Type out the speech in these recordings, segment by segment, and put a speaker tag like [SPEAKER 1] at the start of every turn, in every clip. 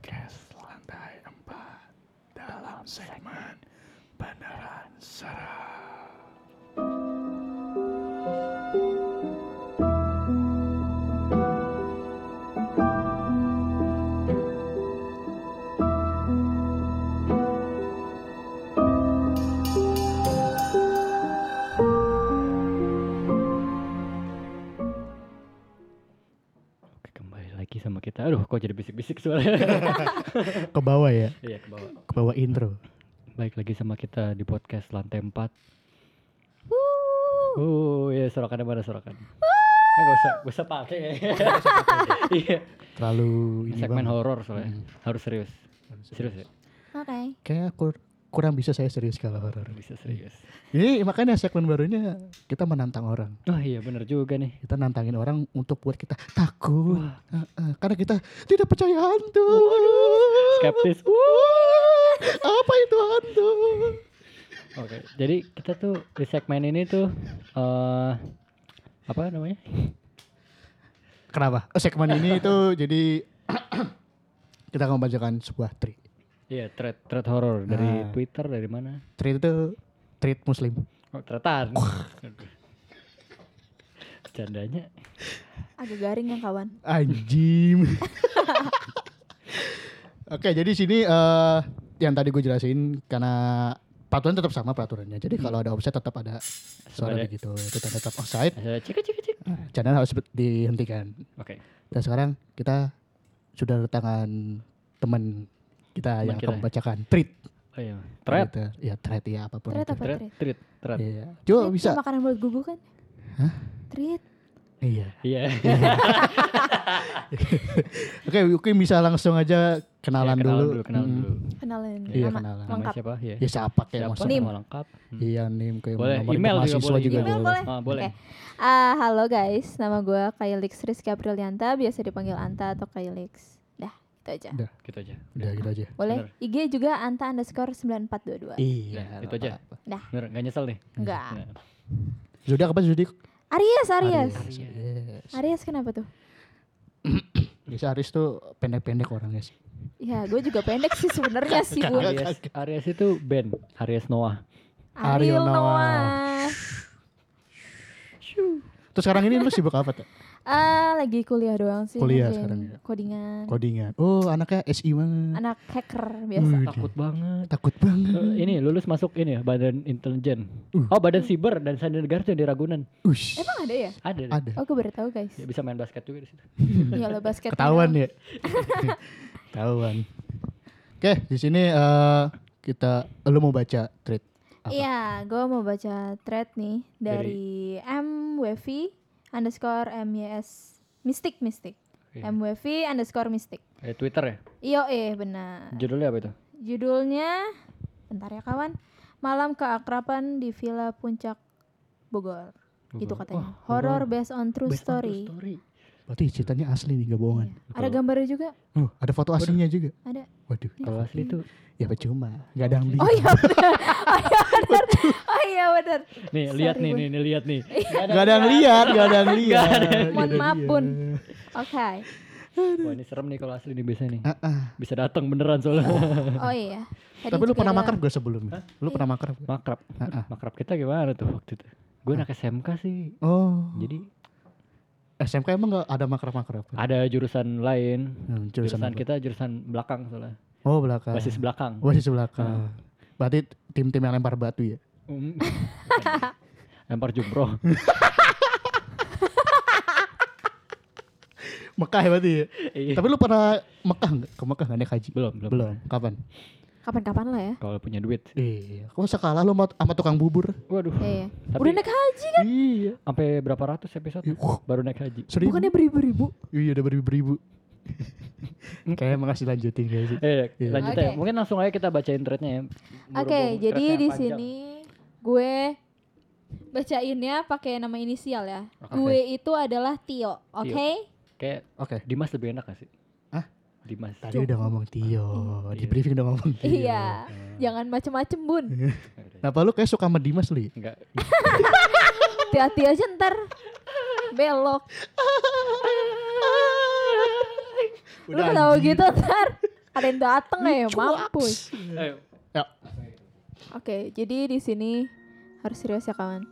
[SPEAKER 1] podcast lantai 4 dalam segmen beneran serah.
[SPEAKER 2] Aduh, kok jadi bisik-bisik suaranya.
[SPEAKER 3] ke bawah ya,
[SPEAKER 2] Iya, ke bawah.
[SPEAKER 3] ke bawah intro.
[SPEAKER 2] Baik lagi sama kita di podcast lantai 4. Uh, ya sorokannya mana sorokan? Eh, gak usah, gak usah pakai. Iya,
[SPEAKER 3] Terlalu ini
[SPEAKER 2] segmen horor soalnya.
[SPEAKER 3] Hmm.
[SPEAKER 2] Harus serius. Serius ya?
[SPEAKER 4] Oke.
[SPEAKER 3] Kayak kur- kurang bisa saya serius kalau horor.
[SPEAKER 2] Bisa serius.
[SPEAKER 3] Ini makanya segmen barunya kita menantang orang.
[SPEAKER 2] Oh iya, bener juga nih.
[SPEAKER 3] Kita nantangin orang untuk buat kita takut. Heeh, karena kita tidak percaya hantu.
[SPEAKER 2] Skeptis.
[SPEAKER 3] Wah, Apa itu hantu?
[SPEAKER 2] Oke, jadi kita tuh di segmen ini tuh eh apa namanya?
[SPEAKER 3] Kenapa? Oh, segmen ini itu jadi kita akan membacakan sebuah tweet.
[SPEAKER 2] Iya, thread thread horor dari
[SPEAKER 3] Nah.
[SPEAKER 2] Twitter dari mana?
[SPEAKER 3] Tweet itu tweet muslim.
[SPEAKER 2] Oh, tretan. Candanya
[SPEAKER 4] Agak garing ya kawan.
[SPEAKER 3] Anjing. Oke, jadi sini eh yang tadi gue jelasin karena peraturan tetap sama peraturannya. Jadi kalau ada offset tetap ada suara
[SPEAKER 2] Ada.
[SPEAKER 3] begitu. Itu tanda tetap offside.
[SPEAKER 2] Ada cik cik cik.
[SPEAKER 3] Channel harus dihentikan.
[SPEAKER 2] Oke.
[SPEAKER 3] Dan sekarang kita sudah tangan teman kita
[SPEAKER 2] Teman
[SPEAKER 3] yang
[SPEAKER 2] kita.
[SPEAKER 3] akan membacakan tweet.
[SPEAKER 2] Oh iya. Thread.
[SPEAKER 3] Gitu. Ya, thread ya apa pun
[SPEAKER 4] Thread
[SPEAKER 3] itu.
[SPEAKER 4] apa?
[SPEAKER 2] Thread. Thread. Thread.
[SPEAKER 3] Iya. Coba
[SPEAKER 4] Treat
[SPEAKER 3] bisa.
[SPEAKER 4] makanan buat gugu kan?
[SPEAKER 3] Hah?
[SPEAKER 4] Treat.
[SPEAKER 3] Iya.
[SPEAKER 2] Iya.
[SPEAKER 3] Oke, mungkin bisa langsung aja kenalan,
[SPEAKER 2] Ya,
[SPEAKER 3] dulu.
[SPEAKER 2] Kenalan
[SPEAKER 3] Hmm.
[SPEAKER 2] dulu.
[SPEAKER 4] Kenalin
[SPEAKER 3] Iya,
[SPEAKER 4] nama
[SPEAKER 3] kenalan.
[SPEAKER 4] Lengkap.
[SPEAKER 2] siapa? Ya.
[SPEAKER 3] Ya siapa kayak
[SPEAKER 2] Siapa?
[SPEAKER 4] Nim.
[SPEAKER 2] Nama lengkap. Hmm.
[SPEAKER 3] Iya, nim kayak
[SPEAKER 2] Boleh,
[SPEAKER 3] nomor
[SPEAKER 2] email juga
[SPEAKER 3] mahasiswa
[SPEAKER 2] boleh.
[SPEAKER 3] juga
[SPEAKER 4] Email boleh.
[SPEAKER 2] Ah, boleh.
[SPEAKER 4] Oke. Ah, halo guys, nama gue Kailix Rizky Aprilianta, biasa dipanggil Anta atau Kailix. Itu aja.
[SPEAKER 3] Udah.
[SPEAKER 2] Gitu aja.
[SPEAKER 3] Udah gitu aja.
[SPEAKER 4] Boleh?
[SPEAKER 2] Bener.
[SPEAKER 4] IG juga Anta underscore 9422.
[SPEAKER 3] Iya,
[SPEAKER 2] Ya, itu aja.
[SPEAKER 4] Dah,
[SPEAKER 2] Bener, gak nyesel nih.
[SPEAKER 4] enggak.
[SPEAKER 2] Ya.
[SPEAKER 3] Zodiak apa zodiak?
[SPEAKER 4] Aries, Aries.
[SPEAKER 3] Yes.
[SPEAKER 4] Aries kenapa tuh?
[SPEAKER 3] Biasa Aries tuh pendek-pendek orangnya sih.
[SPEAKER 4] Ya, gue juga pendek sih sebenarnya sih gue.
[SPEAKER 2] Aries, Aries itu band. Aries Noah.
[SPEAKER 3] Ariel
[SPEAKER 4] Ariel
[SPEAKER 3] Noah.
[SPEAKER 4] Noah.
[SPEAKER 3] Terus sekarang ini lu sibuk apa tuh?
[SPEAKER 4] Ah, lagi kuliah doang sih.
[SPEAKER 3] Kuliah sekarang ya?
[SPEAKER 4] Codingan.
[SPEAKER 3] Codingan. Oh, anaknya SI banget.
[SPEAKER 4] Anak hacker biasa.
[SPEAKER 3] Wih,
[SPEAKER 2] Takut banget.
[SPEAKER 3] Takut banget.
[SPEAKER 2] Eh, ini lulus masuk ini ya badan intelijen.
[SPEAKER 3] Uh.
[SPEAKER 2] Oh badan siber dan sandi negara tuh yang di Ragunan.
[SPEAKER 3] Ush.
[SPEAKER 4] Emang ada ya?
[SPEAKER 2] Ada.
[SPEAKER 3] Ada.
[SPEAKER 4] Oh, gue baru tahu guys.
[SPEAKER 2] Ya, bisa main basket juga di situ.
[SPEAKER 4] Iya lo basket.
[SPEAKER 3] Ketahuan ya. Ketahuan. Oke, di sini eh kita lu mau baca apa?
[SPEAKER 4] Iya, gue mau baca thread nih dari, MWV underscore MYS Mystic Mystic.
[SPEAKER 2] Iya.
[SPEAKER 4] MWV underscore Mystic.
[SPEAKER 2] Eh, Twitter ya.
[SPEAKER 4] Iyo eh benar.
[SPEAKER 2] Judulnya apa itu?
[SPEAKER 4] Judulnya, bentar ya kawan. Malam keakraban di Villa Puncak Bogor. Gitu
[SPEAKER 2] Bogor.
[SPEAKER 4] katanya.
[SPEAKER 2] Wah,
[SPEAKER 4] Horror based on true
[SPEAKER 2] Based on
[SPEAKER 4] story.
[SPEAKER 2] true story.
[SPEAKER 3] Berarti ceritanya asli nih, gak bohongan.
[SPEAKER 4] Iya. Ada gambarnya juga?
[SPEAKER 3] Oh, ada foto aslinya juga.
[SPEAKER 4] Ada.
[SPEAKER 3] Waduh.
[SPEAKER 2] Kalau asli tuh
[SPEAKER 3] Ya percuma, gak ada yang beli.
[SPEAKER 4] Oh iya benar. Oh iya benar. Oh iya benar.
[SPEAKER 2] nih lihat
[SPEAKER 4] Sorry,
[SPEAKER 2] nih nih nih lihat nih.
[SPEAKER 3] Gak ada yang lihat, gak ada yang lihat.
[SPEAKER 4] Mohon maaf, Bun.
[SPEAKER 3] lihat.
[SPEAKER 4] Oke.
[SPEAKER 2] Wah ini serem nih kalau asli nih biasanya nih.
[SPEAKER 3] Ah, ah.
[SPEAKER 2] Bisa datang beneran soalnya.
[SPEAKER 4] Oh iya. Tadi
[SPEAKER 3] Tapi lu pernah makrab gak sebelumnya? Lu pernah makrab?
[SPEAKER 2] Makrab.
[SPEAKER 3] Ah.
[SPEAKER 2] Makrab kita gimana tuh waktu itu? Gue anak SMK sih.
[SPEAKER 3] Oh.
[SPEAKER 2] Jadi
[SPEAKER 3] SMK emang gak ada makrab-makrab?
[SPEAKER 2] ada jurusan lain.
[SPEAKER 3] Hmm,
[SPEAKER 2] Jurusan,
[SPEAKER 3] jurusan apa?
[SPEAKER 2] kita jurusan belakang soalnya.
[SPEAKER 3] Oh belakang.
[SPEAKER 2] Basis belakang.
[SPEAKER 3] Basis belakang. Berarti tim-tim yang lempar batu ya?
[SPEAKER 2] Mm. Lempar jumroh.
[SPEAKER 3] Mekah ya berarti ya?
[SPEAKER 2] Iya.
[SPEAKER 3] Tapi lu pernah Mekah nggak? Ke Mekah nggak naik haji?
[SPEAKER 2] belum, belum.
[SPEAKER 3] Belum. Kapan?
[SPEAKER 4] Kapan-kapan lah ya.
[SPEAKER 2] Kalau punya duit.
[SPEAKER 3] Iya. Kok bisa kalah lu sama, tukang bubur?
[SPEAKER 2] Waduh.
[SPEAKER 4] Iya.
[SPEAKER 2] Tapi-
[SPEAKER 4] Udah naik haji kan?
[SPEAKER 3] Iya.
[SPEAKER 2] Sampai berapa ratus episode
[SPEAKER 3] wah.
[SPEAKER 2] baru naik haji.
[SPEAKER 3] Seribu?
[SPEAKER 4] Bukannya beribu-ribu.
[SPEAKER 3] Iya udah beribu-ribu. Kayaknya makasih lanjutin guys.
[SPEAKER 2] Eh,
[SPEAKER 3] Iya.
[SPEAKER 2] lanjut
[SPEAKER 4] Oke.
[SPEAKER 2] ya. Mungkin langsung aja kita bacain threadnya ya.
[SPEAKER 4] Oke,
[SPEAKER 2] Berhubung
[SPEAKER 4] jadi di
[SPEAKER 2] panjang.
[SPEAKER 4] sini gue bacainnya pakai nama inisial ya.
[SPEAKER 2] Oke.
[SPEAKER 4] Gue itu adalah Tio, oke?
[SPEAKER 2] Kayak
[SPEAKER 3] Oke.
[SPEAKER 2] Dimas lebih enak gak sih?
[SPEAKER 3] Hah?
[SPEAKER 2] Dimas.
[SPEAKER 3] Tadi udah ngomong Tio, di
[SPEAKER 2] Iya.
[SPEAKER 3] briefing udah ngomong Tio.
[SPEAKER 4] Iya. Jangan macem-macem bun.
[SPEAKER 3] Kenapa lu kayak suka sama Dimas lu ya?
[SPEAKER 2] Enggak.
[SPEAKER 4] Hati-hati aja ntar belok. Lu ketawa gitu ntar. Ada yang dateng ya, mampus.
[SPEAKER 2] Ayo.
[SPEAKER 3] Ya.
[SPEAKER 4] Oke, jadi di sini harus serius ya kawan.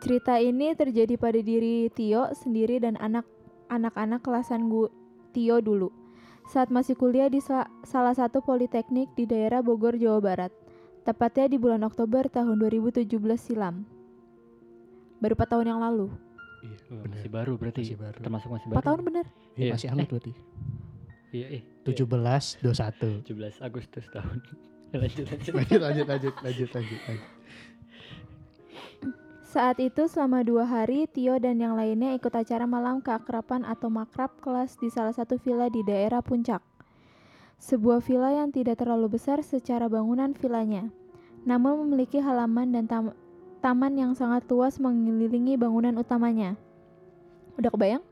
[SPEAKER 4] Cerita ini terjadi pada diri Tio sendiri dan anak anak-anak kelasan gu Tio dulu. Saat masih kuliah di sa- salah satu politeknik di daerah Bogor, Jawa Barat. Tepatnya di bulan Oktober tahun 2017 silam. Baru 4 tahun yang lalu.
[SPEAKER 3] Iya,
[SPEAKER 2] Oh,
[SPEAKER 3] bener.
[SPEAKER 2] masih baru berarti.
[SPEAKER 3] Masih baru.
[SPEAKER 2] Termasuk masih
[SPEAKER 4] 4
[SPEAKER 2] baru.
[SPEAKER 4] tahun bener?
[SPEAKER 3] Iya,
[SPEAKER 2] Iya.
[SPEAKER 3] masih hangat berarti.
[SPEAKER 2] Iya, eh.
[SPEAKER 3] 17 21.
[SPEAKER 2] 17 Agustus tahun. lanjut lanjut.
[SPEAKER 3] lanjut lanjut lanjut lanjut lanjut. lanjut.
[SPEAKER 4] Saat itu selama dua hari, Tio dan yang lainnya ikut acara malam keakraban atau makrab kelas di salah satu villa di daerah Puncak. Sebuah villa yang tidak terlalu besar secara bangunan villanya, namun memiliki halaman dan tam- taman yang sangat luas mengelilingi bangunan utamanya. Udah kebayang?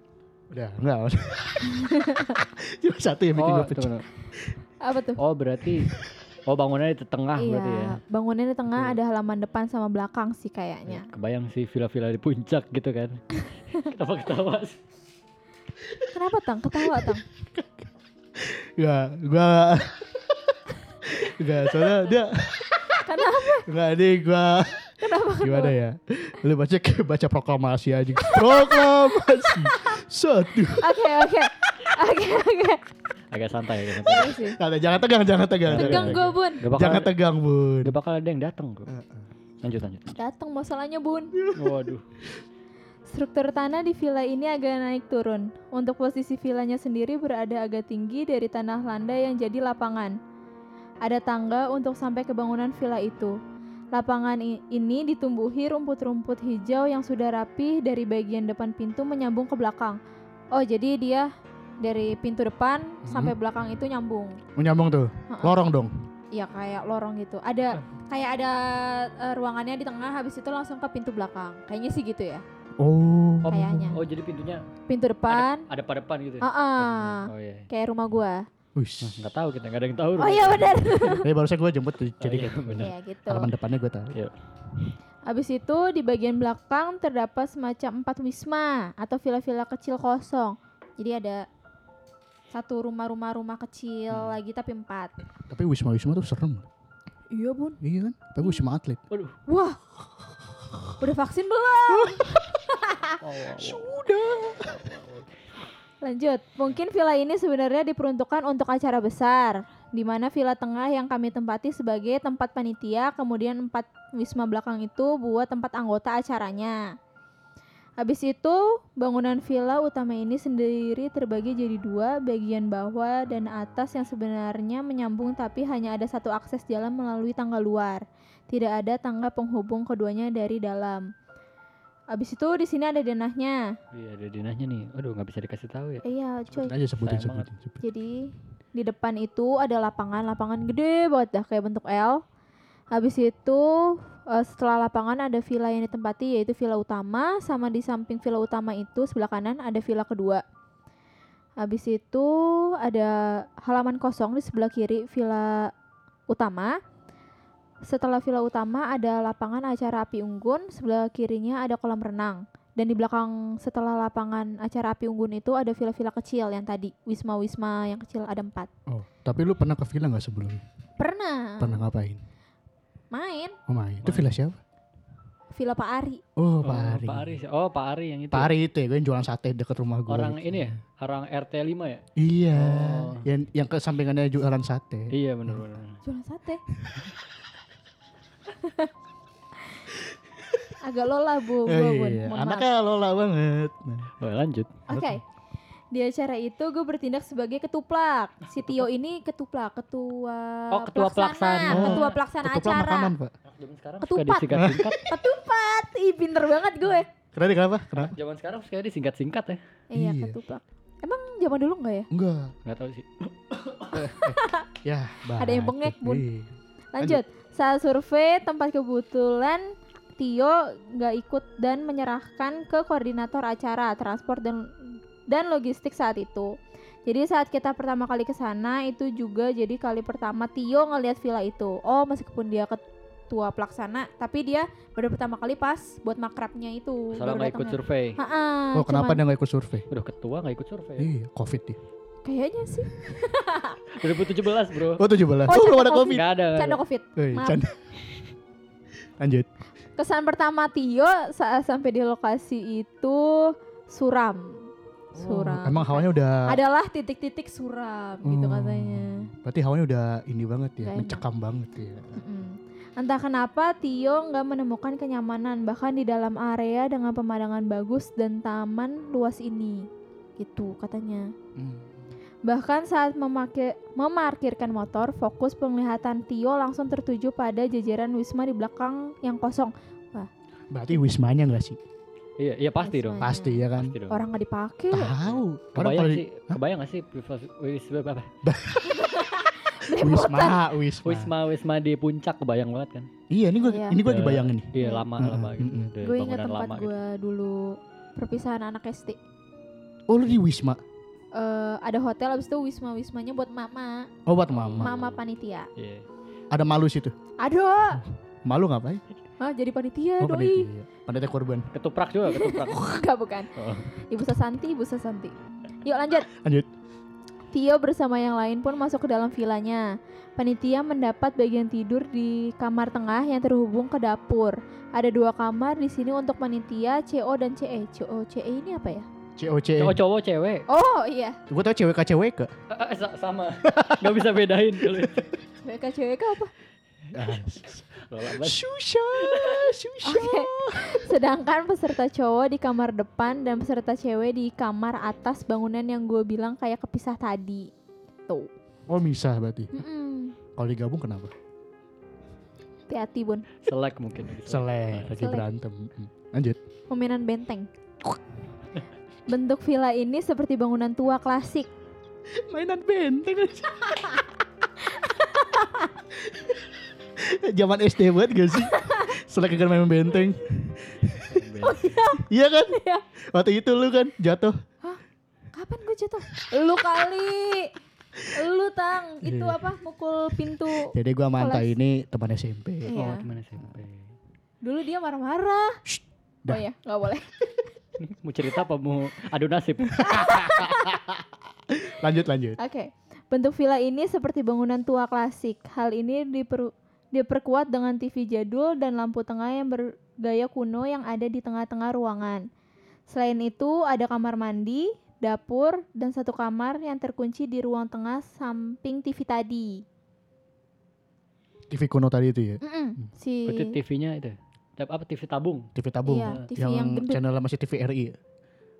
[SPEAKER 3] Udah, enggak. Cuma satu yang bikin
[SPEAKER 2] Oh,
[SPEAKER 3] gue pecah.
[SPEAKER 4] Apa tuh?
[SPEAKER 2] oh berarti Oh bangunannya di tengah
[SPEAKER 4] iya,
[SPEAKER 2] berarti ya.
[SPEAKER 4] bangunannya di tengah
[SPEAKER 2] Betul.
[SPEAKER 4] ada halaman depan sama belakang sih kayaknya.
[SPEAKER 2] Kebayang sih villa-villa di puncak gitu kan. Kenapa ketawa sih?
[SPEAKER 4] Kenapa tang? Ketawa tang?
[SPEAKER 3] Enggak, gua Enggak, soalnya dia
[SPEAKER 4] Kenapa?
[SPEAKER 3] Enggak, ini gua
[SPEAKER 4] Kenapa?
[SPEAKER 3] Gimana ya? Lu baca baca proklamasi aja. Proklamasi. Satu.
[SPEAKER 4] Oke oke oke oke.
[SPEAKER 2] Agak santai agak santai.
[SPEAKER 4] Iya sih.
[SPEAKER 3] Ada, jangan tegang, jangan tegang.
[SPEAKER 2] Tegang
[SPEAKER 4] Tegang gue bun.
[SPEAKER 2] Bakal,
[SPEAKER 3] Jangan tegang, Bun.
[SPEAKER 2] gak bakal ada yang datang kok. Lanjut lanjut.
[SPEAKER 4] Datang masalahnya bun.
[SPEAKER 2] Waduh.
[SPEAKER 4] Struktur tanah di villa ini agak naik turun. Untuk posisi villanya sendiri berada agak tinggi dari tanah landai yang jadi lapangan. Ada tangga untuk sampai ke bangunan villa itu. Lapangan i- ini ditumbuhi rumput-rumput hijau yang sudah rapi dari bagian depan pintu menyambung ke belakang. Oh, jadi dia dari pintu depan sampai belakang itu nyambung.
[SPEAKER 3] Menyambung tuh.
[SPEAKER 4] Ha-ha.
[SPEAKER 3] Lorong dong.
[SPEAKER 4] Ya kayak lorong gitu. Ada kayak ada eh, ruangannya di tengah habis itu langsung ke pintu belakang. Kayaknya sih gitu ya.
[SPEAKER 3] Oh.
[SPEAKER 2] Oh,
[SPEAKER 4] Kayaknya.
[SPEAKER 2] oh jadi pintunya
[SPEAKER 4] Pintu depan.
[SPEAKER 2] ada pada depan gitu. ya?
[SPEAKER 4] Ah, ah.
[SPEAKER 2] Oh iya.
[SPEAKER 4] kayak rumah gua.
[SPEAKER 2] Nah,
[SPEAKER 3] Wih.
[SPEAKER 2] nggak tahu kita nggak ada yang tahu.
[SPEAKER 4] Oh iya benar.
[SPEAKER 3] Ini barusan gue jemput tuh, jadi
[SPEAKER 2] iya,
[SPEAKER 3] kayak
[SPEAKER 2] benar.
[SPEAKER 4] Iya gitu.
[SPEAKER 3] halaman depannya gue tahu.
[SPEAKER 4] Habis itu di bagian belakang terdapat semacam empat wisma atau villa-villa kecil kosong. Jadi ada satu rumah-rumah rumah kecil
[SPEAKER 3] Hmm.
[SPEAKER 4] lagi tapi empat.
[SPEAKER 3] Tapi wisma-wisma tuh serem.
[SPEAKER 4] Iya bun.
[SPEAKER 3] Iya kan? Tapi wisma atlet.
[SPEAKER 2] Waduh.
[SPEAKER 4] Wah. Udah vaksin belum?
[SPEAKER 3] Sudah.
[SPEAKER 4] Lanjut, mungkin villa ini sebenarnya diperuntukkan untuk acara besar, di mana villa tengah yang kami tempati sebagai tempat panitia, kemudian empat wisma belakang itu buat tempat anggota acaranya. Habis itu, bangunan villa utama ini sendiri terbagi jadi dua, bagian bawah dan atas yang sebenarnya menyambung tapi hanya ada satu akses jalan melalui tangga luar. Tidak ada tangga penghubung keduanya dari dalam. Habis itu di sini ada denahnya.
[SPEAKER 2] Iya ada dinahnya nih. Aduh nggak bisa dikasih tahu ya.
[SPEAKER 4] Iya, coy.
[SPEAKER 3] Sebutin aja sebutin
[SPEAKER 2] banget.
[SPEAKER 3] sebutin. sebutin.
[SPEAKER 4] Jadi di depan itu ada lapangan, lapangan gede banget dah kayak bentuk L. Habis itu eh, setelah lapangan ada villa yang ditempati yaitu villa utama sama di samping villa utama itu sebelah kanan ada villa kedua. Habis itu ada halaman kosong di sebelah kiri villa utama. Setelah villa utama ada lapangan acara api unggun, sebelah kirinya ada kolam renang. Dan di belakang setelah lapangan acara api unggun itu ada villa-villa kecil yang tadi, wisma-wisma yang kecil ada empat.
[SPEAKER 3] Oh, tapi lu pernah ke villa nggak sebelumnya?
[SPEAKER 4] Pernah
[SPEAKER 3] Pernah ngapain?
[SPEAKER 4] main
[SPEAKER 3] Oh main. Itu villa siapa?
[SPEAKER 4] villa Pak Ari.
[SPEAKER 3] Oh,
[SPEAKER 2] Oh,
[SPEAKER 3] Pak Ari.
[SPEAKER 2] Pak Ari. Oh Pak Ari yang itu.
[SPEAKER 3] Pak Ari itu ya, gue yang jualan sate deket rumah gue.
[SPEAKER 2] Orang ini ya, orang RT 5 ya?
[SPEAKER 3] Iya,
[SPEAKER 2] Oh.
[SPEAKER 3] yang yang ke sampingannya jualan sate.
[SPEAKER 2] Iya benar benar.
[SPEAKER 4] Jualan sate. Agak lola bu,
[SPEAKER 3] Oh,
[SPEAKER 4] bu, bun.
[SPEAKER 3] iya,
[SPEAKER 4] Mohon maaf.
[SPEAKER 3] anaknya lola banget. Nah,
[SPEAKER 2] Oh, lanjut.
[SPEAKER 4] Oke. Di acara itu gue bertindak sebagai ketuplak. Si Tio ini ketuplak, ketua
[SPEAKER 2] Oh, ketua pelaksana.
[SPEAKER 4] ketua pelaksana
[SPEAKER 3] ketupat
[SPEAKER 4] acara.
[SPEAKER 3] makanan, Pak.
[SPEAKER 4] Ketupat. Ketupat. Ih, pinter banget gue.
[SPEAKER 3] Kenapa kenapa? Kenapa?
[SPEAKER 2] Zaman sekarang suka disingkat-singkat ya.
[SPEAKER 4] Iya,
[SPEAKER 3] Iya.
[SPEAKER 4] ketuplak. Emang zaman dulu enggak ya?
[SPEAKER 3] Enggak.
[SPEAKER 2] Nggak tahu sih.
[SPEAKER 3] Ya,
[SPEAKER 4] Ada yang bengek. Bun.
[SPEAKER 3] Iya.
[SPEAKER 4] Lanjut. Saat survei tempat kebetulan Tio nggak ikut dan menyerahkan ke koordinator acara transport dan dan logistik saat itu. Jadi saat kita pertama kali ke sana itu juga jadi kali pertama Tio ngelihat villa itu. Oh, meskipun dia ketua pelaksana, tapi dia baru pertama kali pas buat makrabnya itu.
[SPEAKER 2] Salah nggak ikut survei.
[SPEAKER 3] Oh, kenapa
[SPEAKER 4] cuman-
[SPEAKER 3] dia nggak ikut survei?
[SPEAKER 2] Udah ketua nggak ikut survei.
[SPEAKER 3] Iya, covid dia.
[SPEAKER 4] Kayaknya sih.
[SPEAKER 2] 2017 bro.
[SPEAKER 3] Oh 17.
[SPEAKER 4] Oh,
[SPEAKER 3] Oh, belum ada
[SPEAKER 4] covid.
[SPEAKER 2] Nggak ada.
[SPEAKER 4] Canda
[SPEAKER 2] ada.
[SPEAKER 4] covid.
[SPEAKER 3] Eh,
[SPEAKER 4] Maaf.
[SPEAKER 3] canda. Lanjut.
[SPEAKER 4] Kesan pertama Tio saat sampai di lokasi itu suram. Suram.
[SPEAKER 3] Oh, Emang hawanya udah
[SPEAKER 4] adalah titik-titik suram gitu
[SPEAKER 3] Oh,
[SPEAKER 4] katanya.
[SPEAKER 3] Berarti hawanya udah ini banget ya,
[SPEAKER 4] enak.
[SPEAKER 3] mencekam banget ya.
[SPEAKER 4] Entah kenapa Tio nggak menemukan kenyamanan bahkan di dalam area dengan pemandangan bagus dan taman luas ini. Gitu katanya.
[SPEAKER 3] Hmm.
[SPEAKER 4] Bahkan saat memakai memarkirkan motor, fokus penglihatan Tio langsung tertuju pada jajaran wisma di belakang yang kosong.
[SPEAKER 3] Berarti wismanya enggak sih?
[SPEAKER 2] Iya, iya pasti dong.
[SPEAKER 4] Wisma.
[SPEAKER 3] Pasti ya kan.
[SPEAKER 2] Pasti dong.
[SPEAKER 4] Orang nggak dipakai.
[SPEAKER 3] Tahu. Orang
[SPEAKER 2] Kebayang sih, kebayang gak sih wisma apa?
[SPEAKER 3] Wisma, Wisma.
[SPEAKER 2] Wisma Wisma di puncak kebayang banget kan?
[SPEAKER 3] Iya, ini gua
[SPEAKER 4] Iya.
[SPEAKER 3] ini gua
[SPEAKER 2] Udah-
[SPEAKER 3] dibayangin nih.
[SPEAKER 2] Iya
[SPEAKER 4] Iya.
[SPEAKER 2] lama lama gitu.
[SPEAKER 3] mm-mm.
[SPEAKER 2] Udah
[SPEAKER 4] Gue ingat tempat
[SPEAKER 2] lama gitu.
[SPEAKER 4] gue dulu perpisahan anak SD.
[SPEAKER 3] Oh, lu di Wisma.
[SPEAKER 4] Eh, ada hotel habis itu wisma wismanya buat mama,
[SPEAKER 3] Oh, buat mama.
[SPEAKER 4] mama panitia.
[SPEAKER 2] Iya.
[SPEAKER 3] Ada malu situ.
[SPEAKER 4] Aduh,
[SPEAKER 3] Malu ngapain?
[SPEAKER 4] ah jadi panitia
[SPEAKER 3] Oh,
[SPEAKER 4] doi.
[SPEAKER 3] panitia. Panitia korban.
[SPEAKER 2] Ketuprak juga, ketuprak.
[SPEAKER 4] Enggak bukan.
[SPEAKER 2] Oh.
[SPEAKER 4] Ibu Sasanti, Ibu Sasanti. Yuk lanjut.
[SPEAKER 3] Lanjut.
[SPEAKER 4] Tio bersama yang lain pun masuk ke dalam vilanya. Panitia mendapat bagian tidur di kamar tengah yang terhubung ke dapur. Ada dua kamar di sini untuk panitia CO dan CE. CO CE ini apa ya?
[SPEAKER 3] COC.
[SPEAKER 2] Cowok cowok cewek.
[SPEAKER 4] Oh iya,
[SPEAKER 3] Gua tau cewek cewek ke.
[SPEAKER 2] Eh, sa- sama. Gak bisa bedain kalau itu.
[SPEAKER 4] CWK apa?
[SPEAKER 3] Susha, susha.
[SPEAKER 4] Oke. Sedangkan peserta cowok di kamar depan dan peserta cewek di kamar atas bangunan yang gue bilang kayak kepisah tadi. Tuh.
[SPEAKER 3] Oh, misah berarti.
[SPEAKER 4] Mm-mm.
[SPEAKER 3] Kalau digabung kenapa?
[SPEAKER 4] Hati-hati bun.
[SPEAKER 2] Selek mungkin.
[SPEAKER 3] Selek, lagi
[SPEAKER 4] Selek.
[SPEAKER 3] berantem. Mm. Lanjut.
[SPEAKER 4] Pemainan benteng. Bentuk villa ini seperti bangunan tua klasik.
[SPEAKER 3] Mainan benteng aja. Zaman SD banget gak sih? Selek kan main benteng. Iya kan?
[SPEAKER 4] Iya.
[SPEAKER 3] Waktu itu lu kan jatuh.
[SPEAKER 4] Kapan gue jatuh? Lu kali. Lu tang. Itu
[SPEAKER 3] Iya.
[SPEAKER 4] apa? Mukul pintu.
[SPEAKER 3] Jadi gua manta
[SPEAKER 4] Kelas.
[SPEAKER 3] ini teman SMP.
[SPEAKER 2] Oh,
[SPEAKER 4] Iya.
[SPEAKER 2] teman SMP.
[SPEAKER 4] Dulu dia marah-marah. Oh ya, nggak boleh.
[SPEAKER 2] Mau cerita apa mau adu nasib?
[SPEAKER 3] Lanjut lanjut.
[SPEAKER 4] Oke. Bentuk villa ini seperti bangunan tua klasik. Hal ini diper- diperkuat dengan TV jadul dan lampu tengah yang bergaya kuno yang ada di tengah-tengah ruangan. Selain itu, ada kamar mandi, dapur, dan satu kamar yang terkunci di ruang tengah samping TV tadi.
[SPEAKER 3] TV kuno tadi itu ya.
[SPEAKER 4] Mm-mm, si
[SPEAKER 2] Berarti TV-nya itu. Tab- Apa TV tabung?
[SPEAKER 3] TV tabung.
[SPEAKER 4] Iya, TV
[SPEAKER 3] yang,
[SPEAKER 4] yang gendut.
[SPEAKER 3] channel masih TV RI. ya?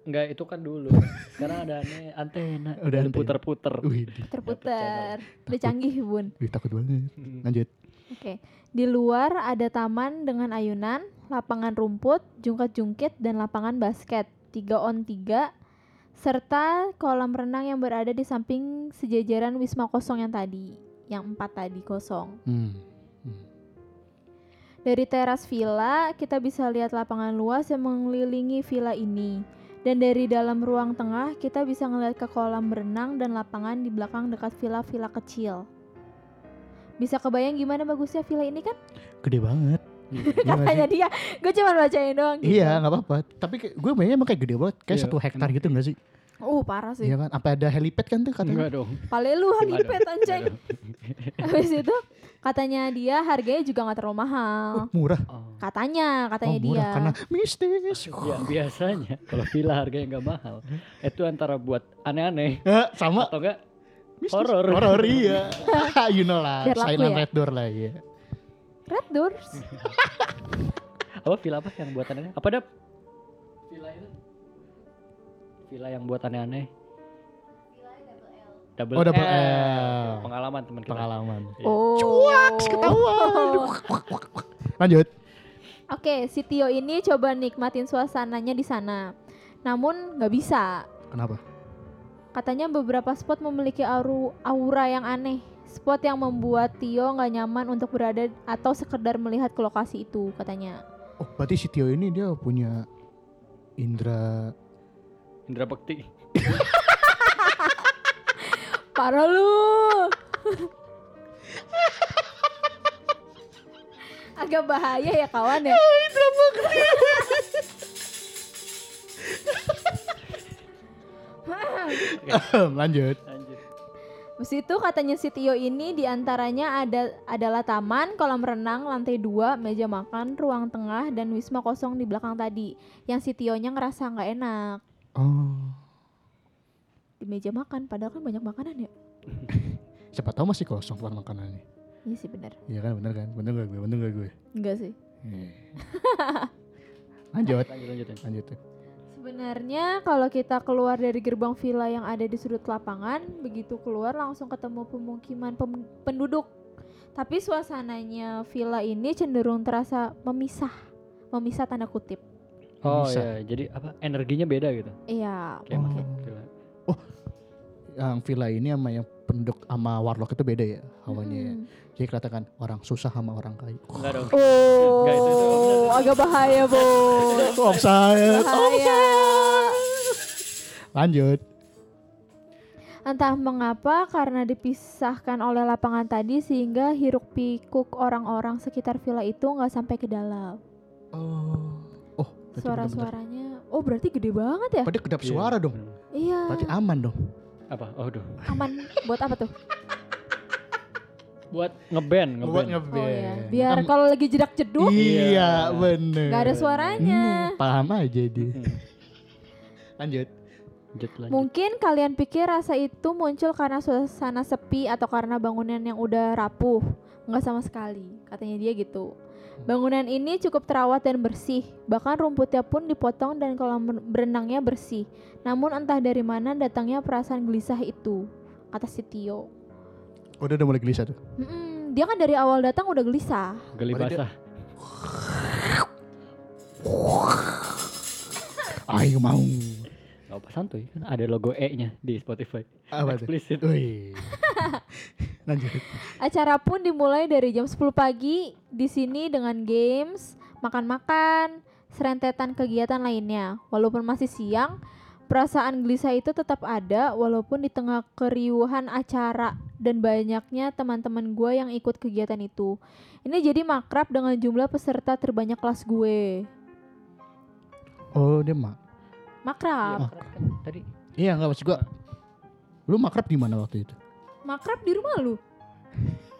[SPEAKER 2] Enggak, itu kan dulu. Sekarang ada ane- antena.
[SPEAKER 3] Udah
[SPEAKER 2] Dan puter-puter.
[SPEAKER 3] Wih,
[SPEAKER 4] terputar. Udah canggih, Bun.
[SPEAKER 3] wih, takut banget.
[SPEAKER 2] Hmm.
[SPEAKER 3] Lanjut.
[SPEAKER 4] Oke. Di luar ada taman dengan ayunan, lapangan rumput, jungkat-jungkit, dan lapangan basket. 3 on 3 serta kolam renang yang berada di samping sejajaran wisma kosong yang tadi. Yang empat tadi kosong.
[SPEAKER 3] Hmm.
[SPEAKER 4] Dari teras villa, kita bisa lihat lapangan luas yang mengelilingi villa ini. Dan dari dalam ruang tengah, kita bisa ngeliat ke kolam berenang dan lapangan di belakang dekat villa-villa kecil. Bisa kebayang gimana bagusnya villa ini kan?
[SPEAKER 3] Gede banget. Iya?
[SPEAKER 4] Makanya dia, gue cuma bacain doang gitu.
[SPEAKER 3] Iya nggak apa-apa. Tapi gue mainnya emang kayak gede banget. Kayak
[SPEAKER 2] Iya,
[SPEAKER 3] satu hektar gitu nggak sih?
[SPEAKER 4] Uh, parah sih.
[SPEAKER 3] Iya kan? Apa ada helipad kan tuh katanya?
[SPEAKER 2] Enggak dong.
[SPEAKER 4] Pale lu.
[SPEAKER 2] Enggak dong.
[SPEAKER 4] Habis itu katanya dia harganya juga nggak terlalu mahal.
[SPEAKER 3] Oh, murah.
[SPEAKER 2] Oh.
[SPEAKER 4] Katanya, katanya
[SPEAKER 3] oh, murah
[SPEAKER 4] dia.
[SPEAKER 3] karena mistis.
[SPEAKER 2] Ya biasanya kalau villa harganya nggak mahal itu antara buat aneh-aneh
[SPEAKER 3] Eh, sama
[SPEAKER 2] atau enggak
[SPEAKER 3] mistis.
[SPEAKER 2] horor.
[SPEAKER 3] Horor iya. you know lah.
[SPEAKER 4] Biar laku
[SPEAKER 3] Saingan
[SPEAKER 4] ya.
[SPEAKER 3] Red Door lah ya.
[SPEAKER 4] Red Doors.
[SPEAKER 2] apa villa apa yang buat aneh-aneh apa ada villa itu villa yang buat aneh-aneh double,
[SPEAKER 3] Oh, double
[SPEAKER 2] L.
[SPEAKER 3] L.
[SPEAKER 2] pengalaman teman kita
[SPEAKER 3] Pengalaman.
[SPEAKER 2] Iya.
[SPEAKER 4] Oh.
[SPEAKER 3] ketahuan. Lanjut.
[SPEAKER 4] Oke, si Tio ini coba nikmatin suasananya di sana. Namun nggak bisa.
[SPEAKER 3] Kenapa?
[SPEAKER 4] Katanya beberapa spot memiliki auru, aura yang aneh. Spot yang membuat Tio nggak nyaman untuk berada atau sekedar melihat ke lokasi itu katanya.
[SPEAKER 3] Oh, berarti si Tio ini dia punya indra
[SPEAKER 2] Indra Bekti
[SPEAKER 4] Parah lu. Agak bahaya ya kawan ya.
[SPEAKER 3] lanjut.
[SPEAKER 4] Habis itu katanya si Tio ini di antaranya ada adalah taman, kolam renang, lantai dua, meja makan, ruang tengah, dan wisma kosong di belakang tadi. Yang si Tionya ngerasa nggak enak
[SPEAKER 3] Oh.
[SPEAKER 4] di meja makan, padahal kan banyak makanan ya.
[SPEAKER 3] Siapa tahu masih kosong tempat makanannya.
[SPEAKER 4] Iya sih benar.
[SPEAKER 3] Iya kan bener kan? Bener gak gue? Bener gak gue?
[SPEAKER 4] Enggak sih.
[SPEAKER 3] Lanjut.
[SPEAKER 2] Lanjut lanjut. lanjut.
[SPEAKER 3] Lanjut.
[SPEAKER 4] Sebenarnya kalau kita keluar dari gerbang villa yang ada di sudut lapangan, begitu keluar langsung ketemu pemukiman pem- penduduk. Tapi suasananya villa ini cenderung terasa memisah, memisah tanda kutip.
[SPEAKER 2] Oh
[SPEAKER 3] Bisa.
[SPEAKER 2] iya, jadi apa? Energinya beda gitu.
[SPEAKER 4] Iya,
[SPEAKER 2] Kayak
[SPEAKER 3] Oh.
[SPEAKER 2] makin gila.
[SPEAKER 3] Yang villa ini sama yang penduduk sama warlock itu beda ya hawanya ya.
[SPEAKER 4] Mm-mm.
[SPEAKER 3] Jadi kelihatan orang susah sama orang kaya.
[SPEAKER 2] Enggak dong.
[SPEAKER 4] Oh,
[SPEAKER 2] Enggak, itu- itu
[SPEAKER 4] agak bahaya, Bo.
[SPEAKER 3] Offside.
[SPEAKER 4] bahaya.
[SPEAKER 3] Lanjut.
[SPEAKER 4] Entah mengapa karena dipisahkan oleh lapangan tadi sehingga hiruk pikuk orang-orang sekitar villa itu nggak sampai ke dalam.
[SPEAKER 3] Oh. Oh.
[SPEAKER 4] Suara-suaranya, oh berarti gede banget ya?
[SPEAKER 3] Berarti kedap
[SPEAKER 2] Iya,
[SPEAKER 3] suara dong.
[SPEAKER 2] bener.
[SPEAKER 4] Iya.
[SPEAKER 3] Berarti aman dong.
[SPEAKER 2] Apa? Oh, duh.
[SPEAKER 4] Aman buat apa tuh?
[SPEAKER 2] Buat ngeband,
[SPEAKER 3] Buat
[SPEAKER 2] ngeband.
[SPEAKER 4] Oh ya,
[SPEAKER 3] ngeband.
[SPEAKER 4] biar kalau lagi jedak jeduk
[SPEAKER 3] Iya,
[SPEAKER 2] Iya.
[SPEAKER 3] bener.
[SPEAKER 4] nggak ada suaranya.
[SPEAKER 3] Hmm, paham aja dia.
[SPEAKER 2] Hmm.
[SPEAKER 3] Lanjut.
[SPEAKER 2] Lanjut lanjut.
[SPEAKER 4] Mungkin kalian pikir rasa itu muncul karena suasana sepi atau karena bangunan yang udah rapuh. Nggak sama sekali, katanya dia gitu. Bangunan ini cukup terawat dan bersih, bahkan rumputnya pun dipotong dan kolam berenangnya bersih. Namun entah dari mana datangnya perasaan gelisah itu, kata si Tio.
[SPEAKER 3] Udah udah mulai gelisah tuh.
[SPEAKER 4] Mm-mm, dia kan dari awal datang udah gelisah.
[SPEAKER 2] Geli
[SPEAKER 3] dia-
[SPEAKER 2] basah.
[SPEAKER 3] Ayo mau.
[SPEAKER 2] Gak apa santuy, kan ada logo E-nya di Spotify.
[SPEAKER 3] Apa?
[SPEAKER 2] Explicit.
[SPEAKER 3] Wih. Lanjut.
[SPEAKER 4] Acara pun dimulai dari jam 10 pagi di sini dengan games, makan-makan, serentetan kegiatan lainnya. Walaupun masih siang, perasaan gelisah itu tetap ada walaupun di tengah keriuhan acara dan banyaknya teman-teman gue yang ikut kegiatan itu. Ini jadi makrab dengan jumlah peserta terbanyak kelas gue.
[SPEAKER 3] Oh, dia mak.
[SPEAKER 4] Makrab.
[SPEAKER 2] Iya, kan tadi
[SPEAKER 3] Iya, enggak maksud gua. Lu makrab di mana waktu itu?
[SPEAKER 4] Makrab di rumah lu?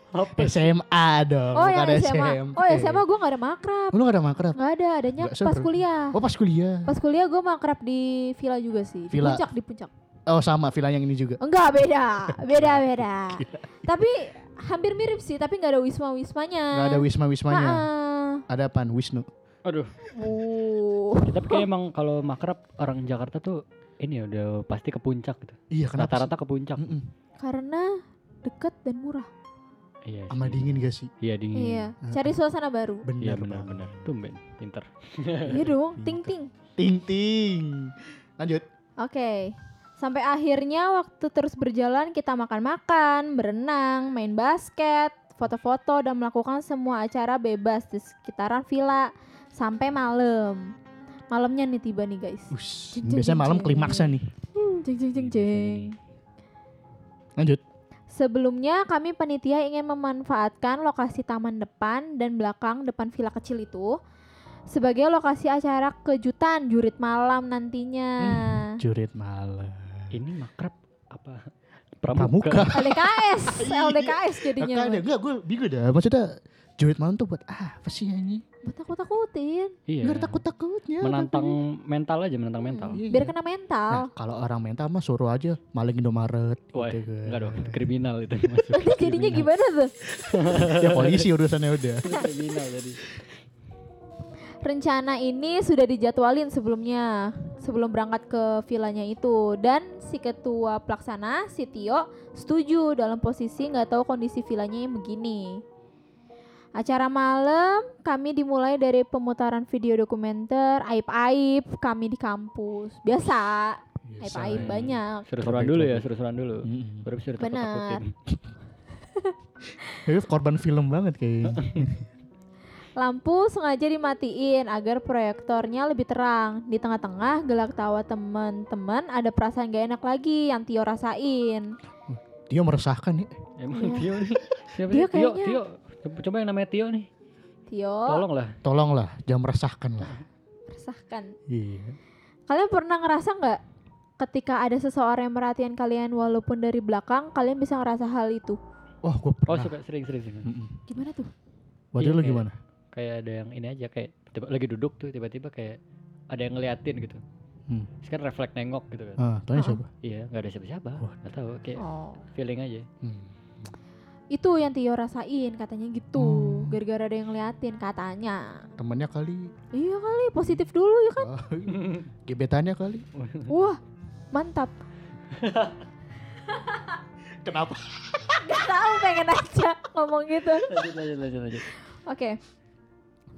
[SPEAKER 2] apa?
[SPEAKER 3] SMA dong.
[SPEAKER 4] Oh
[SPEAKER 3] bukan
[SPEAKER 4] ya SMA.
[SPEAKER 3] SMP.
[SPEAKER 4] Oh ya SMA gue gak ada makrab.
[SPEAKER 3] Lu gak ada makrab?
[SPEAKER 4] Gak ada, adanya
[SPEAKER 3] Nggak
[SPEAKER 4] pas kuliah.
[SPEAKER 3] Oh, pas kuliah.
[SPEAKER 4] Pas kuliah gue makrab di villa juga sih. Di
[SPEAKER 3] Villa.
[SPEAKER 4] puncak, di puncak.
[SPEAKER 3] Oh, sama villa yang ini juga.
[SPEAKER 4] Enggak beda, beda beda. tapi hampir mirip sih, tapi nggak ada wisma wismanya.
[SPEAKER 3] Gak ada wisma-wismanya. Ada apaan? Wisnu.
[SPEAKER 2] Aduh.
[SPEAKER 4] Uh.
[SPEAKER 2] Ya, tapi kayak emang kalau makrab orang Jakarta tuh ini ya udah pasti ke puncak gitu.
[SPEAKER 3] Iya, kenapa?
[SPEAKER 2] Rata-rata ke puncak.
[SPEAKER 3] Mm-mm.
[SPEAKER 4] Karena deket dan murah.
[SPEAKER 2] Iya.
[SPEAKER 3] Sama dingin gak sih?
[SPEAKER 2] Iya dingin.
[SPEAKER 4] Iya, cari suasana baru.
[SPEAKER 3] Bener
[SPEAKER 2] Iya
[SPEAKER 3] banget.
[SPEAKER 2] benar-benar. Tumben, pinter.
[SPEAKER 4] iya dong, ting ting.
[SPEAKER 3] Ting ting. Lanjut.
[SPEAKER 4] Oke. Sampai akhirnya waktu terus berjalan kita makan-makan, berenang, main basket, foto-foto dan melakukan semua acara bebas di sekitaran villa sampai malam. Malamnya nih tiba nih guys.
[SPEAKER 3] Ush,
[SPEAKER 4] Jeng, jeng,
[SPEAKER 3] biasanya
[SPEAKER 4] jeng,
[SPEAKER 3] malam klimaksnya nih.
[SPEAKER 4] Hmm, jeng jeng jeng jeng.
[SPEAKER 3] Lanjut.
[SPEAKER 4] Sebelumnya kami panitia ingin memanfaatkan lokasi taman depan dan belakang depan villa kecil itu sebagai lokasi acara kejutan jurit malam nantinya.
[SPEAKER 3] Jurit malam.
[SPEAKER 2] Ini makrab apa?
[SPEAKER 3] Pramuka.
[SPEAKER 4] LDKS,
[SPEAKER 3] Iya.
[SPEAKER 4] LDKS jadinya.
[SPEAKER 3] Kakak ada enggak gue bingung dah. Maksudnya jurit malam tuh buat ah, apa sih ini?
[SPEAKER 4] Buat takut-takutin,
[SPEAKER 2] Iya.
[SPEAKER 3] Enggak ada takut-takutnya.
[SPEAKER 2] menantang
[SPEAKER 3] tapi.
[SPEAKER 2] mental aja, menantang mental.
[SPEAKER 3] Iya,
[SPEAKER 4] biar
[SPEAKER 3] iya.
[SPEAKER 4] kena mental.
[SPEAKER 3] Nah, kalau orang mental mah suruh aja maling Indomaret
[SPEAKER 2] Wah,
[SPEAKER 3] gitu kan.
[SPEAKER 2] enggak dong, itu kriminal itu masuk.
[SPEAKER 4] Nanti jadinya gimana tuh?
[SPEAKER 3] ya polisi urusannya udah.
[SPEAKER 2] Kriminal jadi.
[SPEAKER 4] Rencana ini sudah dijadwalin sebelumnya, sebelum berangkat ke villanya itu. Dan si ketua pelaksana, si Tio, setuju dalam posisi nggak tahu kondisi villanya yang begini. Acara malam kami dimulai dari pemutaran video dokumenter aib-aib kami di kampus. Biasa, aib-aib
[SPEAKER 2] ya.
[SPEAKER 4] banyak.
[SPEAKER 2] Seru-seruan dulu ya, seru-seruan dulu.
[SPEAKER 3] Mm-mm.
[SPEAKER 2] Baru bisa
[SPEAKER 4] Benar.
[SPEAKER 3] Ini korban film banget kayaknya.
[SPEAKER 4] Lampu sengaja dimatiin agar proyektornya lebih terang. Di tengah-tengah gelak tawa teman-teman ada perasaan gak enak lagi yang Tio rasain.
[SPEAKER 3] Dia meresahkan ya.
[SPEAKER 2] Emang
[SPEAKER 4] Iya.
[SPEAKER 2] Tio nih. Siapa
[SPEAKER 4] Dia
[SPEAKER 2] sih? Tio,
[SPEAKER 4] kayaknya-
[SPEAKER 2] Tio. Coba yang namanya Tio nih.
[SPEAKER 4] Tio
[SPEAKER 2] Tolonglah.
[SPEAKER 3] Tolonglah, jangan meresahkan lah.
[SPEAKER 4] resahkan.
[SPEAKER 3] Iya.
[SPEAKER 4] Kalian pernah ngerasa nggak ketika ada seseorang yang merhatikan kalian walaupun dari belakang, kalian bisa ngerasa hal itu.
[SPEAKER 3] Oh, gue
[SPEAKER 2] Oh
[SPEAKER 3] pernah.
[SPEAKER 2] suka sering sering sering.
[SPEAKER 3] Mm-mm.
[SPEAKER 4] Gimana tuh?
[SPEAKER 3] Berarti
[SPEAKER 2] Iya,
[SPEAKER 3] lu gimana?
[SPEAKER 2] Kayak ada yang ini aja kayak tiba, lagi duduk tuh tiba-tiba kayak ada yang ngeliatin gitu.
[SPEAKER 3] Hmm.
[SPEAKER 2] Terus kan refleks nengok gitu kan.
[SPEAKER 3] Ah, tanya
[SPEAKER 4] Ah.
[SPEAKER 3] siapa?
[SPEAKER 2] Iya nggak ada siapa-siapa.
[SPEAKER 3] Wah.
[SPEAKER 2] Nggak tahu kayak
[SPEAKER 4] Oh.
[SPEAKER 2] feeling aja.
[SPEAKER 3] Hmm.
[SPEAKER 4] Itu yang Tio rasain katanya gitu.
[SPEAKER 3] Hmm.
[SPEAKER 4] Gara-gara ada yang ngeliatin katanya.
[SPEAKER 3] Temennya kali.
[SPEAKER 4] Iya kali, positif dulu ya kan.
[SPEAKER 3] Ah, Gebetannya kali.
[SPEAKER 4] Wah, mantap.
[SPEAKER 3] Kenapa?
[SPEAKER 4] Gak tahu pengen aja ngomong gitu.
[SPEAKER 2] lanjut lanjut lanjut lanjut.
[SPEAKER 4] Oke.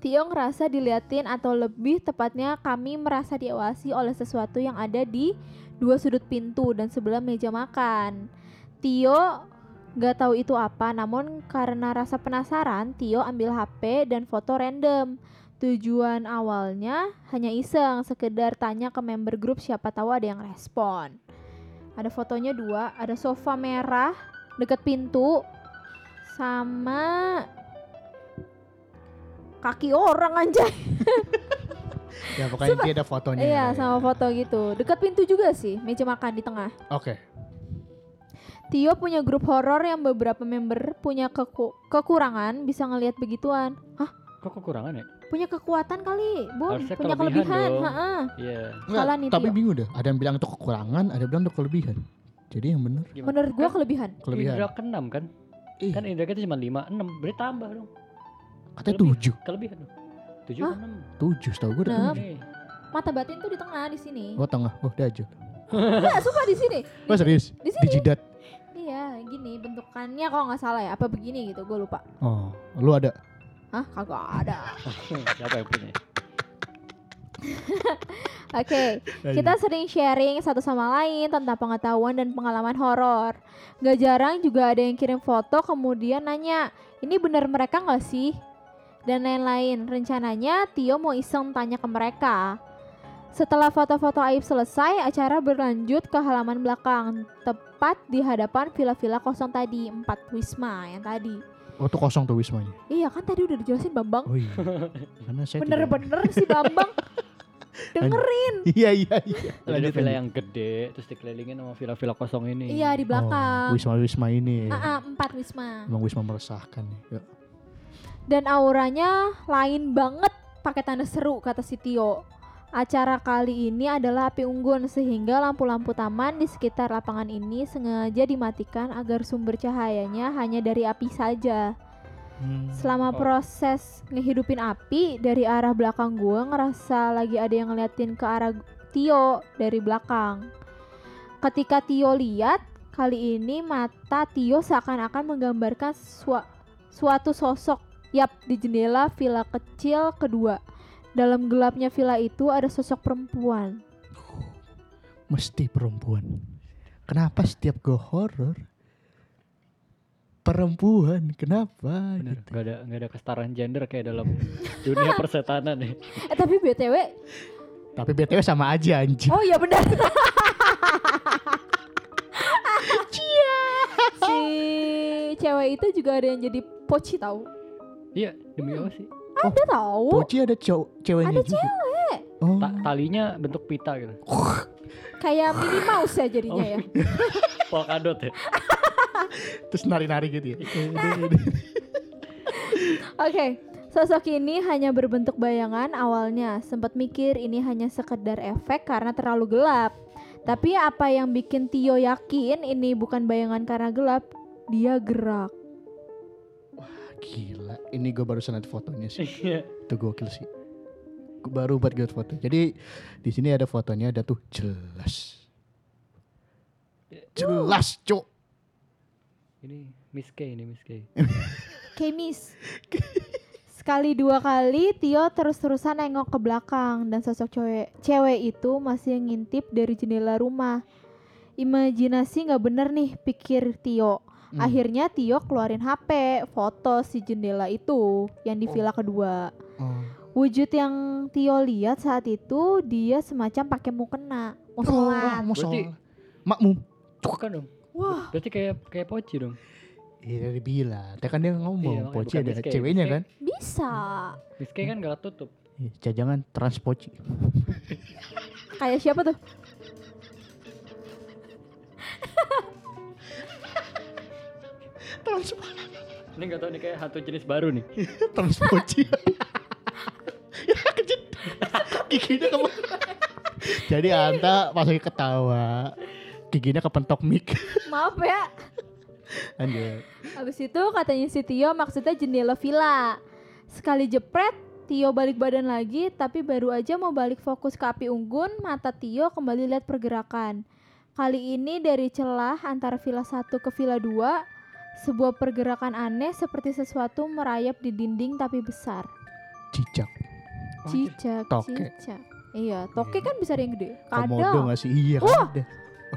[SPEAKER 4] Tio ngerasa diliatin atau lebih tepatnya kami merasa diawasi oleh sesuatu yang ada di dua sudut pintu dan sebelah meja makan. Tio nggak tahu itu apa, namun karena rasa penasaran, Tio ambil HP dan foto random. Tujuan awalnya hanya iseng, sekedar tanya ke member grup siapa tahu ada yang respon. Ada fotonya dua, ada sofa merah deket pintu sama kaki orang anjay.
[SPEAKER 3] Ya pokoknya dia ada fotonya.
[SPEAKER 4] Iya,
[SPEAKER 3] ya.
[SPEAKER 4] sama foto gitu. Dekat pintu juga sih, meja makan di tengah.
[SPEAKER 3] Oke.
[SPEAKER 4] Tio punya grup horor yang beberapa member punya keku- kekurangan bisa ngelihat begituan. Hah?
[SPEAKER 2] Kok kekurangan ya?
[SPEAKER 4] Punya kekuatan kali, Bun.
[SPEAKER 2] Harusnya
[SPEAKER 4] punya
[SPEAKER 2] kelebihan.
[SPEAKER 4] Ha-ha.
[SPEAKER 2] Iya.
[SPEAKER 4] Salah nih,
[SPEAKER 3] tapi
[SPEAKER 4] Tio.
[SPEAKER 3] bingung deh. Ada yang bilang itu kekurangan, ada yang bilang itu kelebihan. Jadi yang benar?
[SPEAKER 4] Menurut gua
[SPEAKER 2] Kan
[SPEAKER 4] kelebihan.
[SPEAKER 3] kelebihan.
[SPEAKER 2] Indra ke 6 kan?
[SPEAKER 3] Ih,
[SPEAKER 2] Kan Indra kita cuma 5, 6. Berarti tambah dong.
[SPEAKER 3] katanya tujuh.
[SPEAKER 2] Kelebihan dong. 7
[SPEAKER 4] Hah?
[SPEAKER 2] ke 6.
[SPEAKER 3] Tujuh, setahu gue ada
[SPEAKER 4] Nah.
[SPEAKER 3] tujuh.
[SPEAKER 2] Nih.
[SPEAKER 4] Mata batin tuh di tengah di sini.
[SPEAKER 3] Oh tengah, oh dajal.
[SPEAKER 4] Enggak, sumpah di sini.
[SPEAKER 3] Oh serius?
[SPEAKER 4] Di
[SPEAKER 3] Di
[SPEAKER 4] sini.
[SPEAKER 3] jidat.
[SPEAKER 4] Iya, gini bentukannya kalau nggak salah ya. Apa begini gitu, gue lupa.
[SPEAKER 3] Oh, lu ada.
[SPEAKER 4] Hah, kagak ada.
[SPEAKER 2] Siapa yang punya?
[SPEAKER 4] Oke, kita sering sharing satu sama lain tentang pengetahuan dan pengalaman horor. Gak jarang juga ada yang kirim foto kemudian nanya, ini benar mereka nggak sih? Dan lain-lain. Rencananya Tio mau iseng tanya ke mereka. Setelah foto-foto aib selesai, acara berlanjut ke halaman belakang, tepat di hadapan villa-villa kosong tadi, empat wisma yang tadi.
[SPEAKER 3] Oh tuh kosong tuh wismanya.
[SPEAKER 4] Iya kan tadi udah dijelasin Bambang.
[SPEAKER 3] Oh iya. Karena saya tidak-
[SPEAKER 4] Bener-bener sih Bambang. Dengerin.
[SPEAKER 3] Iya iya iya.
[SPEAKER 2] Ada villa yang gede terus dikelilingin sama villa-villa kosong ini.
[SPEAKER 4] Iya di belakang.
[SPEAKER 3] Oh, wisma wisma ini.
[SPEAKER 4] Ah, ah, empat wisma.
[SPEAKER 3] Emang wisma meresahkan nih. Ya.
[SPEAKER 4] Dan auranya lain banget pakai tanda seru kata si Tio. Acara kali ini adalah api unggun sehingga lampu-lampu taman di sekitar lapangan ini sengaja dimatikan agar sumber cahayanya hanya dari api saja.
[SPEAKER 3] Hmm.
[SPEAKER 4] Selama
[SPEAKER 2] Oh.
[SPEAKER 4] proses ngehidupin api dari arah belakang gua ngerasa lagi ada yang ngeliatin ke arah Tio dari belakang. Ketika Tio lihat, kali ini mata Tio seakan-akan menggambarkan sua- suatu sosok yap di jendela villa kecil kedua. Dalam gelapnya villa itu ada sosok perempuan.
[SPEAKER 3] Mesti perempuan. Kenapa setiap gue horor perempuan? Kenapa?
[SPEAKER 2] Bener,
[SPEAKER 3] Gitu.
[SPEAKER 2] nggak ada nggak ada kesetaraan gender kayak dalam dunia persetanan nih.
[SPEAKER 4] Eh tapi BTW,
[SPEAKER 3] Tapi btw sama aja anjing.
[SPEAKER 4] oh iya benar. si cewek itu juga ada yang jadi poci tahu.
[SPEAKER 2] Iya, demi apa sih?
[SPEAKER 4] Ada tahu.
[SPEAKER 3] Poci ada cowok ceweknya
[SPEAKER 4] Ada
[SPEAKER 3] juga. Oh.
[SPEAKER 2] Ta- talinya bentuk pita gitu.
[SPEAKER 4] Kayak Minnie Mouse ya jadinya ya.
[SPEAKER 2] Polkadot ya.
[SPEAKER 3] Terus nari-nari gitu ya.
[SPEAKER 4] Oke, sosok ini hanya berbentuk bayangan awalnya. Sempat mikir ini hanya sekedar efek karena terlalu gelap. Tapi apa yang bikin Tio yakin ini bukan bayangan karena gelap? Dia gerak.
[SPEAKER 3] Gila, ini gue baru lihat fotonya sih.
[SPEAKER 2] Iya.
[SPEAKER 3] Itu gokil sih. Gua baru buat lihat foto. Jadi di sini ada fotonya ada tuh jelas. Jelas, Cuk.
[SPEAKER 2] Ini Miss K ini Miss K.
[SPEAKER 4] Kemis. Sekali dua kali Tio terus-terusan nengok ke belakang dan sosok cewek cewek itu masih ngintip dari jendela rumah. Imajinasi nggak bener nih pikir Tio.
[SPEAKER 3] Hmm.
[SPEAKER 4] Akhirnya Tio keluarin HP, foto si jendela itu yang di villa kedua.
[SPEAKER 3] Oh.
[SPEAKER 4] Wujud yang Tio lihat saat itu dia semacam pakai mukena, mau
[SPEAKER 3] Oh,
[SPEAKER 4] sholat.
[SPEAKER 3] mau
[SPEAKER 2] Berarti-
[SPEAKER 3] sholat. Makmum.
[SPEAKER 2] Bukan dong.
[SPEAKER 4] Wah,
[SPEAKER 2] Berarti kayak kayak poci dong.
[SPEAKER 3] Iya dia bilang. Dia kan dia
[SPEAKER 2] Iya,
[SPEAKER 3] ngomong.
[SPEAKER 2] makanya
[SPEAKER 3] Poci ada ceweknya kan.
[SPEAKER 4] bisa.
[SPEAKER 2] K kan gak tutup.
[SPEAKER 3] Iya, jangan trans poci.
[SPEAKER 4] Kayak siapa tuh?
[SPEAKER 3] Trans
[SPEAKER 2] Ini nggak tahu nih kayak hantu jenis baru nih.
[SPEAKER 3] Transpoci. ya kejut. Giginya ke mana? Jadi Anta pas lagi ketawa, giginya kepentok mic.
[SPEAKER 4] Maaf ya.
[SPEAKER 3] Lanjut.
[SPEAKER 4] Habis itu katanya si Tio maksudnya jendela villa. Sekali jepret, Tio balik badan lagi, tapi baru aja mau balik fokus ke api unggun, mata Tio kembali lihat pergerakan. Kali ini dari celah antara villa 1 ke villa 2, sebuah pergerakan aneh seperti sesuatu merayap di dinding tapi besar.
[SPEAKER 3] Cicak.
[SPEAKER 4] Cicak,
[SPEAKER 3] Toke.
[SPEAKER 4] cicak. Iya, toke kan bisa ada yang gede.
[SPEAKER 3] Komodo
[SPEAKER 4] Kadang.
[SPEAKER 3] gak sih? Iya
[SPEAKER 4] Wah!
[SPEAKER 3] kan ada.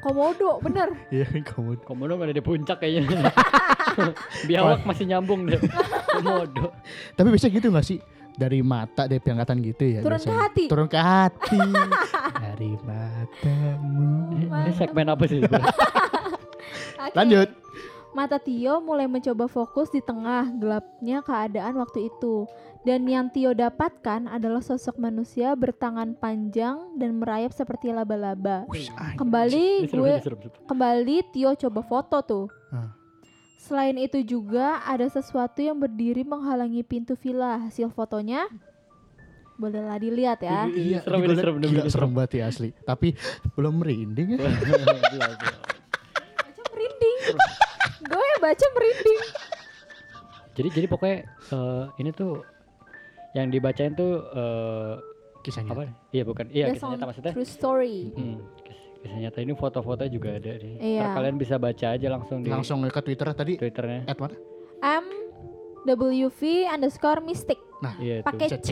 [SPEAKER 4] Komodo, bener.
[SPEAKER 3] Iya komodo.
[SPEAKER 2] Komodo ada di puncak kayaknya. Biawak masih nyambung deh. Komodo.
[SPEAKER 3] Tapi biasa gitu gak sih? Dari mata dari angkatan gitu ya
[SPEAKER 4] Turun ke
[SPEAKER 3] biasanya.
[SPEAKER 4] hati.
[SPEAKER 3] Turun ke hati. dari matamu.
[SPEAKER 2] Ini, segmen apa sih?
[SPEAKER 3] Lanjut.
[SPEAKER 4] Mata Tio mulai mencoba fokus di tengah gelapnya keadaan waktu itu. Dan yang Tio dapatkan adalah sosok manusia bertangan panjang dan merayap seperti laba-laba. Kembali gue kembali Tio coba foto tuh. Selain itu juga ada sesuatu yang berdiri menghalangi pintu villa. Hasil fotonya bolehlah dilihat ya.
[SPEAKER 3] Iya,
[SPEAKER 2] serem,
[SPEAKER 3] ini gila,
[SPEAKER 2] serem.
[SPEAKER 3] serem banget ya asli. Tapi belum merinding ya.
[SPEAKER 4] Baca merinding. gue baca merinding.
[SPEAKER 2] Jadi jadi pokoknya eh, ini tuh yang dibacain tuh eh,
[SPEAKER 3] Kisahnya.
[SPEAKER 2] apa? Iya bukan. Iya
[SPEAKER 4] Based
[SPEAKER 2] kisah nyata maksudnya.
[SPEAKER 4] True story.
[SPEAKER 2] Hmm, kis- kisah nyata ini foto-foto juga ada nih.
[SPEAKER 4] Iya.
[SPEAKER 2] Ntar kalian bisa baca aja langsung di
[SPEAKER 3] Langsung ke Twitter tadi.
[SPEAKER 2] Twitternya.
[SPEAKER 3] At mana?
[SPEAKER 4] M WV underscore mystic
[SPEAKER 2] Iya itu.
[SPEAKER 4] pakai C.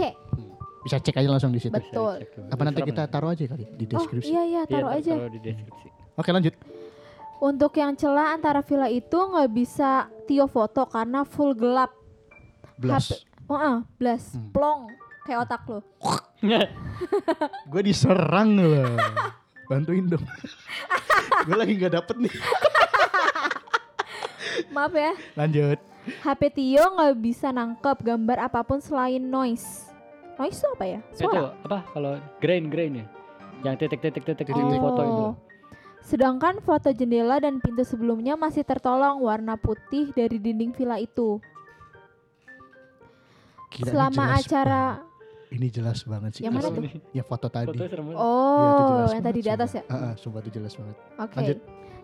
[SPEAKER 3] Bisa cek aja langsung di situ.
[SPEAKER 4] Bet- Betul.
[SPEAKER 3] Apa nanti kita
[SPEAKER 2] ya.
[SPEAKER 3] taruh aja kali di
[SPEAKER 4] Oh
[SPEAKER 3] deskripsi.
[SPEAKER 4] iya iya
[SPEAKER 2] Iya,
[SPEAKER 4] taruh
[SPEAKER 2] ntar
[SPEAKER 4] aja.
[SPEAKER 2] taruh di deskripsi.
[SPEAKER 3] Oke lanjut.
[SPEAKER 4] Untuk yang celah antara villa itu nggak bisa Tio foto karena full gelap.
[SPEAKER 3] Blas.
[SPEAKER 4] Oh ah, blas,
[SPEAKER 3] Hmm.
[SPEAKER 4] plong kayak otak lo.
[SPEAKER 3] Gue diserang loh. Bantuin dong. Gue lagi nggak dapet nih.
[SPEAKER 4] Maaf ya,
[SPEAKER 3] Lanjut.
[SPEAKER 4] HP Tio nggak bisa nangkep gambar apa pun selain noise. Noise itu apa ya?
[SPEAKER 2] itu
[SPEAKER 4] Suara.
[SPEAKER 2] apa kalau grain grain ya? Yang titik-titik-titik di
[SPEAKER 3] Titik-titik.
[SPEAKER 2] foto itu.
[SPEAKER 4] Sedangkan foto jendela dan pintu sebelumnya masih tertolong warna putih dari dinding villa itu.
[SPEAKER 3] Gila, ini
[SPEAKER 4] Selama
[SPEAKER 3] jelas
[SPEAKER 4] acara
[SPEAKER 3] banget. Ini jelas banget sih.
[SPEAKER 4] Yang mana tuh?
[SPEAKER 3] Ya foto tadi.
[SPEAKER 2] Foto
[SPEAKER 4] Oh,
[SPEAKER 3] jelas
[SPEAKER 4] yang tadi di atas ya.
[SPEAKER 3] sumpah. Ah, ah, sumpah itu jelas banget.
[SPEAKER 4] Oke.
[SPEAKER 3] Lanjut.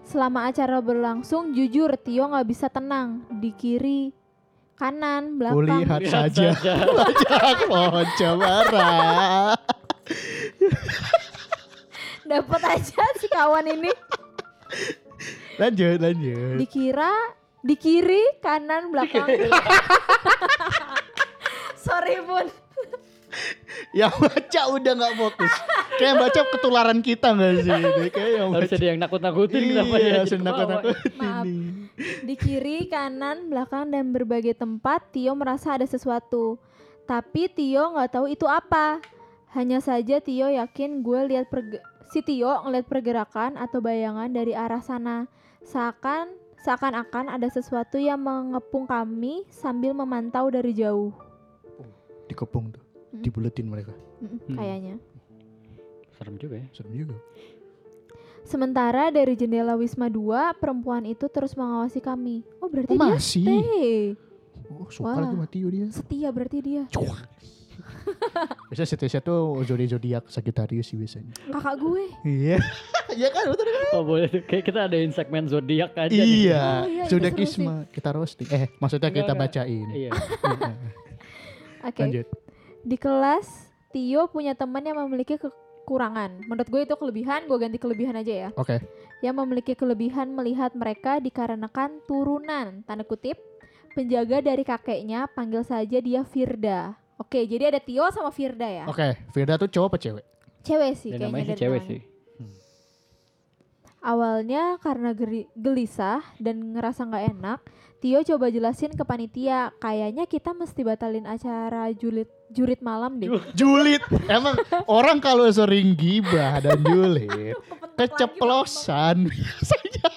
[SPEAKER 4] Selama acara berlangsung, jujur Tio nggak bisa tenang di kiri, kanan, belakang.
[SPEAKER 3] Kulihat
[SPEAKER 2] Lihat
[SPEAKER 3] saja. Wajah Ponco marah.
[SPEAKER 4] Dapat aja si kawan ini.
[SPEAKER 3] Lanjut, lanjut.
[SPEAKER 4] Dikira di kiri, kanan, belakang. Sorry bun.
[SPEAKER 3] Yang baca udah nggak fokus. Kayak yang baca ketularan kita nggak sih? Ini Kayak yang
[SPEAKER 2] Harus
[SPEAKER 3] baca.
[SPEAKER 2] ada yang nakut-nakutin kenapa ya?
[SPEAKER 3] Iya,
[SPEAKER 2] jadi
[SPEAKER 3] senang
[SPEAKER 2] ketawa?
[SPEAKER 4] Maaf. Di kiri, kanan, belakang dan berbagai tempat Tio merasa ada sesuatu. Tapi Tio nggak tahu itu apa. Hanya saja Tio yakin gue lihat perge- si Tio ngeliat pergerakan atau bayangan dari arah sana. Seakan seakan-akan ada sesuatu yang mengepung kami sambil memantau dari jauh.
[SPEAKER 3] Dikepung tuh,
[SPEAKER 4] Mm.
[SPEAKER 3] dibuletin mereka.
[SPEAKER 2] Hmm.
[SPEAKER 4] Kayaknya.
[SPEAKER 2] Serem juga ya.
[SPEAKER 3] Serem juga.
[SPEAKER 4] Sementara dari jendela Wisma 2, perempuan itu terus mengawasi kami. Oh, berarti
[SPEAKER 3] Oh,
[SPEAKER 4] dia
[SPEAKER 3] masih?
[SPEAKER 4] stay.
[SPEAKER 3] Oh, suka lagi mati dia.
[SPEAKER 4] Setia berarti dia.
[SPEAKER 3] Biasanya setia tuh zodiak zodiak Sagittarius sih biasanya.
[SPEAKER 4] Kakak gue.
[SPEAKER 3] Iya. Iya kan betul kan?
[SPEAKER 2] Oh boleh tuh. Kayak kita adain segmen zodiak aja.
[SPEAKER 3] Iya,
[SPEAKER 4] Oh, iya,
[SPEAKER 3] zodiakisme kita roasting. Eh, maksudnya
[SPEAKER 2] Enggak,
[SPEAKER 3] kita
[SPEAKER 2] enggak.
[SPEAKER 3] bacain.
[SPEAKER 2] Iya.
[SPEAKER 4] Oke.
[SPEAKER 3] Lanjut.
[SPEAKER 4] Di kelas, Tio punya teman yang memiliki kekurangan. Menurut gue itu kelebihan, gue ganti kelebihan aja ya.
[SPEAKER 3] Oke.
[SPEAKER 4] Yang memiliki kelebihan melihat mereka dikarenakan turunan, tanda kutip, penjaga dari kakeknya, panggil saja dia Firda. Oke, jadi ada Tio sama Firda ya.
[SPEAKER 3] Oke, Firda tuh cowok apa cewek?
[SPEAKER 4] Cewek sih
[SPEAKER 2] Dan
[SPEAKER 4] kayaknya
[SPEAKER 2] namanya cewek sih.
[SPEAKER 4] Awalnya karena geri- gelisah dan ngerasa nggak enak, Tio coba jelasin ke panitia, kayaknya kita mesti batalin acara julit jurit malam deh.
[SPEAKER 3] Julid. Emang orang kalau sering gibah dan julid, keceplosan biasanya.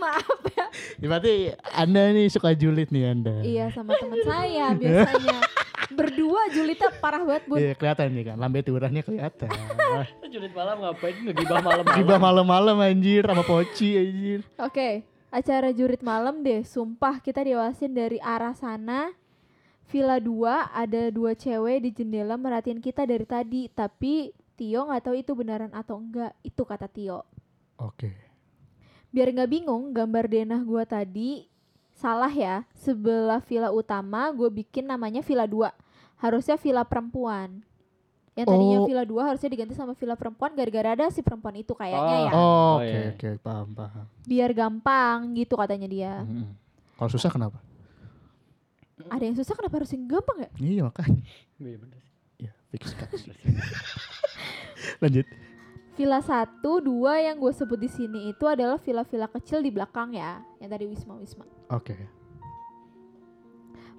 [SPEAKER 4] Maaf ya.
[SPEAKER 3] Ya, Berarti Anda nih suka julid nih Anda.
[SPEAKER 4] Iya sama teman saya biasanya. Berdua julitnya parah banget, Bun.
[SPEAKER 3] Iya, kelihatan nih kan, lambe turahnya kelihatan.
[SPEAKER 2] Julid malam ngapain ngegibah malam-malam?
[SPEAKER 3] Gibah malam-malam anjir sama poci anjir.
[SPEAKER 4] Oke. acara jurit malam deh. Sumpah kita diawasin dari arah sana. Villa 2 ada dua cewek di jendela merhatiin kita dari tadi. Tapi Tio nggak tahu itu beneran atau enggak. Itu kata Tio.
[SPEAKER 3] Oke.
[SPEAKER 4] Biar nggak bingung, gambar denah gua tadi salah ya. Sebelah villa utama gue bikin namanya villa 2. Harusnya villa perempuan. Yang tadinya
[SPEAKER 3] Oh.
[SPEAKER 4] villa 2 harusnya diganti sama villa perempuan gara-gara ada si perempuan itu kayaknya
[SPEAKER 2] Oh.
[SPEAKER 4] ya.
[SPEAKER 3] Oh,
[SPEAKER 2] Oh,
[SPEAKER 3] oke
[SPEAKER 2] iya.
[SPEAKER 3] oke paham paham.
[SPEAKER 4] Biar gampang gitu katanya dia.
[SPEAKER 3] Mm-mm. Kalau susah kenapa?
[SPEAKER 4] Ada yang susah kenapa harus yang gampang ya?
[SPEAKER 3] Iya makanya.
[SPEAKER 2] Iya.
[SPEAKER 3] Ya fix. Lanjut.
[SPEAKER 4] Villa 1, 2 yang gue sebut di sini itu adalah villa-villa kecil di belakang ya. Yang tadi Wisma-Wisma.
[SPEAKER 3] Oke.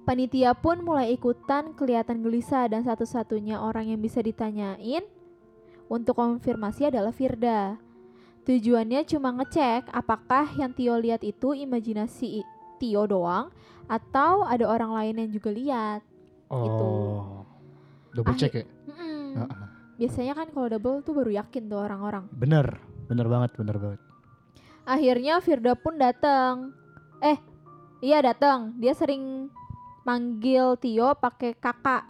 [SPEAKER 4] Panitia pun mulai ikutan kelihatan gelisah dan satu-satunya orang yang bisa ditanyain untuk konfirmasi adalah Firda. Tujuannya cuma ngecek apakah yang Tio lihat itu imajinasi Tio doang atau ada orang lain yang juga lihat. Gitu.
[SPEAKER 3] Oh. Double check ya?
[SPEAKER 4] Mm-mm.
[SPEAKER 3] Heeh.
[SPEAKER 4] Biasanya kan kalau double tuh baru yakin tuh orang-orang.
[SPEAKER 3] Bener, bener banget, bener banget.
[SPEAKER 4] Akhirnya Firda pun datang. Eh, iya datang. Dia sering manggil Tio pakai kakak,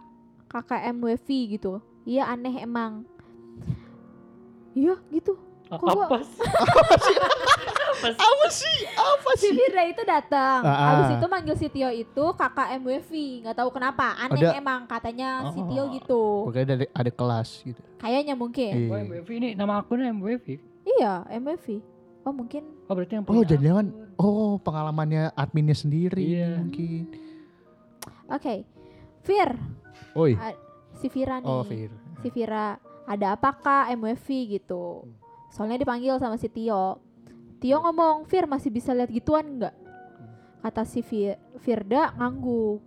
[SPEAKER 4] kakak MWV gitu. Iya aneh emang. Iya gitu. Kok gua-
[SPEAKER 2] apa sih? apa sih?
[SPEAKER 3] Apa sih?
[SPEAKER 4] Si Firda itu datang.
[SPEAKER 3] Ah, ah.
[SPEAKER 4] Habis itu manggil si Tio itu kakak MWV. Nggak tahu kenapa. Aneh
[SPEAKER 3] Ada-
[SPEAKER 4] emang katanya si
[SPEAKER 3] Oh.
[SPEAKER 4] Tio gitu.
[SPEAKER 3] Oke, ada ada kelas gitu.
[SPEAKER 4] Kayaknya mungkin.
[SPEAKER 2] Oh
[SPEAKER 3] Iya.
[SPEAKER 2] MWV ini nama akunnya MWV.
[SPEAKER 4] Iya MWV. Oh mungkin.
[SPEAKER 2] Oh berarti yang
[SPEAKER 3] Oh, jangan-jangan
[SPEAKER 2] akun.
[SPEAKER 3] oh pengalamannya adminnya sendiri
[SPEAKER 2] Iya.
[SPEAKER 3] mungkin.
[SPEAKER 4] Oke. Fir.
[SPEAKER 3] Oi.
[SPEAKER 4] A- si Vira nih.
[SPEAKER 3] Oh, Fir.
[SPEAKER 4] si Vira ada apa kak MWV gitu soalnya dipanggil sama si Tio Tio ngomong Fir masih bisa lihat gituan nggak kata si Fi- Firda ngangguk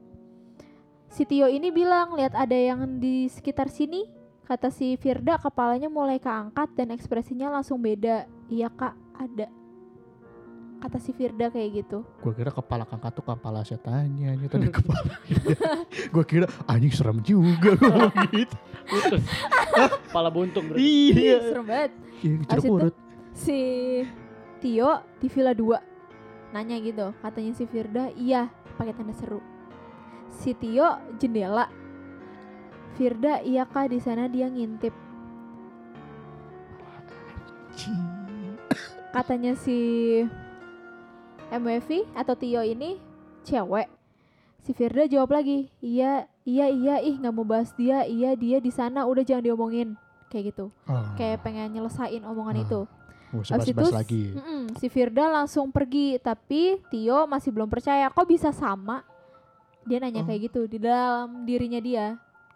[SPEAKER 4] si Tio ini bilang lihat ada yang di sekitar sini kata si Firda kepalanya mulai keangkat dan ekspresinya langsung beda iya kak ada kata si Firda kayak gitu
[SPEAKER 3] Gue kira kepala kakak tuh kepala setannya, nyata ada kepala. gue kira anjing serem juga ngomong gitu.
[SPEAKER 2] putus. Kepala buntung berarti.
[SPEAKER 3] Iya.
[SPEAKER 4] serem banget
[SPEAKER 3] Iya,
[SPEAKER 4] si Tio di Villa 2 nanya gitu katanya si Firda iya pakai tanda seru. Si Tio jendela. Firda iya kah di sana dia ngintip? Katanya si MWV atau Tio ini cewek. Si Firda jawab lagi iya iya iya ih nggak mau bahas dia. Iya dia di sana udah jangan diomongin. Kayak gitu.
[SPEAKER 3] Oh,
[SPEAKER 4] kayak pengen nyelesain omongan
[SPEAKER 3] Ah.
[SPEAKER 4] itu Habis
[SPEAKER 3] sebas-bas
[SPEAKER 4] itu,
[SPEAKER 3] lagi.
[SPEAKER 4] mm-mm, si Firda langsung pergi, tapi Tio masih belum percaya. Kok bisa sama? Dia nanya
[SPEAKER 3] Oh.
[SPEAKER 4] kayak gitu di dalam dirinya dia.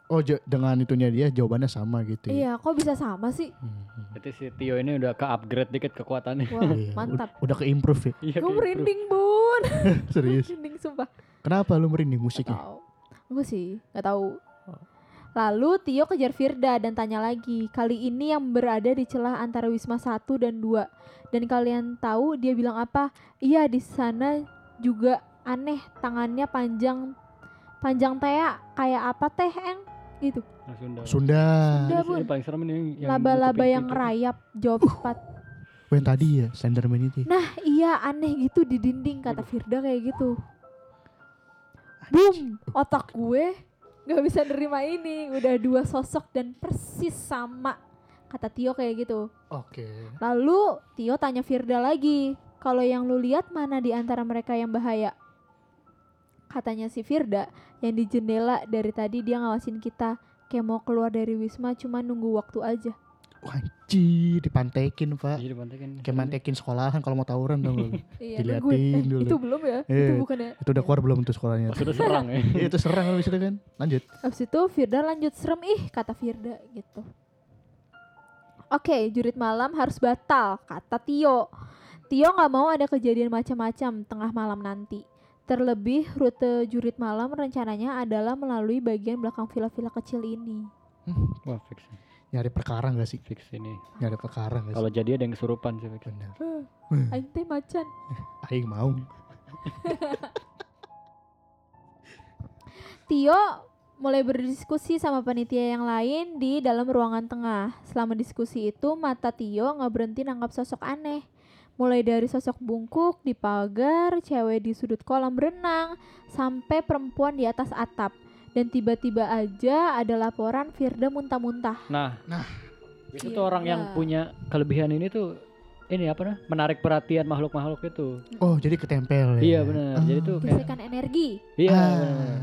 [SPEAKER 3] Oh, dengan itunya dia jawabannya sama gitu ya.
[SPEAKER 4] Iya, kok bisa sama sih?
[SPEAKER 3] Hmm.
[SPEAKER 2] Berarti si Tio ini udah ke upgrade dikit kekuatannya.
[SPEAKER 4] Wah,
[SPEAKER 3] Iya,
[SPEAKER 4] mantap.
[SPEAKER 3] Udah, ke improve ya.
[SPEAKER 2] Iya,
[SPEAKER 4] Gue merinding, Bun.
[SPEAKER 3] Serius.
[SPEAKER 4] merinding sumpah.
[SPEAKER 3] Kenapa lu merinding
[SPEAKER 4] Gak
[SPEAKER 3] musiknya?
[SPEAKER 4] tahu. Gue sih, gak tahu. Lalu Tio kejar Firda dan tanya lagi. Kali ini yang berada di celah antara Wisma 1 dan 2. Dan kalian tahu dia bilang apa? Iya, di sana juga aneh tangannya panjang panjang teh kayak apa teh eng gitu
[SPEAKER 2] Nah, Sunda.
[SPEAKER 3] Sunda.
[SPEAKER 4] Sunda. Bun.
[SPEAKER 2] paling serem ini yang
[SPEAKER 4] laba-laba yang rayap jawab cepat
[SPEAKER 3] Oh, yang tadi ya, Slenderman itu.
[SPEAKER 4] nah iya aneh gitu di dinding kata Firda kayak gitu boom otak gue nggak bisa nerima ini. Udah dua sosok dan persis sama. Kata Tio kayak gitu.
[SPEAKER 3] Oke.
[SPEAKER 4] lalu Tio tanya Firda lagi kalau yang lu lihat mana di antara mereka yang bahaya? Katanya si Firda yang di jendela dari tadi dia ngawasin kita. Kayak mau keluar dari Wisma cuma nunggu waktu aja
[SPEAKER 3] Wajib dipantekin, Pak.
[SPEAKER 2] Iya dipantekin.
[SPEAKER 3] Kayak mantekin sekolahan kalau mau tawuran dong.
[SPEAKER 4] Iya,
[SPEAKER 3] Diliatin
[SPEAKER 4] nungguin. Eh,
[SPEAKER 3] dulu.
[SPEAKER 4] itu belum ya?
[SPEAKER 3] Iya.
[SPEAKER 4] Itu bukan ya?
[SPEAKER 3] Itu udah keluar belum tuh sekolahnya?
[SPEAKER 2] Pas udah serang ya.
[SPEAKER 3] Iya, itu serang habis itu kan. Lanjut.
[SPEAKER 4] Abis itu Firda lanjut serem ih kata Firda gitu. Oke, jurit malam harus batal kata Tio. Tio nggak mau ada kejadian macam-macam tengah malam nanti. Terlebih rute jurit malam rencananya adalah melalui bagian belakang villa-villa kecil ini.
[SPEAKER 2] Wah fix.
[SPEAKER 3] Nyari perkara gak sih?
[SPEAKER 2] Fix ini.
[SPEAKER 3] Nyari perkara gak sih?
[SPEAKER 2] Kalau jadi ada yang kesurupan sih fix.
[SPEAKER 3] Bener.
[SPEAKER 4] Aing teh macan.
[SPEAKER 3] Aing mau.
[SPEAKER 4] Tio mulai berdiskusi sama panitia yang lain di dalam ruangan tengah. Selama diskusi itu, mata Tio nggak berhenti nangkap sosok aneh. Mulai dari sosok bungkuk di pagar, cewek di sudut kolam renang, sampai perempuan di atas atap. Dan tiba-tiba aja ada laporan Firda muntah-muntah.
[SPEAKER 2] Nah,
[SPEAKER 3] Nah.
[SPEAKER 2] itu tuh orang yang
[SPEAKER 4] Gila.
[SPEAKER 2] punya kelebihan ini tuh ini apa nah? Menarik perhatian makhluk-makhluk itu.
[SPEAKER 3] Oh, jadi ketempel ya.
[SPEAKER 2] Iya benar. Jadi tuh kayak
[SPEAKER 4] Gesekan energi.
[SPEAKER 2] iya.
[SPEAKER 3] Ah.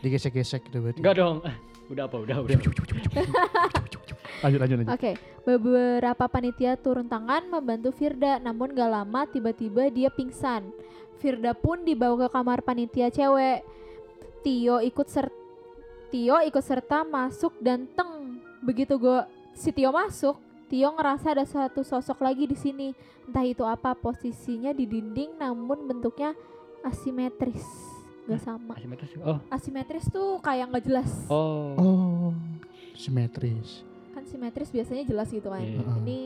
[SPEAKER 3] Digesek-gesek gitu berarti.
[SPEAKER 2] Enggak dong. Udah apa? Udah, udah.
[SPEAKER 3] Lanjut lanjut lanjut.
[SPEAKER 4] Oke, beberapa panitia turun tangan membantu Firda, namun gak lama tiba-tiba dia pingsan. Firda pun dibawa ke kamar panitia cewek. Tio ikut ser Tio ikut serta masuk dan teng. Begitu gua si Tio masuk, Tio ngerasa ada satu sosok lagi di sini. Entah itu apa posisinya di dinding namun bentuknya asimetris. Gak sama.
[SPEAKER 2] Asimetris. Oh.
[SPEAKER 4] Asimetris tuh kayak nggak jelas.
[SPEAKER 2] Oh.
[SPEAKER 3] Oh, simetris.
[SPEAKER 4] Kan simetris biasanya jelas gitu kan.
[SPEAKER 2] Iya.
[SPEAKER 4] Ini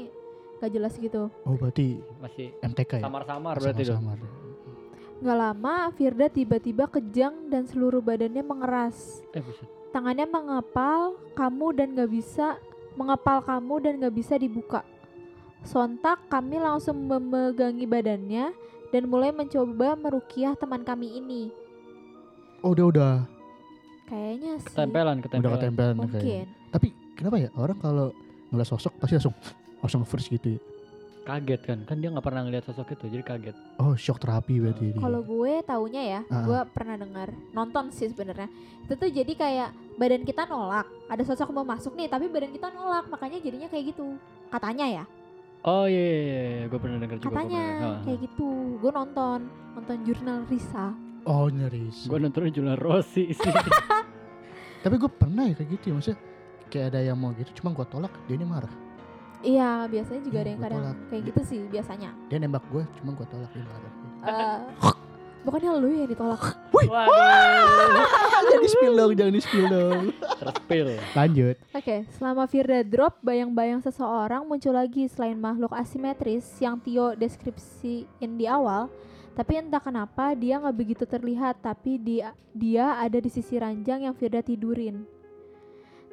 [SPEAKER 4] gak jelas gitu.
[SPEAKER 3] Oh, berarti
[SPEAKER 2] Masih
[SPEAKER 3] MTK ya?
[SPEAKER 2] samar-samar berarti tuh.
[SPEAKER 3] Samar-samar.
[SPEAKER 4] Gak lama, Firda tiba-tiba kejang dan seluruh badannya mengeras.
[SPEAKER 2] Eh.
[SPEAKER 4] Tangannya mengepal kamu dan gak bisa mengepal kamu dan gak bisa dibuka. Sontak kami langsung memegangi badannya dan mulai mencoba merukiah teman kami ini.
[SPEAKER 3] Oh, udah udah
[SPEAKER 4] Kayaknya sih
[SPEAKER 2] Ketempelan,
[SPEAKER 3] udah
[SPEAKER 2] ketempelan.
[SPEAKER 3] ketempelan kayaknya.
[SPEAKER 4] mungkin.
[SPEAKER 3] Tapi kenapa ya orang kalau ngeliat sosok pasti langsung langsung first gitu ya?
[SPEAKER 2] Kaget kan? Kan dia nggak pernah ngeliat sosok itu, jadi kaget.
[SPEAKER 3] Oh, shock terapi berarti dia.
[SPEAKER 4] Kalau gue taunya ya,
[SPEAKER 3] Ah.
[SPEAKER 4] gue pernah dengar nonton sih sebenarnya. Itu tuh jadi kayak badan kita nolak, ada sosok mau masuk nih, tapi badan kita nolak, makanya jadinya kayak gitu. Katanya ya,
[SPEAKER 2] Oh iya, iya, iya, iya. gue pernah dengar juga.
[SPEAKER 4] katanya kayak gitu. Gue nonton, nonton jurnal Risa.
[SPEAKER 3] Oh, nyaris.
[SPEAKER 2] Gue nonton jurnal Rossi sih.
[SPEAKER 3] Tapi gue pernah ya kayak gitu ya, maksudnya kayak ada yang mau gitu, cuma gue tolak, dia ini marah.
[SPEAKER 4] Iya, biasanya juga
[SPEAKER 3] Iya,
[SPEAKER 4] ada yang kadang
[SPEAKER 3] tolak.
[SPEAKER 4] kayak gitu sih biasanya.
[SPEAKER 3] Dia nembak gue, cuma gue tolak dia marah.
[SPEAKER 4] Eh, bukannya lu yang ditolak?
[SPEAKER 2] Waduh.
[SPEAKER 3] jangan di spill dong, jangan di spill dong.
[SPEAKER 2] Terspil.
[SPEAKER 3] Lanjut.
[SPEAKER 4] Oke, selama Firda drop, bayang-bayang seseorang muncul lagi selain makhluk asimetris yang Tio deskripsiin di awal. Tapi entah kenapa dia nggak begitu terlihat, tapi dia dia ada di sisi ranjang yang Firda tidurin.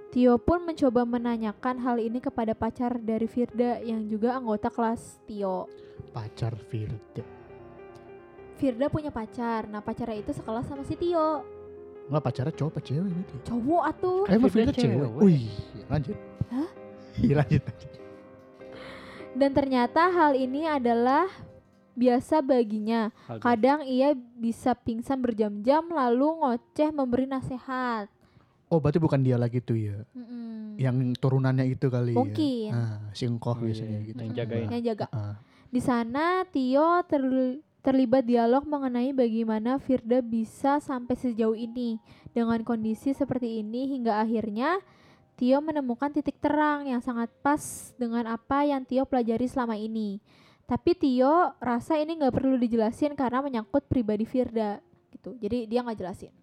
[SPEAKER 4] Tio pun mencoba menanyakan hal ini kepada pacar dari Firda yang juga anggota kelas Tio.
[SPEAKER 3] Pacar Firda.
[SPEAKER 4] Firda punya pacar, nah pacarnya itu sekelas sama si Tio.
[SPEAKER 3] Enggak pacarnya cowok apa cewek berarti?
[SPEAKER 4] Cowok atuh.
[SPEAKER 3] Eh, emang
[SPEAKER 2] Firda
[SPEAKER 3] Firda cewek.
[SPEAKER 2] cewek.
[SPEAKER 3] Wih, lanjut.
[SPEAKER 4] Hah?
[SPEAKER 3] Iya, lanjut, lanjut.
[SPEAKER 4] Dan ternyata hal ini adalah biasa baginya. Kadang ia bisa pingsan berjam-jam lalu ngoceh memberi nasihat.
[SPEAKER 3] Oh, berarti bukan dia lagi tuh ya.
[SPEAKER 4] Mm-mm.
[SPEAKER 3] Yang turunannya itu kali
[SPEAKER 4] Mungkin.
[SPEAKER 3] ya. Ah, si engkoh
[SPEAKER 2] Oh, iya,
[SPEAKER 3] biasanya
[SPEAKER 2] iya.
[SPEAKER 3] gitu.
[SPEAKER 2] Yang jagain.
[SPEAKER 4] Yang jaga.
[SPEAKER 3] Ah.
[SPEAKER 4] Di sana Tio terli- terlibat dialog mengenai bagaimana Firda bisa sampai sejauh ini dengan kondisi seperti ini hingga akhirnya Tio menemukan titik terang yang sangat pas dengan apa yang Tio pelajari selama ini. Tapi Tio rasa ini nggak perlu dijelasin karena menyangkut pribadi Firda gitu. Jadi dia nggak jelasin.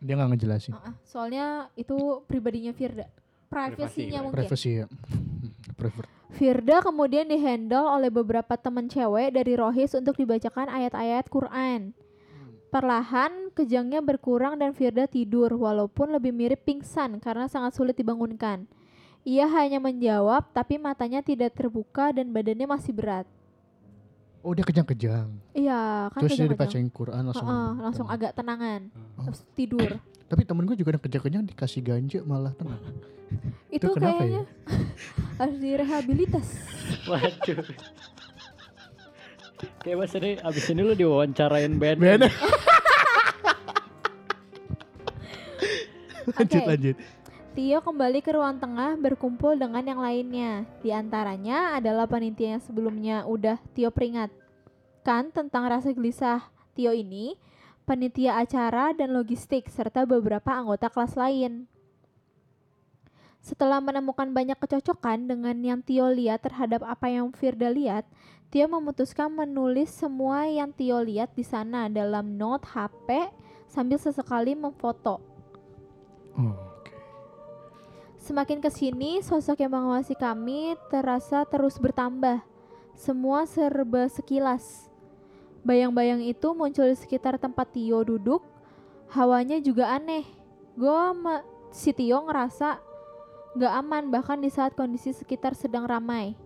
[SPEAKER 3] Dia nggak ngejelasin.
[SPEAKER 4] Uh-uh, soalnya itu pribadinya Firda. Privasinya
[SPEAKER 2] Privasi,
[SPEAKER 4] mungkin.
[SPEAKER 3] Privacy ya.
[SPEAKER 4] Firda kemudian dihandle oleh beberapa teman cewek dari Rohis untuk dibacakan ayat-ayat Quran. Perlahan kejangnya berkurang dan Firda tidur walaupun lebih mirip pingsan karena sangat sulit dibangunkan. Ia hanya menjawab tapi matanya tidak terbuka dan badannya masih berat.
[SPEAKER 3] Oh, dia kejang-kejang.
[SPEAKER 4] Iya, kan
[SPEAKER 3] Terus dia
[SPEAKER 4] kejang-kejang.
[SPEAKER 3] dibacain Quran langsung.
[SPEAKER 4] Heeh, langsung
[SPEAKER 3] tenang.
[SPEAKER 4] agak tenangan.
[SPEAKER 3] Oh.
[SPEAKER 4] Terus tidur.
[SPEAKER 3] Tapi temen gue juga ada kejang-kejang dikasih ganja malah tenang.
[SPEAKER 4] Itu
[SPEAKER 3] kenapa
[SPEAKER 4] kayaknya harus direhabilitas.
[SPEAKER 2] Waduh. Kayak mas ini abis ini lu diwawancarain band.
[SPEAKER 3] Ben. lanjut
[SPEAKER 4] Oke.
[SPEAKER 3] lanjut.
[SPEAKER 4] Tio kembali ke ruang tengah berkumpul dengan yang lainnya. Di antaranya adalah panitia yang sebelumnya udah Tio peringatkan tentang rasa gelisah Tio ini, panitia acara dan logistik, serta beberapa anggota kelas lain. Setelah menemukan banyak kecocokan dengan yang Tio lihat terhadap apa yang Firda lihat, Tio memutuskan menulis semua yang Tio lihat di sana dalam note HP sambil sesekali memfoto.
[SPEAKER 3] Oh,
[SPEAKER 4] Semakin ke sini, sosok yang mengawasi kami terasa terus bertambah. Semua serba sekilas. Bayang-bayang itu muncul di sekitar tempat Tio duduk. Hawanya juga aneh. Gue si Tio ngerasa gak aman bahkan di saat kondisi sekitar sedang ramai.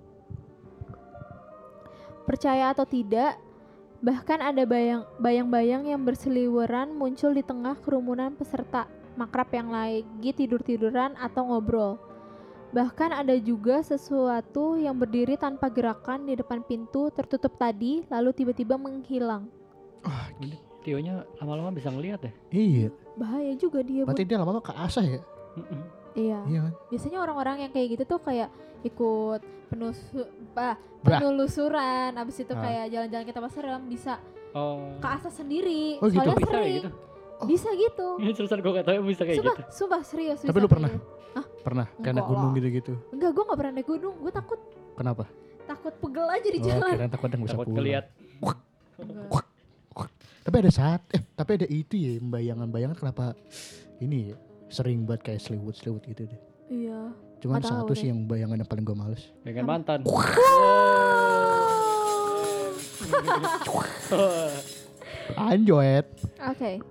[SPEAKER 4] Percaya atau tidak, bahkan ada bayang- bayang-bayang yang berseliweran muncul di tengah kerumunan peserta makrab yang lagi tidur-tiduran atau ngobrol. Bahkan ada juga sesuatu yang berdiri tanpa gerakan di depan pintu tertutup tadi lalu tiba-tiba menghilang.
[SPEAKER 3] Wah, gini.
[SPEAKER 2] Tionya lama-lama bisa ngeliat ya.
[SPEAKER 3] Iya.
[SPEAKER 4] Bahaya juga dia.
[SPEAKER 3] Berarti dia lama-lama keasah ya?
[SPEAKER 2] Mm-mm.
[SPEAKER 4] Iya.
[SPEAKER 3] Iya kan?
[SPEAKER 4] Biasanya orang-orang yang kayak gitu tuh kayak ikut penusu, bah, penelusuran, abis itu
[SPEAKER 3] Ah.
[SPEAKER 4] kayak jalan-jalan ke tempat serem bisa
[SPEAKER 2] Oh.
[SPEAKER 4] keasah sendiri.
[SPEAKER 3] Oh, gitu?
[SPEAKER 4] Soalnya
[SPEAKER 2] Bisa
[SPEAKER 4] sering.
[SPEAKER 2] gitu.
[SPEAKER 4] Bisa gitu.
[SPEAKER 2] Ini terusan gue gak tau bisa kayak
[SPEAKER 4] Sumpah,
[SPEAKER 2] gitu.
[SPEAKER 4] sumpah serius.
[SPEAKER 3] Tapi lu pernah?
[SPEAKER 4] gitu.
[SPEAKER 3] Pernah kayak naik gunung gitu-gitu.
[SPEAKER 4] Enggak, gue gak pernah naik gunung. Gue takut,
[SPEAKER 3] Kenapa?
[SPEAKER 4] takut pegel aja di
[SPEAKER 3] Oh,
[SPEAKER 4] jalan.
[SPEAKER 3] kira takut nggak bisa
[SPEAKER 2] Takut
[SPEAKER 3] pulang.
[SPEAKER 2] ngeliat.
[SPEAKER 4] Enggak.
[SPEAKER 3] Tapi ada saat, eh tapi ada itu ya bayangan-bayangan kenapa ini ya, sering banget kayak seliwut-seliwut gitu deh.
[SPEAKER 4] Iya.
[SPEAKER 3] Cuman satu
[SPEAKER 4] deh.
[SPEAKER 3] sih yang bayangan yang paling gue males.
[SPEAKER 2] Dengan mantan.
[SPEAKER 3] Anjoet.
[SPEAKER 4] Oke.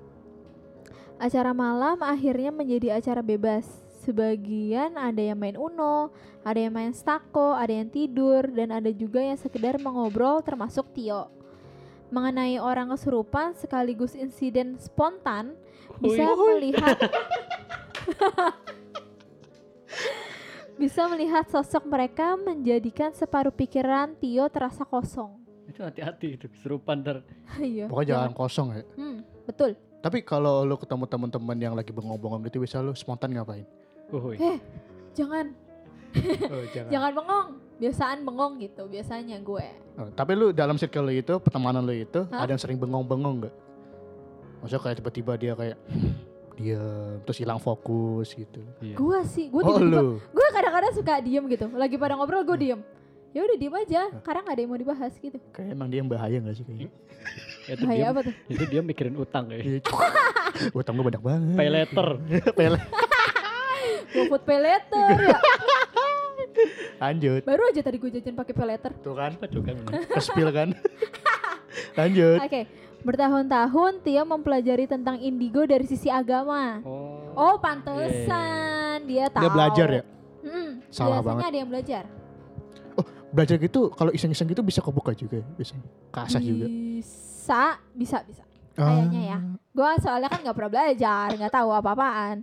[SPEAKER 4] Acara malam akhirnya menjadi acara bebas. Sebagian ada yang main Uno, ada yang main stako, ada yang tidur, dan ada juga yang sekedar mengobrol termasuk Tio. Mengenai orang kesurupan sekaligus insiden spontan, bisa melihat bisa melihat sosok mereka menjadikan separuh pikiran Tio terasa kosong.
[SPEAKER 2] itu hati-hati itu kesurupan ter.
[SPEAKER 4] Iya.
[SPEAKER 3] Pokoknya jangan kosong ya.
[SPEAKER 4] Hmm, betul.
[SPEAKER 3] Tapi kalau lu ketemu teman-teman yang lagi bengong-bengong gitu bisa lu spontan ngapain?
[SPEAKER 2] Uhuy.
[SPEAKER 4] Jangan
[SPEAKER 3] Oh, jangan.
[SPEAKER 4] jangan bengong. Biasaan bengong gitu biasanya gue.
[SPEAKER 3] Oh, tapi lu dalam circle lu itu, pertemanan lu itu
[SPEAKER 4] Hah?
[SPEAKER 3] ada yang sering bengong-bengong gak? Maksudnya kayak tiba-tiba dia kayak diam terus hilang fokus gitu.
[SPEAKER 2] Iya.
[SPEAKER 4] Gue sih, gue
[SPEAKER 3] Oh
[SPEAKER 4] tiba-tiba, gue kadang-kadang suka diem gitu. Lagi pada ngobrol gue diem. Ya udah diem aja, karena nggak ada yang mau dibahas gitu.
[SPEAKER 3] Kayak emang dia yang bahaya gak sih kayaknya?
[SPEAKER 2] Itu dia,
[SPEAKER 4] apa tuh?
[SPEAKER 2] itu dia mikirin utang kayak.
[SPEAKER 3] Iya. Utang gue banyak banget.
[SPEAKER 2] Pay later.
[SPEAKER 3] Pay
[SPEAKER 4] Gue food pay later ya.
[SPEAKER 3] Lanjut.
[SPEAKER 4] Baru aja tadi gue jajan pakai pay later.
[SPEAKER 3] Tuh kan,
[SPEAKER 2] Aduh kan.
[SPEAKER 3] kespil kan. Lanjut.
[SPEAKER 4] Oke, bertahun-tahun Tio mempelajari tentang indigo dari sisi agama.
[SPEAKER 2] Oh.
[SPEAKER 4] Oh, pantesan dia tahu.
[SPEAKER 3] Dia belajar ya?
[SPEAKER 4] Hmm,
[SPEAKER 3] Salah
[SPEAKER 4] biasanya
[SPEAKER 3] banget.
[SPEAKER 4] ada yang belajar.
[SPEAKER 3] Belajar gitu kalau iseng-iseng gitu bisa kebuka juga ya biasanya. Kasah juga.
[SPEAKER 4] Bisa, bisa, bisa. Kayaknya ya. Gue soalnya kan nggak pernah belajar, nggak tahu apa-apaan.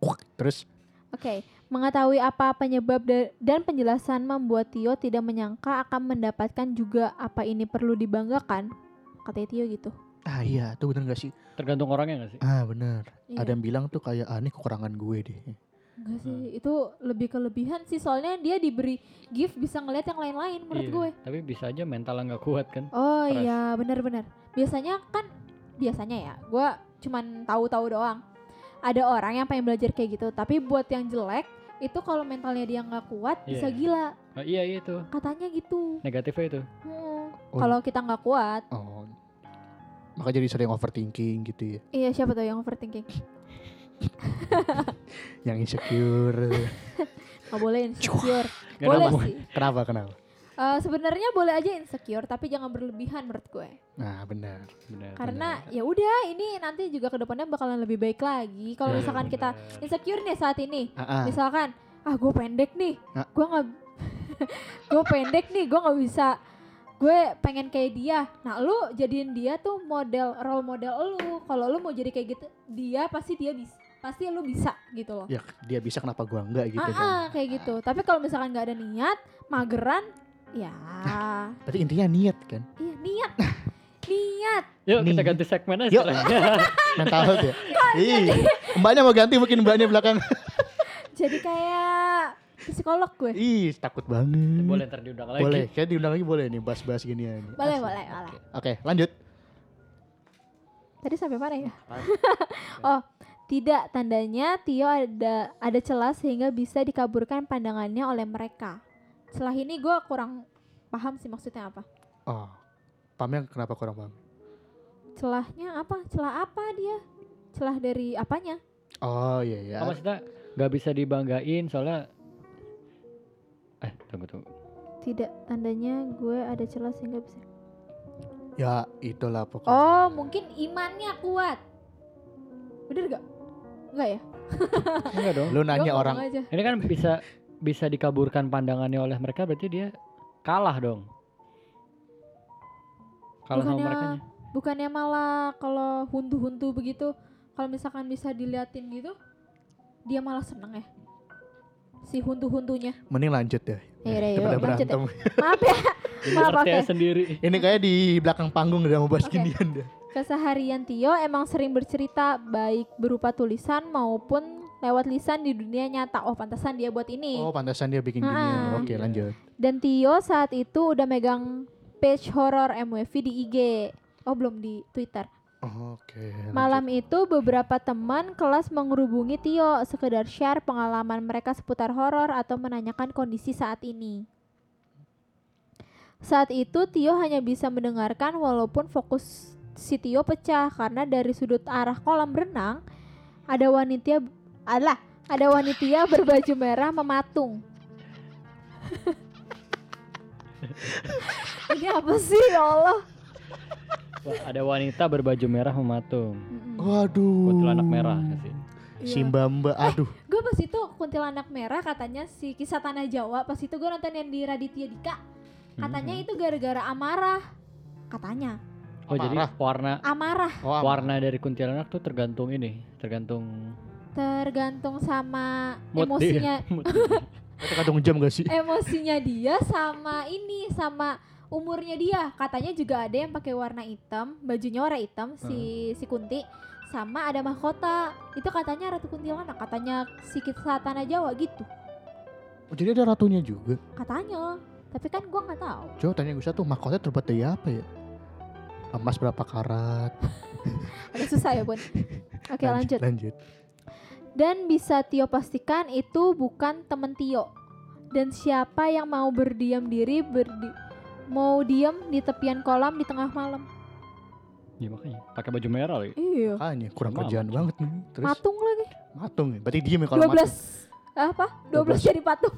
[SPEAKER 3] Ah, terus
[SPEAKER 4] Oke, mengetahui apa penyebab da- dan penjelasan membuat Tio tidak menyangka akan mendapatkan juga apa ini perlu dibanggakan. Kata Tio gitu.
[SPEAKER 3] ah iya tuh bener gak sih?
[SPEAKER 2] Tergantung orangnya gak sih?
[SPEAKER 3] Ah bener.
[SPEAKER 4] Iya.
[SPEAKER 3] Ada yang bilang tuh kayak ah ini kekurangan gue deh.
[SPEAKER 4] Enggak sih, itu lebih kelebihan sih soalnya dia diberi gift bisa ngeliat yang lain-lain menurut
[SPEAKER 2] Iya,
[SPEAKER 4] gue.
[SPEAKER 2] Tapi bisa aja mentalnya nggak kuat kan.
[SPEAKER 4] Oh
[SPEAKER 2] Stres.
[SPEAKER 4] iya, benar-benar. Biasanya kan biasanya ya, gue cuman tahu-tahu doang. Ada orang yang pengen belajar kayak gitu, tapi buat yang jelek itu kalau mentalnya dia nggak kuat bisa
[SPEAKER 2] Iya.
[SPEAKER 4] gila.
[SPEAKER 2] Oh, iya iya itu.
[SPEAKER 4] Katanya gitu.
[SPEAKER 2] Negatifnya itu.
[SPEAKER 4] Hmm.
[SPEAKER 3] Oh.
[SPEAKER 4] Kalau kita nggak kuat,
[SPEAKER 3] Oh. Maka jadi sering overthinking gitu ya.
[SPEAKER 4] iya siapa tuh yang overthinking?
[SPEAKER 3] Yang insecure.
[SPEAKER 4] Nggak boleh insecure.
[SPEAKER 2] Nggak
[SPEAKER 4] boleh
[SPEAKER 2] nama-
[SPEAKER 4] sih.
[SPEAKER 3] kenapa kenapa?
[SPEAKER 4] Eh, Sebenarnya boleh aja insecure, tapi jangan berlebihan menurut gue.
[SPEAKER 3] Nah benar.
[SPEAKER 2] Benar,
[SPEAKER 4] Karena ya udah, ini nanti juga ke depannya bakalan lebih baik lagi. Kalau
[SPEAKER 2] Iya,
[SPEAKER 4] misalkan kita
[SPEAKER 2] benar.
[SPEAKER 4] insecure nih saat ini,
[SPEAKER 3] Ah, ah.
[SPEAKER 4] misalkan ah gue pendek nih
[SPEAKER 3] Ah.
[SPEAKER 4] gue nggak gue pendek nih gue nggak bisa gue pengen kayak dia nah lu jadiin dia tuh model role model lu kalau lu mau jadi kayak gitu dia pasti dia bisa pasti lu bisa gitu loh
[SPEAKER 3] Ya dia bisa kenapa gua enggak gitu
[SPEAKER 4] ah,
[SPEAKER 3] kan.
[SPEAKER 4] ah, kayak gitu tapi kalau misalkan nggak ada niat mageran ya
[SPEAKER 3] Berarti intinya niat kan.
[SPEAKER 4] iya niat niat
[SPEAKER 2] Yuk kita
[SPEAKER 3] Nih.
[SPEAKER 2] ganti segmen aja.
[SPEAKER 3] Yuk.
[SPEAKER 2] sekarang.
[SPEAKER 3] Mental health ya. Ih, mbaknya mau ganti mungkin mbaknya belakang.
[SPEAKER 4] jadi kayak psikolog gue
[SPEAKER 3] Ih, takut banget.
[SPEAKER 2] Boleh ntar diundang lagi.
[SPEAKER 3] Boleh, kayak diundang lagi boleh nih bahas-bahas gini ya.
[SPEAKER 4] Boleh boleh boleh
[SPEAKER 3] Oke, lanjut.
[SPEAKER 4] Tadi sampai mana ya? oh, tidak tandanya Tio ada ada celah sehingga bisa dikaburkan pandangannya oleh mereka. Celah ini gue kurang paham sih maksudnya apa.
[SPEAKER 3] Oh, pahamnya kenapa kurang paham?
[SPEAKER 4] Celahnya apa? Celah apa dia? Celah dari apanya?
[SPEAKER 3] Oh iya ya.
[SPEAKER 2] Oh, maksudnya nggak bisa dibanggain soalnya eh tunggu tunggu
[SPEAKER 4] Tidak tandanya gue ada celah sehingga bisa.
[SPEAKER 3] Ya itulah pokoknya.
[SPEAKER 4] Oh, mungkin imannya kuat. Bener gak? Enggak ya?
[SPEAKER 2] enggak dong
[SPEAKER 3] Lu nanya orang
[SPEAKER 4] aja.
[SPEAKER 2] ini kan bisa bisa dikaburkan pandangannya oleh mereka berarti dia kalah dong Kalah sama
[SPEAKER 4] Bukannya-
[SPEAKER 2] mereka
[SPEAKER 4] Bukannya malah kalau huntu-huntu begitu, kalau misalkan bisa diliatin gitu, dia malah seneng ya. Si huntu-huntunya.
[SPEAKER 3] Mending lanjut ya.
[SPEAKER 4] Ya yuk,
[SPEAKER 3] Daripada
[SPEAKER 4] lanjut ya.
[SPEAKER 3] berantem.
[SPEAKER 4] Maaf ya,
[SPEAKER 2] Ini
[SPEAKER 4] Maaf, oke.
[SPEAKER 2] sendiri.
[SPEAKER 3] Ini kayak di belakang panggung udah mau bahas
[SPEAKER 4] Oke.
[SPEAKER 3] ginian.
[SPEAKER 4] Keseharian Tio emang sering bercerita baik berupa tulisan maupun lewat lisan di dunia nyata. Oh, pantasan dia buat ini.
[SPEAKER 3] Oh, pantasan dia bikin
[SPEAKER 4] Ah.
[SPEAKER 3] ginian. Oke,
[SPEAKER 2] Iya.
[SPEAKER 3] lanjut.
[SPEAKER 4] Dan Tio saat itu udah megang page horror MWV di IG. Oh, belum di Twitter.
[SPEAKER 3] Oke. lanjut.
[SPEAKER 4] Malam itu beberapa teman kelas mengerubungi Tio sekedar share pengalaman mereka seputar horor atau menanyakan kondisi saat ini. Saat itu Tio hanya bisa mendengarkan walaupun fokus si Tio pecah karena dari sudut arah kolam renang ada wanita alah ada wanita berbaju merah mematung. Ini apa sih ya Allah?
[SPEAKER 2] Wah, ada wanita berbaju merah mematung.
[SPEAKER 3] Waduh.
[SPEAKER 2] Kuntilanak merah sih.
[SPEAKER 4] Iya.
[SPEAKER 3] Simba Mbak, aduh.
[SPEAKER 4] gue pas itu kuntilanak merah katanya si kisah tanah Jawa pas itu gue nonton yang di Raditya Dika katanya
[SPEAKER 2] Mhm.
[SPEAKER 4] itu gara-gara amarah katanya
[SPEAKER 2] Oh jadi
[SPEAKER 3] Amarah.
[SPEAKER 2] warna
[SPEAKER 4] amarah.
[SPEAKER 3] Oh, am-
[SPEAKER 2] warna dari kuntilanak tuh tergantung ini, tergantung
[SPEAKER 4] tergantung sama
[SPEAKER 2] mood
[SPEAKER 4] emosinya.
[SPEAKER 3] Tergantung jam gak sih?
[SPEAKER 4] emosinya dia sama ini sama umurnya dia. Katanya juga ada yang pakai warna hitam bajunya warna hitam si si Kunti. Sama ada mahkota. Itu katanya ratu kuntilanak katanya si kisah tanah Jawa gitu.
[SPEAKER 3] Oh, jadi ada ratunya juga.
[SPEAKER 4] katanya. Tapi kan gua nggak tahu.
[SPEAKER 3] Coba tanya gue tuh mahkota terbuat dari apa ya? Emas berapa karat?
[SPEAKER 4] agak susah ya bun oke lanjut
[SPEAKER 3] Lanjut.
[SPEAKER 4] Dan bisa Tio pastikan itu bukan temen Tio. Dan siapa yang mau berdiam diri berdi mau diam di tepian kolam di tengah malam.
[SPEAKER 2] Ya makanya pakai baju merah lagi.
[SPEAKER 4] Iya.
[SPEAKER 3] Makanya kurang
[SPEAKER 2] Lama
[SPEAKER 3] kerjaan banget nih. Terus
[SPEAKER 4] Patung lagi.
[SPEAKER 3] matung. ya? Berarti diem ya kalau
[SPEAKER 4] 12 apa? 12,
[SPEAKER 3] 12.
[SPEAKER 4] jadi patung.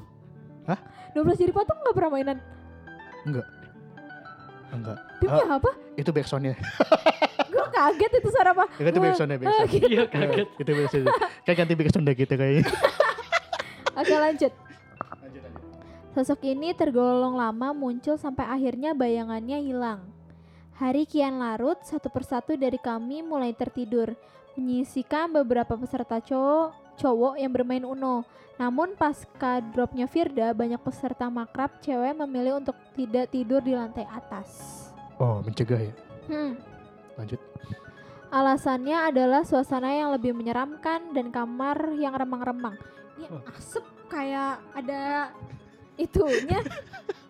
[SPEAKER 3] Hah?
[SPEAKER 4] 12 jadi patung nggak pernah mainan.
[SPEAKER 3] matung. Enggak.
[SPEAKER 4] Demi apa?
[SPEAKER 3] Itu backsoundnya.
[SPEAKER 4] Gue kaget itu suara apa?
[SPEAKER 3] Ya, itu backsoundnya. Backsound.
[SPEAKER 2] Iya kaget.
[SPEAKER 3] itu backsound. Kayak ganti backsound deh kita kayaknya.
[SPEAKER 4] Oke lanjut. Sosok ini tergolong lama muncul sampai akhirnya bayangannya hilang. Hari kian larut, satu persatu dari kami mulai tertidur, menyisikan beberapa peserta cowok, cowok yang bermain Uno. Namun pasca dropnya Firda, banyak peserta makrab cewek memilih untuk tidak tidur di lantai atas.
[SPEAKER 3] Oh, mencegah ya.
[SPEAKER 4] Hmm.
[SPEAKER 3] Lanjut.
[SPEAKER 4] Alasannya adalah suasana yang lebih menyeramkan dan kamar yang remang-remang. Ini
[SPEAKER 2] Oh.
[SPEAKER 4] asep kayak ada itunya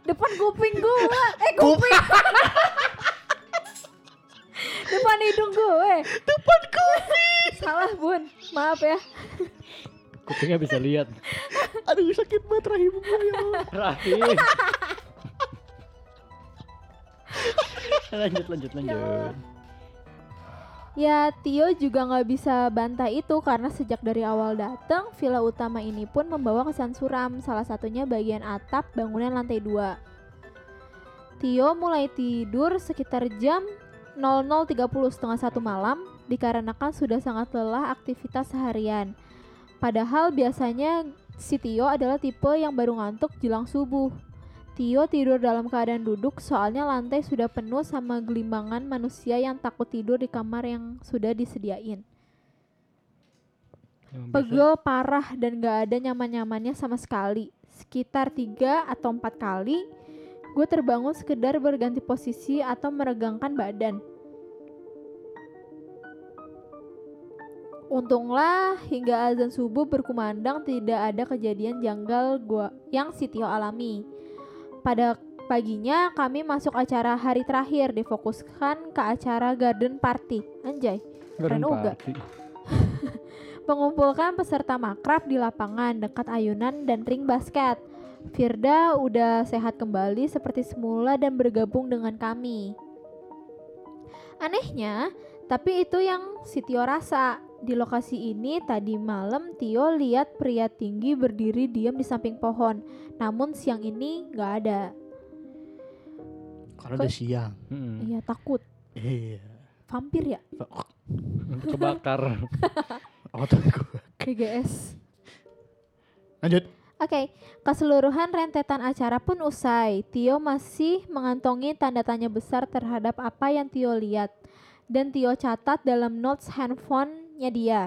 [SPEAKER 4] depan kuping gue. Eh kuping. depan hidung gue. Depan kuping. Salah bun, maaf ya.
[SPEAKER 2] Kupingnya bisa lihat.
[SPEAKER 3] Aduh sakit banget rahim gue ya. Allah.
[SPEAKER 2] Rahim. lanjut lanjut lanjut.
[SPEAKER 4] Ya Tio juga nggak bisa bantah itu karena sejak dari awal datang villa utama ini pun membawa kesan suram salah satunya bagian atap bangunan lantai 2. Tio mulai tidur sekitar jam 00.30 setengah satu malam dikarenakan sudah sangat lelah aktivitas seharian. Padahal biasanya si Tio adalah tipe yang baru ngantuk jelang subuh. Tio tidur dalam keadaan duduk soalnya lantai sudah penuh sama gelimbangan manusia yang takut tidur di kamar yang sudah disediain.
[SPEAKER 2] Yang bisa-
[SPEAKER 4] Pegel parah dan gak ada nyaman-nyamannya sama sekali. Sekitar tiga atau empat kali, gue terbangun sekedar berganti posisi atau meregangkan badan. Untunglah hingga azan subuh berkumandang tidak ada kejadian janggal gua yang si Tio alami. Pada paginya kami masuk acara hari terakhir difokuskan ke acara garden party. Anjay.
[SPEAKER 2] Garden
[SPEAKER 4] keren juga.
[SPEAKER 2] party.
[SPEAKER 4] mengumpulkan peserta makrab di lapangan dekat ayunan dan ring basket. Firda udah sehat kembali seperti semula dan bergabung dengan kami. Anehnya, tapi itu yang si Tio rasa. Di lokasi ini tadi malam Tio lihat pria tinggi berdiri diam di samping pohon. Namun siang ini nggak ada.
[SPEAKER 3] Karena udah siang.
[SPEAKER 2] Mm-mm.
[SPEAKER 4] Iya takut.
[SPEAKER 3] Iya.
[SPEAKER 4] Vampir ya?
[SPEAKER 2] Kebakar.
[SPEAKER 3] Tuh gue.
[SPEAKER 4] GGS.
[SPEAKER 3] Lanjut.
[SPEAKER 4] Oke, keseluruhan rentetan acara pun usai. Tio masih mengantongi tanda tanya besar terhadap apa yang Tio lihat. Dan Tio catat dalam notes handphonenya dia.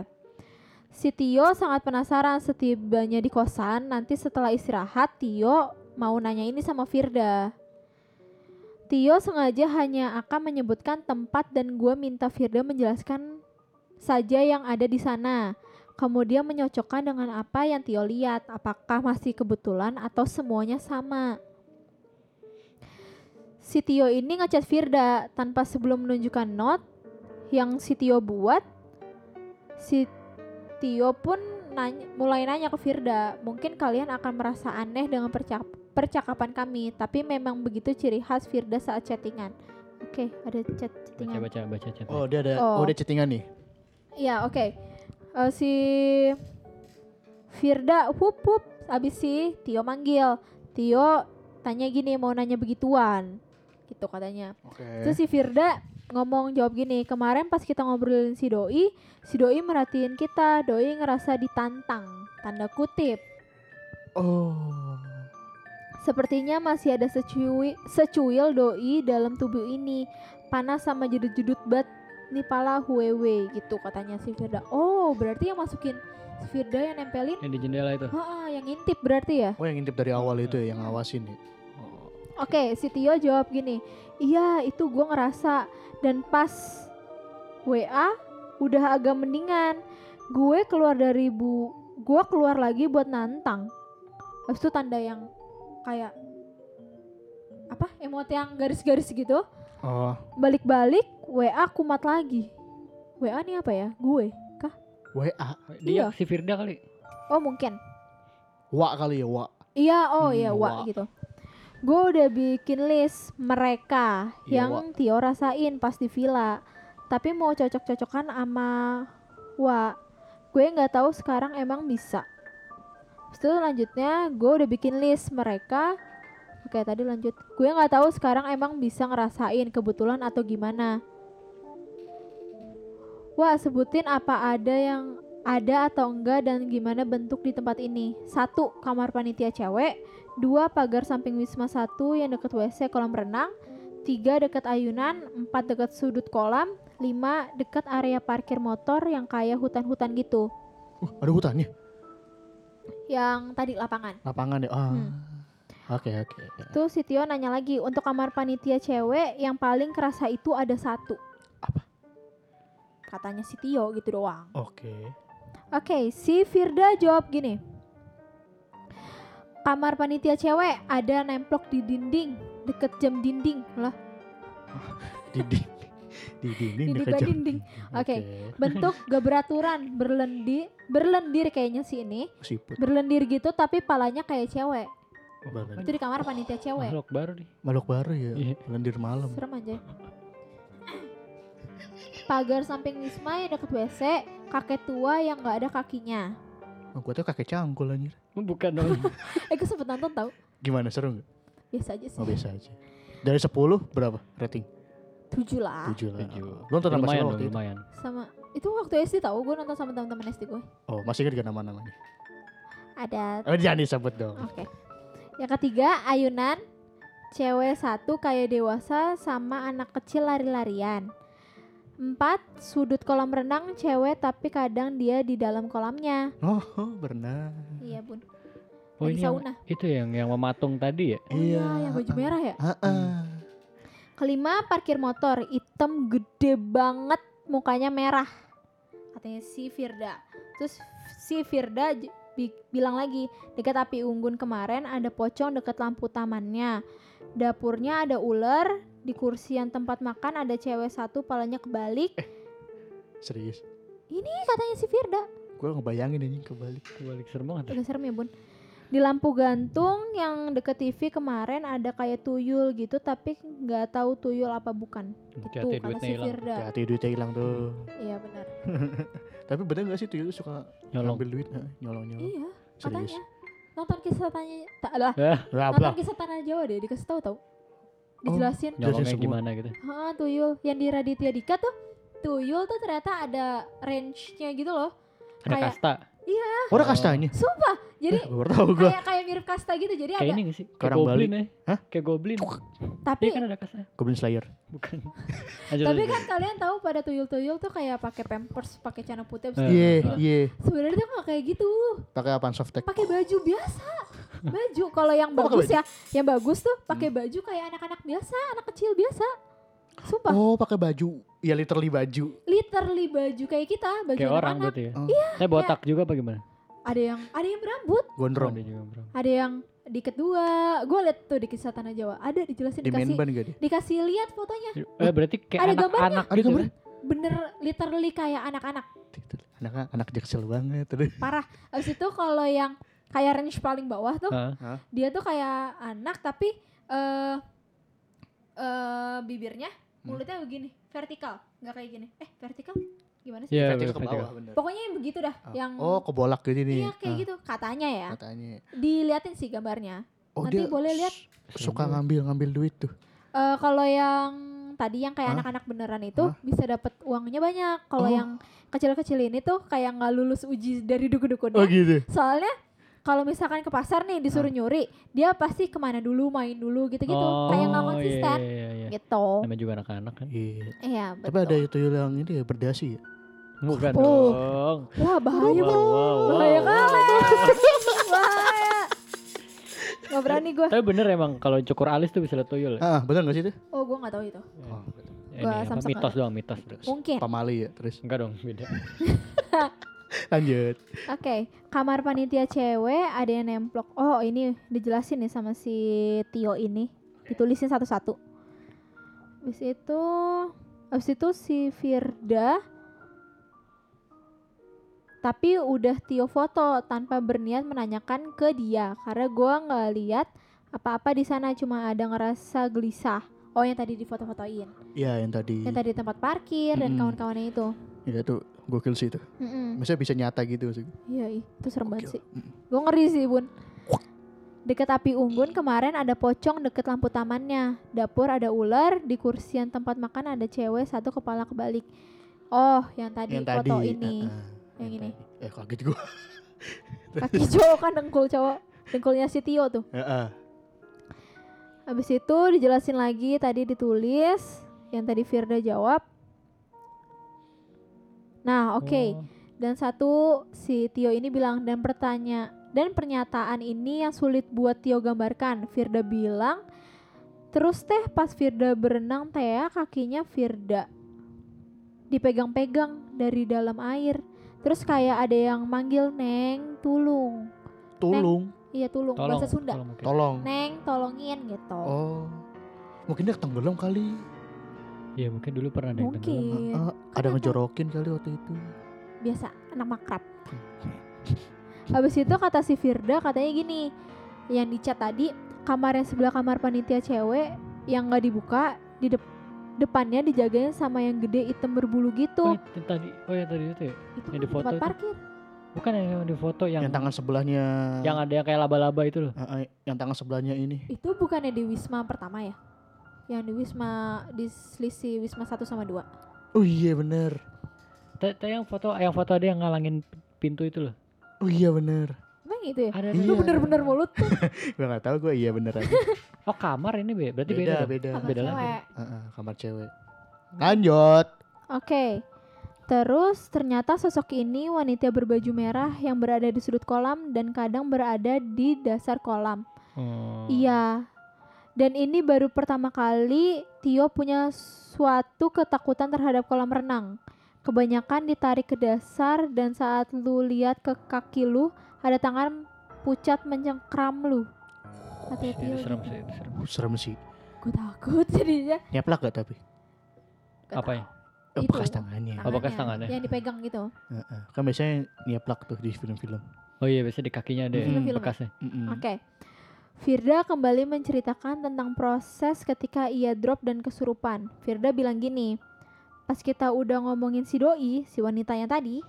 [SPEAKER 4] Si Tio sangat penasaran setibanya di kosan. Nanti setelah istirahat, Tio mau nanya ini sama Firda. Tio sengaja hanya akan menyebutkan tempat dan gue minta Firda menjelaskan saja yang ada di sana. Kemudian menyocokkan dengan apa yang Tio lihat, apakah masih kebetulan atau semuanya sama. Si Tio ini ngechat Firda tanpa sebelum menunjukkan note yang si Tio buat. Si Tio pun nanya, mulai nanya ke Firda, mungkin kalian akan merasa aneh dengan percak- percakapan kami, tapi memang begitu ciri khas Firda saat chattingan. Oke, ada chat
[SPEAKER 2] Baca
[SPEAKER 4] chattingan.
[SPEAKER 2] baca baca chat.
[SPEAKER 3] Oh dia ada
[SPEAKER 4] Oh.
[SPEAKER 3] oh, dia chattingan nih.
[SPEAKER 4] Iya, oke. Eh, si Firda hup hup abis si Tio manggil. Tio tanya gini mau nanya begituan. Gitu katanya.
[SPEAKER 3] Oke.
[SPEAKER 4] Terus si Firda ngomong jawab gini, kemarin pas kita ngobrolin si Doi, si Doi merhatiin kita, Doi ngerasa ditantang, tanda kutip.
[SPEAKER 3] Oh.
[SPEAKER 4] Sepertinya masih ada secuil, secuil Doi dalam tubuh ini, panas sama jedut-jedut bat nih pala huwewe gitu katanya si Firda. Oh berarti yang masukin si Firda yang nempelin,
[SPEAKER 2] Yang di jendela itu.
[SPEAKER 4] Hah, yang intip berarti ya?
[SPEAKER 3] Oh yang ngintip dari awal itu ya, yang ngawasin ya. Oh.
[SPEAKER 4] Oke, si Tio jawab gini, iya itu gue ngerasa dan pas WA udah agak mendingan. Gue keluar dari bu, gue keluar lagi buat nantang. Habis itu tanda yang kayak apa? Emot yang garis-garis gitu.
[SPEAKER 3] Oh,
[SPEAKER 4] Balik-balik WA kumat lagi. WA nih apa ya? Gue kah?
[SPEAKER 3] WA.
[SPEAKER 2] Dia
[SPEAKER 4] Iya.
[SPEAKER 2] si Firda kali.
[SPEAKER 4] Oh mungkin.
[SPEAKER 3] Wa kali ya, wa.
[SPEAKER 4] Iya, oh
[SPEAKER 3] Hmm,
[SPEAKER 4] iya,
[SPEAKER 3] wa.
[SPEAKER 4] wa gitu. Gue udah bikin list mereka
[SPEAKER 3] Iya,
[SPEAKER 4] yang
[SPEAKER 3] wa.
[SPEAKER 4] Tio rasain pas di villa. Tapi mau cocok-cocokan sama wa. Gue nggak tahu sekarang emang bisa. Terus lanjutnya gue udah bikin list mereka. Oke tadi lanjut. Gue nggak tahu sekarang emang bisa ngerasain kebetulan atau gimana. Wah sebutin apa ada yang ada atau enggak dan gimana bentuk di tempat ini. Satu, kamar panitia cewek. Dua, pagar samping Wisma satu yang deket WC kolam renang. Tiga, deket ayunan. Empat, deket sudut kolam. Lima, deket area parkir motor yang kayak hutan-hutan gitu.
[SPEAKER 3] Uh, ada hutannya.
[SPEAKER 4] Yang tadi lapangan.
[SPEAKER 3] Lapangan ya. Ah.
[SPEAKER 4] Hmm.
[SPEAKER 3] Oke, oke.
[SPEAKER 4] Tuh si Tio nanya lagi, untuk kamar panitia cewek yang paling kerasa itu ada satu. Katanya si Tio gitu doang.
[SPEAKER 3] Oke.
[SPEAKER 4] Oke, si Firda jawab gini. Kamar panitia cewek ada nemplok di dinding, deket jam dinding. Lah,
[SPEAKER 3] Di di di dinding
[SPEAKER 4] Di
[SPEAKER 3] dekat
[SPEAKER 4] dinding. Oke. bentuk gak beraturan, berlendir, berlendir kayaknya sih ini.
[SPEAKER 3] Siput.
[SPEAKER 4] Berlendir gitu tapi palanya kayak cewek.
[SPEAKER 3] Banget.
[SPEAKER 4] Itu di kamar panitia cewek.
[SPEAKER 2] Makhluk baru nih.
[SPEAKER 3] Makhluk baru ya.
[SPEAKER 2] Iya.
[SPEAKER 3] Lendir malam.
[SPEAKER 4] Serem aja. Pagar samping Wisma yang deket WC, kakek tua yang gak ada kakinya.
[SPEAKER 3] Oh, gua tuh kakek cangkul anjir.
[SPEAKER 2] Oh, Bukan dong.
[SPEAKER 4] Eh, gue sempet nonton tau.
[SPEAKER 3] Gimana seru nggak?
[SPEAKER 4] Biasa aja sih.
[SPEAKER 3] Oh biasa aja. Dari 10 berapa rating?
[SPEAKER 4] Tujuh lah.
[SPEAKER 3] 7 lah.
[SPEAKER 2] Tujuh.
[SPEAKER 3] Lu nonton apa sih
[SPEAKER 2] lumayan
[SPEAKER 3] lo
[SPEAKER 2] dong,
[SPEAKER 3] waktu itu?
[SPEAKER 2] lumayan.
[SPEAKER 4] Sama itu waktu SD tau gue nonton sama teman-teman SD gue.
[SPEAKER 3] Oh, masih ingat gak nama-namanya?
[SPEAKER 4] Ada
[SPEAKER 3] Oh, jangan disebut dong.
[SPEAKER 4] Oke. Yang ketiga, ayunan. Cewek satu kayak dewasa sama anak kecil lari-larian. Empat, sudut kolam renang cewek tapi kadang dia di dalam kolamnya.
[SPEAKER 3] Oh, oh, berenang.
[SPEAKER 4] Iya bun.
[SPEAKER 2] Oh
[SPEAKER 4] Lagi
[SPEAKER 2] ini yang,
[SPEAKER 4] sauna.
[SPEAKER 2] itu yang yang mematung tadi ya?
[SPEAKER 4] Oh iya, yang baju merah ya.
[SPEAKER 3] Heeh.
[SPEAKER 4] Kelima, parkir motor. Hitam gede banget, mukanya merah. Katanya si Firda. Terus si Firda bi- bilang lagi, dekat api unggun kemarin ada pocong dekat lampu tamannya. Dapurnya ada ular, di kursi yang tempat makan ada cewek satu palanya kebalik.
[SPEAKER 3] Serius.
[SPEAKER 4] Ini katanya si Firda.
[SPEAKER 3] Gua ngebayangin anjing kebalik.
[SPEAKER 2] Kebalik serem banget.
[SPEAKER 4] Udah serem ya bun. Di lampu gantung yang deket TV kemarin ada kayak tuyul gitu tapi nggak tahu tuyul apa bukan. Gitu
[SPEAKER 2] Hati-hati
[SPEAKER 4] kata
[SPEAKER 2] duitnya
[SPEAKER 4] si
[SPEAKER 2] hilang.
[SPEAKER 4] Firda.
[SPEAKER 3] Hati duitnya hilang tuh.
[SPEAKER 4] Iya benar.
[SPEAKER 3] Tapi bener gak sih tuyul suka
[SPEAKER 2] Nyolong.
[SPEAKER 3] ngambil duit? Nyolong-nyolong.
[SPEAKER 4] Iya,
[SPEAKER 3] Serius.
[SPEAKER 4] katanya. Nonton kisah tanya tak lah.
[SPEAKER 2] Ah,
[SPEAKER 3] Lah,
[SPEAKER 4] Nonton kisah tanah Jawa deh, dikasih tahu tau. Dijelasin.
[SPEAKER 2] nyolongnya
[SPEAKER 3] semua.
[SPEAKER 2] gimana gitu.
[SPEAKER 4] Ah, tuyul yang di Raditya Dika tuh tuyul tuh ternyata ada range-nya gitu loh.
[SPEAKER 2] Ada
[SPEAKER 4] Kayak-
[SPEAKER 2] kasta.
[SPEAKER 4] Iya.
[SPEAKER 3] Orang kastanya.
[SPEAKER 4] Sumpah. Jadi
[SPEAKER 3] Eh, baru tahu gua.
[SPEAKER 4] kayak kayak mirip kasta gitu. Jadi
[SPEAKER 2] Kayak
[SPEAKER 4] ada
[SPEAKER 2] ini gak sih? Kayak goblin
[SPEAKER 3] Bali.
[SPEAKER 2] ya.
[SPEAKER 3] Hah?
[SPEAKER 2] Kayak goblin.
[SPEAKER 4] tapi
[SPEAKER 2] Dia kan ada kasnya.
[SPEAKER 3] Goblin Slayer.
[SPEAKER 2] Bukan.
[SPEAKER 4] Tapi kan kalian tahu pada tuyul-tuyul tuh kayak pakai pampers, pakai celana putih
[SPEAKER 3] Iya,
[SPEAKER 4] gitu.
[SPEAKER 3] iya.
[SPEAKER 4] Sebenarnya tuh nggak kayak gitu.
[SPEAKER 3] Pakai apaan softtek?
[SPEAKER 4] Pakai baju biasa. Baju kalau yang
[SPEAKER 3] Oh,
[SPEAKER 4] bagus
[SPEAKER 3] baju?
[SPEAKER 4] ya, yang bagus tuh pakai baju kayak anak-anak biasa, anak kecil biasa. Sumpah,
[SPEAKER 3] Oh, pakai baju. Ya literally baju.
[SPEAKER 4] literally baju kayak kita, baju
[SPEAKER 2] Kayak orang berarti ya.
[SPEAKER 3] Oh.
[SPEAKER 2] Saya botak juga apa gimana?
[SPEAKER 4] Ada yang ada yang berambut,
[SPEAKER 3] Gondrong.
[SPEAKER 2] Ada juga bro.
[SPEAKER 4] ada yang di kedua. Gue liat tuh di kisah tanah Jawa, ada dijelasin
[SPEAKER 3] Di
[SPEAKER 4] dikasih
[SPEAKER 3] dia?
[SPEAKER 4] dikasih lihat fotonya.
[SPEAKER 2] Eh berarti kayak
[SPEAKER 4] Ada gambarnya.
[SPEAKER 2] anak-anak
[SPEAKER 3] Ada
[SPEAKER 2] gitu.
[SPEAKER 3] gambar?
[SPEAKER 2] ya?
[SPEAKER 4] Bener literally kayak anak-anak.
[SPEAKER 3] Anak anak jaksel banget.
[SPEAKER 4] Parah. Abis itu kalau yang kayak range paling bawah tuh,
[SPEAKER 2] Hah?
[SPEAKER 4] dia tuh kayak anak tapi eh eh bibirnya
[SPEAKER 3] Hmm.
[SPEAKER 4] mulutnya begini vertikal nggak kayak gini eh vertikal gimana sih
[SPEAKER 2] Iya,
[SPEAKER 3] Vertikal ke bawah bener.
[SPEAKER 4] pokoknya yang begitu dah
[SPEAKER 3] Ah.
[SPEAKER 4] yang
[SPEAKER 3] Oh, kebolak gitu nih.
[SPEAKER 4] iya kayak
[SPEAKER 3] Ah,
[SPEAKER 4] gitu katanya ya
[SPEAKER 3] Katanya.
[SPEAKER 4] diliatin sih gambarnya
[SPEAKER 3] Oh,
[SPEAKER 4] Nanti
[SPEAKER 3] dia
[SPEAKER 4] boleh lihat.
[SPEAKER 3] suka ngambil ngambil duit tuh.
[SPEAKER 4] Eh kalau yang tadi yang kayak anak-anak beneran itu
[SPEAKER 3] Hah?
[SPEAKER 4] bisa dapat uangnya banyak kalau
[SPEAKER 3] Oh.
[SPEAKER 4] yang kecil-kecil ini tuh kayak nggak lulus uji dari
[SPEAKER 3] Oh
[SPEAKER 4] duku-dukunnya
[SPEAKER 3] gitu.
[SPEAKER 4] soalnya kalau misalkan ke pasar nih disuruh nyuri dia pasti ke mana dulu main dulu gitu-gitu kayak nggak
[SPEAKER 2] Oh,
[SPEAKER 4] konsisten
[SPEAKER 2] Iya, iya, iya.
[SPEAKER 4] gitu
[SPEAKER 2] Namanya juga anak-anak kan.
[SPEAKER 3] Iya.
[SPEAKER 4] iya
[SPEAKER 3] Tapi
[SPEAKER 4] betul
[SPEAKER 3] ada tuyul yang ini ya berdasi ya.
[SPEAKER 2] Bukan
[SPEAKER 4] Oh.
[SPEAKER 2] dong.
[SPEAKER 4] Wah bahaya
[SPEAKER 2] Wow,
[SPEAKER 4] bang,
[SPEAKER 2] wow,
[SPEAKER 4] bahaya
[SPEAKER 2] wow.
[SPEAKER 4] kali, bahaya. Gak berani gue.
[SPEAKER 2] Tapi bener emang kalau cukur alis tuh bisa lihat tuyul ya?
[SPEAKER 3] Ah, benar gak sih itu?
[SPEAKER 4] Oh gue gak tahu itu.
[SPEAKER 3] Oh,
[SPEAKER 2] Ini
[SPEAKER 4] Gua
[SPEAKER 2] apa,
[SPEAKER 4] Samsung
[SPEAKER 2] mitos doang, mitos. bro.
[SPEAKER 4] Mungkin.
[SPEAKER 3] pamali ya terus.
[SPEAKER 2] Enggak dong, beda.
[SPEAKER 3] Lanjut.
[SPEAKER 4] Oke, kamar panitia cewek ada yang nemplok. Oh ini dijelasin nih sama si Tio ini, ditulisin satu-satu. Habis itu, habis itu si Firda, tapi udah Tio foto tanpa berniat menanyakan ke dia karena gua nggak lihat apa-apa di sana cuma ada ngerasa gelisah. Oh yang tadi difoto-fotoin,
[SPEAKER 3] Iya, yang tadi.
[SPEAKER 4] yang tadi tempat parkir dan
[SPEAKER 3] Mm-mm.
[SPEAKER 4] kawan-kawannya itu.
[SPEAKER 3] Iya tuh gokil sih itu.
[SPEAKER 4] Mm-mm.
[SPEAKER 3] Maksudnya bisa nyata gitu sih.
[SPEAKER 4] Iya, itu serem banget sih. Gue ngeri sih, Bun. Deket api unggun kemarin ada pocong deket lampu tamannya. Dapur ada ular, di kursian tempat makan ada cewek satu kepala kebalik. Oh, yang tadi
[SPEAKER 3] Yang
[SPEAKER 4] foto
[SPEAKER 3] tadi.
[SPEAKER 4] ini.
[SPEAKER 3] ah, ah,
[SPEAKER 4] Yang ini.
[SPEAKER 3] tadi. Eh kaget gua.
[SPEAKER 4] Kaki cowok kan dengkul cowok. Dengkulnya si Tio tuh.
[SPEAKER 3] Heeh.
[SPEAKER 4] Habis itu dijelasin lagi tadi ditulis yang tadi Firda jawab. Nah, oke.
[SPEAKER 2] Oh.
[SPEAKER 4] Dan satu si Tio ini bilang dan bertanya dan pernyataan ini yang sulit buat Tio gambarkan. Firda bilang terus teh pas Firda berenang teh ya, kakinya Firda dipegang-pegang dari dalam air. Terus kayak ada yang manggil Neng, tulung.
[SPEAKER 3] Tulung,
[SPEAKER 4] Iya tulung,
[SPEAKER 2] Tolong,
[SPEAKER 4] bahasa Sunda.
[SPEAKER 2] tolong
[SPEAKER 3] tolong.
[SPEAKER 4] Neng, tolongin gitu.
[SPEAKER 3] Oh. Mungkin dia tenggelam kali.
[SPEAKER 2] Iya mungkin dulu pernah ada yang tenggelam.
[SPEAKER 4] Mungkin
[SPEAKER 3] Ah, ada ngejorokin kali waktu itu.
[SPEAKER 4] biasa anak makrab. Habis itu kata si Firda katanya gini, yang di chat tadi kamar yang sebelah kamar panitia cewek yang nggak dibuka di dep- depannya dijagain sama yang gede hitam berbulu
[SPEAKER 2] Oh,
[SPEAKER 4] gitu.
[SPEAKER 2] itu tadi. Oh ya tadi itu ya.
[SPEAKER 4] itu
[SPEAKER 2] yang
[SPEAKER 4] kan
[SPEAKER 2] di foto
[SPEAKER 4] tempat
[SPEAKER 2] itu.
[SPEAKER 4] parkir.
[SPEAKER 2] Bukan yang di foto yang
[SPEAKER 3] Yang tangan sebelahnya.
[SPEAKER 2] yang ada yang kayak laba-laba itu loh.
[SPEAKER 3] Ah, yang tangan sebelahnya ini.
[SPEAKER 4] Itu bukannya di Wisma pertama ya? Yang di Wisma di selisih Wisma 1 sama 2.
[SPEAKER 3] Oh iya bener.
[SPEAKER 2] Tadi yang foto yang foto ada yang ngalangin pintu itu loh.
[SPEAKER 3] Oh iya bener.
[SPEAKER 4] Emang itu ya?
[SPEAKER 2] Ada
[SPEAKER 3] Iya.
[SPEAKER 4] Lu bener-bener mulut tuh.
[SPEAKER 3] Gue gak tahu gue iya bener aja.
[SPEAKER 2] Oh kamar ini be, berarti beda.
[SPEAKER 3] beda beda.
[SPEAKER 4] Kamar
[SPEAKER 2] Beda lagi.
[SPEAKER 4] cewek.
[SPEAKER 3] Ah, ah, kamar cewek. Lanjut.
[SPEAKER 4] Oke. Terus ternyata sosok ini wanita berbaju merah yang berada di sudut kolam dan kadang berada di dasar kolam.
[SPEAKER 2] Oh.
[SPEAKER 4] Iya. Dan ini baru pertama kali Tio punya suatu ketakutan terhadap kolam renang. Kebanyakan ditarik ke dasar dan saat lu lihat ke kaki lu ada tangan pucat mencengkram lu.
[SPEAKER 2] Itu
[SPEAKER 4] lu.
[SPEAKER 2] serem sih, itu serem.
[SPEAKER 3] Uh, serem sih.
[SPEAKER 4] Gue takut jadinya.
[SPEAKER 3] Nyeplak gak tapi?
[SPEAKER 4] Gak
[SPEAKER 2] Apa ya?
[SPEAKER 3] Oh, bekas tangannya.
[SPEAKER 2] Oh, bekas tangannya.
[SPEAKER 4] Yang dipegang gitu.
[SPEAKER 3] Ah, ah. Kan biasanya nyeplak tuh di film-film.
[SPEAKER 2] Oh iya biasanya di kakinya ada
[SPEAKER 4] Film-film ya?
[SPEAKER 2] bekasnya.
[SPEAKER 3] Mm-mm.
[SPEAKER 4] Oke. Firda kembali menceritakan tentang proses ketika ia drop dan kesurupan. Firda bilang gini, pas kita udah ngomongin si Doi, si wanitanya tadi,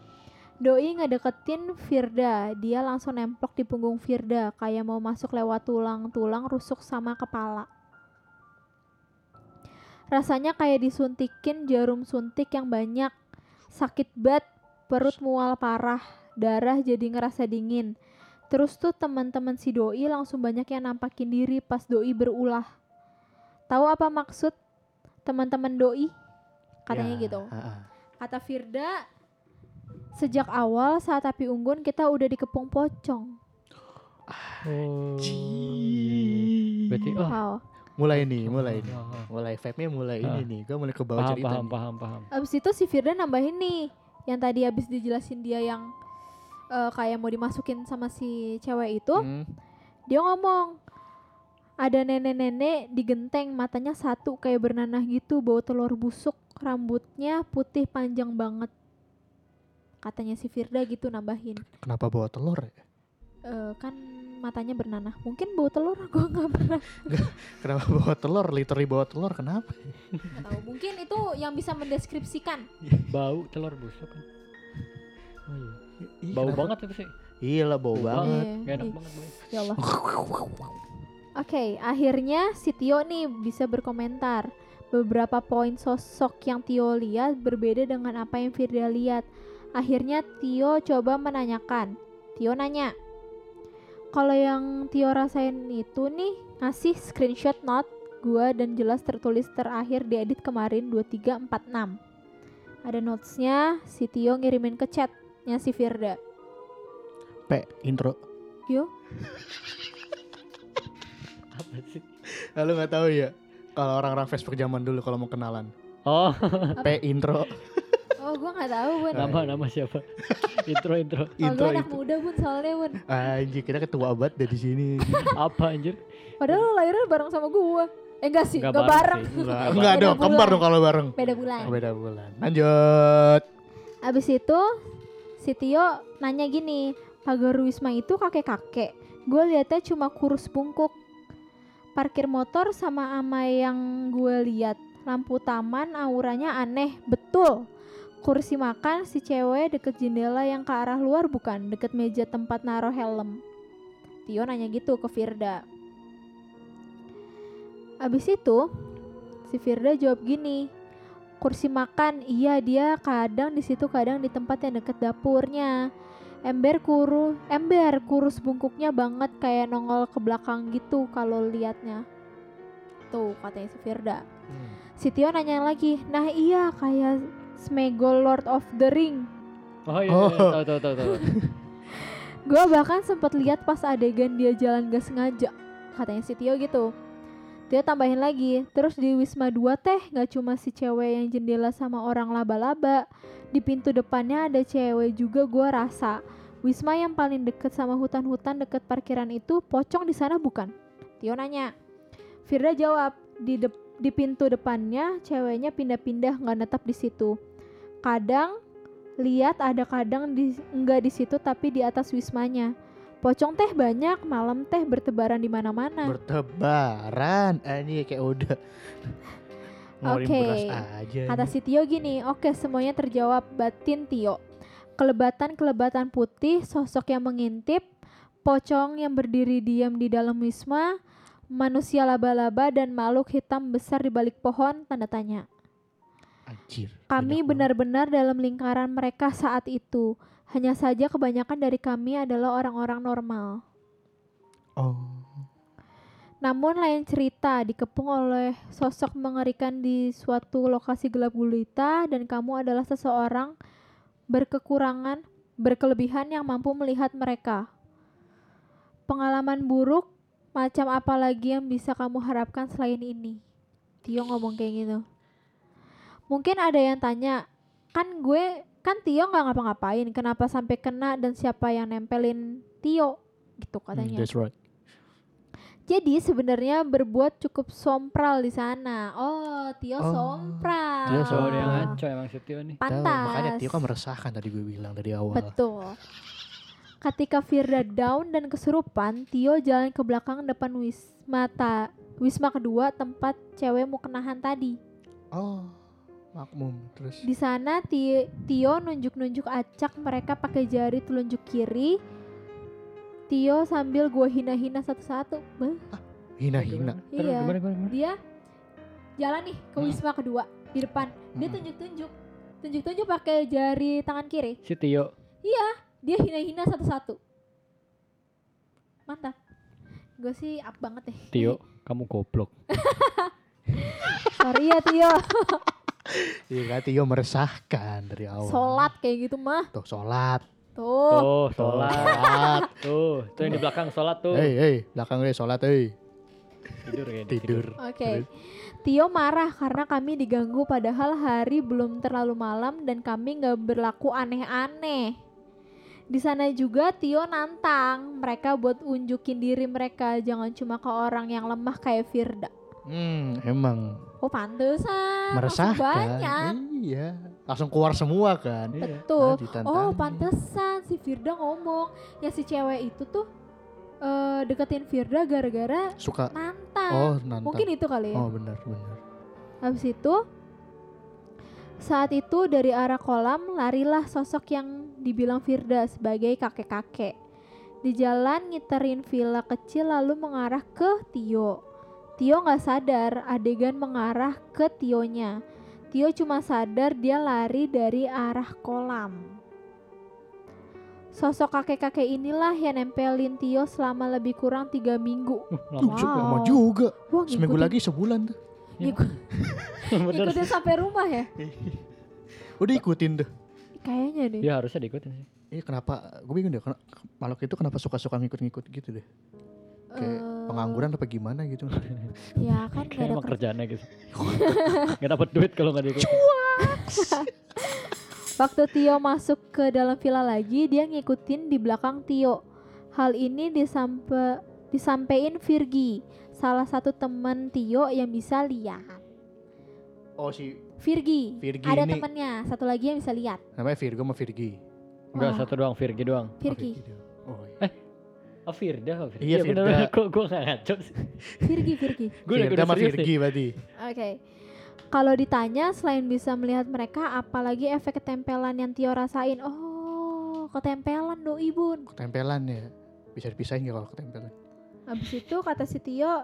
[SPEAKER 4] Doi ngedeketin Firda, dia langsung nemplok di punggung Firda, kayak mau masuk lewat tulang-tulang rusuk sama kepala. Rasanya kayak disuntikin jarum suntik yang banyak, sakit banget, perut mual parah, darah jadi ngerasa dingin. Terus tuh teman-teman si doi langsung banyak yang nampakin diri pas doi berulah. Tahu apa maksud teman-teman doi? Katanya
[SPEAKER 3] Ya,
[SPEAKER 4] gitu.
[SPEAKER 3] ah, ah.
[SPEAKER 4] Kata Firda, sejak awal saat api unggun kita udah dikepung pocong.
[SPEAKER 2] Oh. Berarti oh.
[SPEAKER 4] Wow.
[SPEAKER 3] Mulai nih, mulai nih.
[SPEAKER 2] oh.
[SPEAKER 3] Mulai vibe-nya mulai
[SPEAKER 2] Ah.
[SPEAKER 3] ini nih. Gue mulai ke bawah
[SPEAKER 2] Paham,
[SPEAKER 3] cerita
[SPEAKER 2] paham,
[SPEAKER 3] nih.
[SPEAKER 2] paham, paham.
[SPEAKER 4] Abis itu si Firda nambahin nih, yang tadi habis dijelasin dia yang eh, kayak mau dimasukin sama si cewek itu,
[SPEAKER 3] Hmm.
[SPEAKER 4] dia ngomong ada nenek-nenek di genteng matanya satu kayak bernanah gitu bau telur busuk rambutnya putih panjang banget katanya si Firda gitu nambahin
[SPEAKER 3] Kenapa bawa telur ya?
[SPEAKER 4] Eh, kan matanya bernanah mungkin bau telur gue nggak pernah
[SPEAKER 3] Kenapa bawa telur? Literally bawa telur, kenapa?
[SPEAKER 4] tahu mungkin itu yang bisa mendeskripsikan
[SPEAKER 2] Bau telur busuk kan. Oh, iya.
[SPEAKER 3] Ih,
[SPEAKER 2] Bau
[SPEAKER 3] kenapa?
[SPEAKER 2] banget itu sih.
[SPEAKER 3] Iya lah, bau banget.
[SPEAKER 4] Iya,
[SPEAKER 2] Gak enak
[SPEAKER 4] ih,
[SPEAKER 2] banget
[SPEAKER 4] ya Allah Oke, akhirnya si Tio nih bisa berkomentar. Beberapa poin sosok yang Tio lihat berbeda dengan apa yang Firda lihat. Akhirnya Tio coba menanyakan. Tio nanya, kalau yang Tio rasain itu nih ngasih screenshot note gua dan jelas tertulis terakhir diedit kemarin 2346. Ada notesnya, si Tio ngirimin ke chatnya si Firda.
[SPEAKER 3] Pe, intro.
[SPEAKER 4] Yo,
[SPEAKER 2] Apa sih?
[SPEAKER 3] Lalu nggak tahu ya? Kalau orang-orang Facebook zaman dulu kalau mau kenalan.
[SPEAKER 2] Oh,
[SPEAKER 3] P intro.
[SPEAKER 4] oh gua nggak tahu bun.
[SPEAKER 2] nama nama siapa? intro intro.
[SPEAKER 4] Kalau
[SPEAKER 3] intro
[SPEAKER 4] gue anak muda bun soalnya bun.
[SPEAKER 3] Anjir, kita ketua abad dari sini.
[SPEAKER 2] Apa anjir?
[SPEAKER 4] Padahal lo lahirnya bareng sama gua. Eh enggak sih,
[SPEAKER 2] Nggak
[SPEAKER 4] enggak bareng.
[SPEAKER 2] sih.
[SPEAKER 3] Enggak,
[SPEAKER 2] Nggak
[SPEAKER 3] enggak
[SPEAKER 4] Beda
[SPEAKER 3] dong, kembar dong kalau bareng.
[SPEAKER 4] Beda bulan.
[SPEAKER 3] Beda bulan. Lanjut.
[SPEAKER 4] Abis itu si Tio nanya gini, pagar Wisma itu kakek-kakek. Gue liatnya cuma kurus bungkuk. Parkir motor sama ama yang gue lihat. Lampu taman auranya aneh, betul. Kursi makan si cewek deket jendela yang ke arah luar bukan, deket meja tempat naruh helm. Tio nanya gitu ke Firda. Abis itu si Firda jawab gini, kursi makan iya dia kadang di situ kadang di tempat yang deket dapurnya ember kurus ember kurus bungkuknya banget kayak nongol ke belakang gitu kalau liatnya tuh katanya si Firda
[SPEAKER 3] Hmm.
[SPEAKER 4] si Tio nanya lagi nah iya kayak Smegol Lord of the Ring
[SPEAKER 2] Oh iya,
[SPEAKER 3] Oh.
[SPEAKER 2] iya, tahu tahu tahu tahu.
[SPEAKER 4] gue bahkan sempat lihat pas adegan dia jalan gak sengaja katanya si Tio gitu Tio tambahin lagi terus di Wisma 2 teh gak cuma si cewek yang jendela sama orang laba-laba di pintu depannya ada cewek juga gue rasa. Wisma yang paling deket sama hutan-hutan deket parkiran itu pocong di sana bukan? Tio nanya. Firda jawab di dep- di pintu depannya ceweknya pindah-pindah nggak netap di situ. Kadang lihat ada kadang di enggak di situ tapi di atas wismanya. Pocong teh banyak, malam teh bertebaran di mana-mana.
[SPEAKER 3] Bertebaran. Ini kayak udah.
[SPEAKER 4] Oke.
[SPEAKER 3] beras aja.
[SPEAKER 4] Kata si Tio gini, oke semuanya terjawab batin Tio. Kelebatan-kelebatan putih, sosok yang mengintip, pocong yang berdiri diam di dalam wisma, manusia laba-laba dan makhluk hitam besar di balik pohon, tanda tanya.
[SPEAKER 3] Anjir.
[SPEAKER 4] Kami benar-benar dalam lingkaran mereka saat itu. Hanya saja kebanyakan dari kami adalah orang-orang normal.
[SPEAKER 3] Oh.
[SPEAKER 4] Namun lain cerita dikepung oleh sosok mengerikan di suatu lokasi gelap gulita dan kamu adalah seseorang berkekurangan, berkelebihan yang mampu melihat mereka. Pengalaman buruk macam apa lagi yang bisa kamu harapkan selain ini? Tio ngomong kayak gitu. Mungkin ada yang tanya, kan gue kan Tio nggak ngapa-ngapain, kenapa sampai kena dan siapa yang nempelin Tio? Gitu
[SPEAKER 3] Hmm,
[SPEAKER 4] katanya.
[SPEAKER 3] that's right.
[SPEAKER 4] Jadi sebenarnya berbuat cukup sompral di sana. Oh, Tio
[SPEAKER 3] Oh,
[SPEAKER 4] sompral.
[SPEAKER 3] Tio
[SPEAKER 2] Oh,
[SPEAKER 3] sompral.
[SPEAKER 2] dia ngaco emang si Tio nih.
[SPEAKER 3] Tahu,
[SPEAKER 4] Pantas.
[SPEAKER 3] makanya Tio kan meresahkan tadi gue bilang dari awal.
[SPEAKER 4] Betul. Ketika Firda down dan kesurupan, Tio jalan ke belakang depan Wisma ta, Wisma kedua tempat cewek mukenahan tadi.
[SPEAKER 3] Oh. Makmum terus.
[SPEAKER 4] Di sana Ti- Tio nunjuk-nunjuk acak mereka pakai jari telunjuk kiri. Tio sambil gua hina-hina satu-satu. Beh,
[SPEAKER 3] Hina-hina.
[SPEAKER 2] Terus
[SPEAKER 4] Iya.
[SPEAKER 2] gimana, gimana, gimana?
[SPEAKER 4] dia jalan nih ke
[SPEAKER 3] Hmm.
[SPEAKER 4] wisma kedua di depan dia
[SPEAKER 3] Hmm.
[SPEAKER 4] tunjuk-tunjuk tunjuk-tunjuk pakai jari tangan kiri
[SPEAKER 2] Si Tio.
[SPEAKER 4] dia hina-hina satu-satu. Mantap. Gue sih up banget deh.
[SPEAKER 2] Tio, kamu goblok.
[SPEAKER 4] Sorry ya Tio.
[SPEAKER 3] Iya kan Tio meresahkan dari awal.
[SPEAKER 4] Sholat kayak gitu mah.
[SPEAKER 3] Tuh sholat.
[SPEAKER 4] Tuh.
[SPEAKER 2] Tuh, sholat. Tuh, tuh yang di belakang sholat tuh.
[SPEAKER 3] Hei hei belakang deh sholat hei.
[SPEAKER 2] Tidur kayaknya.
[SPEAKER 3] Tidur.
[SPEAKER 4] Oke. Tio marah karena kami diganggu padahal hari belum terlalu malam dan kami nggak berlaku aneh-aneh. Di sana juga Tio nantang mereka buat unjukin diri mereka jangan cuma ke orang yang lemah kayak Firda.
[SPEAKER 3] Hmm emang
[SPEAKER 4] Oh pantesan.
[SPEAKER 3] meresahkan.
[SPEAKER 4] Banyak.
[SPEAKER 3] Iya. Langsung keluar semua kan.
[SPEAKER 2] Iya.
[SPEAKER 4] Betul.
[SPEAKER 3] Ah, ditantangin.
[SPEAKER 4] Oh pantesan si Firda ngomong ya si cewek itu tuh eh, deketin Firda gara-gara
[SPEAKER 3] Suka.
[SPEAKER 4] nantang.
[SPEAKER 3] Oh nantang.
[SPEAKER 4] Mungkin itu kali ya.
[SPEAKER 3] Oh benar benar.
[SPEAKER 4] Habis itu saat itu dari arah kolam larilah sosok yang dibilang Firda sebagai kakek-kakek. Di jalan ngiterin villa kecil lalu mengarah ke Tio. Tio nggak sadar adegan mengarah ke Tionya. Tio cuma sadar dia lari dari arah kolam. Sosok kakek-kakek inilah yang nempelin Tio selama lebih kurang tiga minggu.
[SPEAKER 2] Uh,
[SPEAKER 3] Uh,
[SPEAKER 2] lama
[SPEAKER 4] Wow.
[SPEAKER 3] lama juga.
[SPEAKER 4] Wah,
[SPEAKER 3] Seminggu lagi sebulan tuh.
[SPEAKER 4] ngikut-
[SPEAKER 2] Bener
[SPEAKER 4] ngikutin
[SPEAKER 2] sih.
[SPEAKER 4] sampai rumah ya?
[SPEAKER 3] Udah ikutin tuh.
[SPEAKER 4] Kayaknya deh.
[SPEAKER 2] Ya harusnya diikutin sih.
[SPEAKER 3] Iya kenapa? Gue bingung deh. Makhluk itu kenapa suka-suka ngikut-ngikut gitu deh? Kayak
[SPEAKER 4] Eh,
[SPEAKER 3] pengangguran apa gimana gitu?
[SPEAKER 4] Ya kan gak
[SPEAKER 2] Kayak
[SPEAKER 4] ada
[SPEAKER 2] emang
[SPEAKER 4] kerja.
[SPEAKER 2] kerjaannya gitu. Gak dapet duit kalau gak diikutin.
[SPEAKER 4] Waktu Tio masuk ke dalam villa lagi, dia ngikutin di belakang Tio. Hal ini disampe disampein Virgi, salah satu teman Tio yang bisa lihat.
[SPEAKER 3] Oh si
[SPEAKER 4] Virgi,
[SPEAKER 3] Virgi
[SPEAKER 4] ada
[SPEAKER 3] ini
[SPEAKER 4] temennya, satu lagi yang bisa lihat.
[SPEAKER 3] namanya Virgo sama Virgi.
[SPEAKER 2] Enggak, satu doang, Virgi doang.
[SPEAKER 3] Oh,
[SPEAKER 4] Virgi.
[SPEAKER 3] Oh iya.
[SPEAKER 2] Oh Firda, oh, Firda.
[SPEAKER 3] Iya,
[SPEAKER 2] bener,
[SPEAKER 3] Firda.
[SPEAKER 2] bener. Kok gue gak ngaco sih?
[SPEAKER 4] Virgi, Virgi.
[SPEAKER 2] Gue udah
[SPEAKER 3] Virga sama Virgi
[SPEAKER 2] nih.
[SPEAKER 3] berarti.
[SPEAKER 4] Oke. Kalau ditanya selain bisa melihat mereka, apalagi efek ketempelan yang Tio rasain? Oh, ketempelan do ibun.
[SPEAKER 3] Ketempelan ya. Bisa dipisahin gak kalau ketempelan?
[SPEAKER 4] Habis itu kata si Tio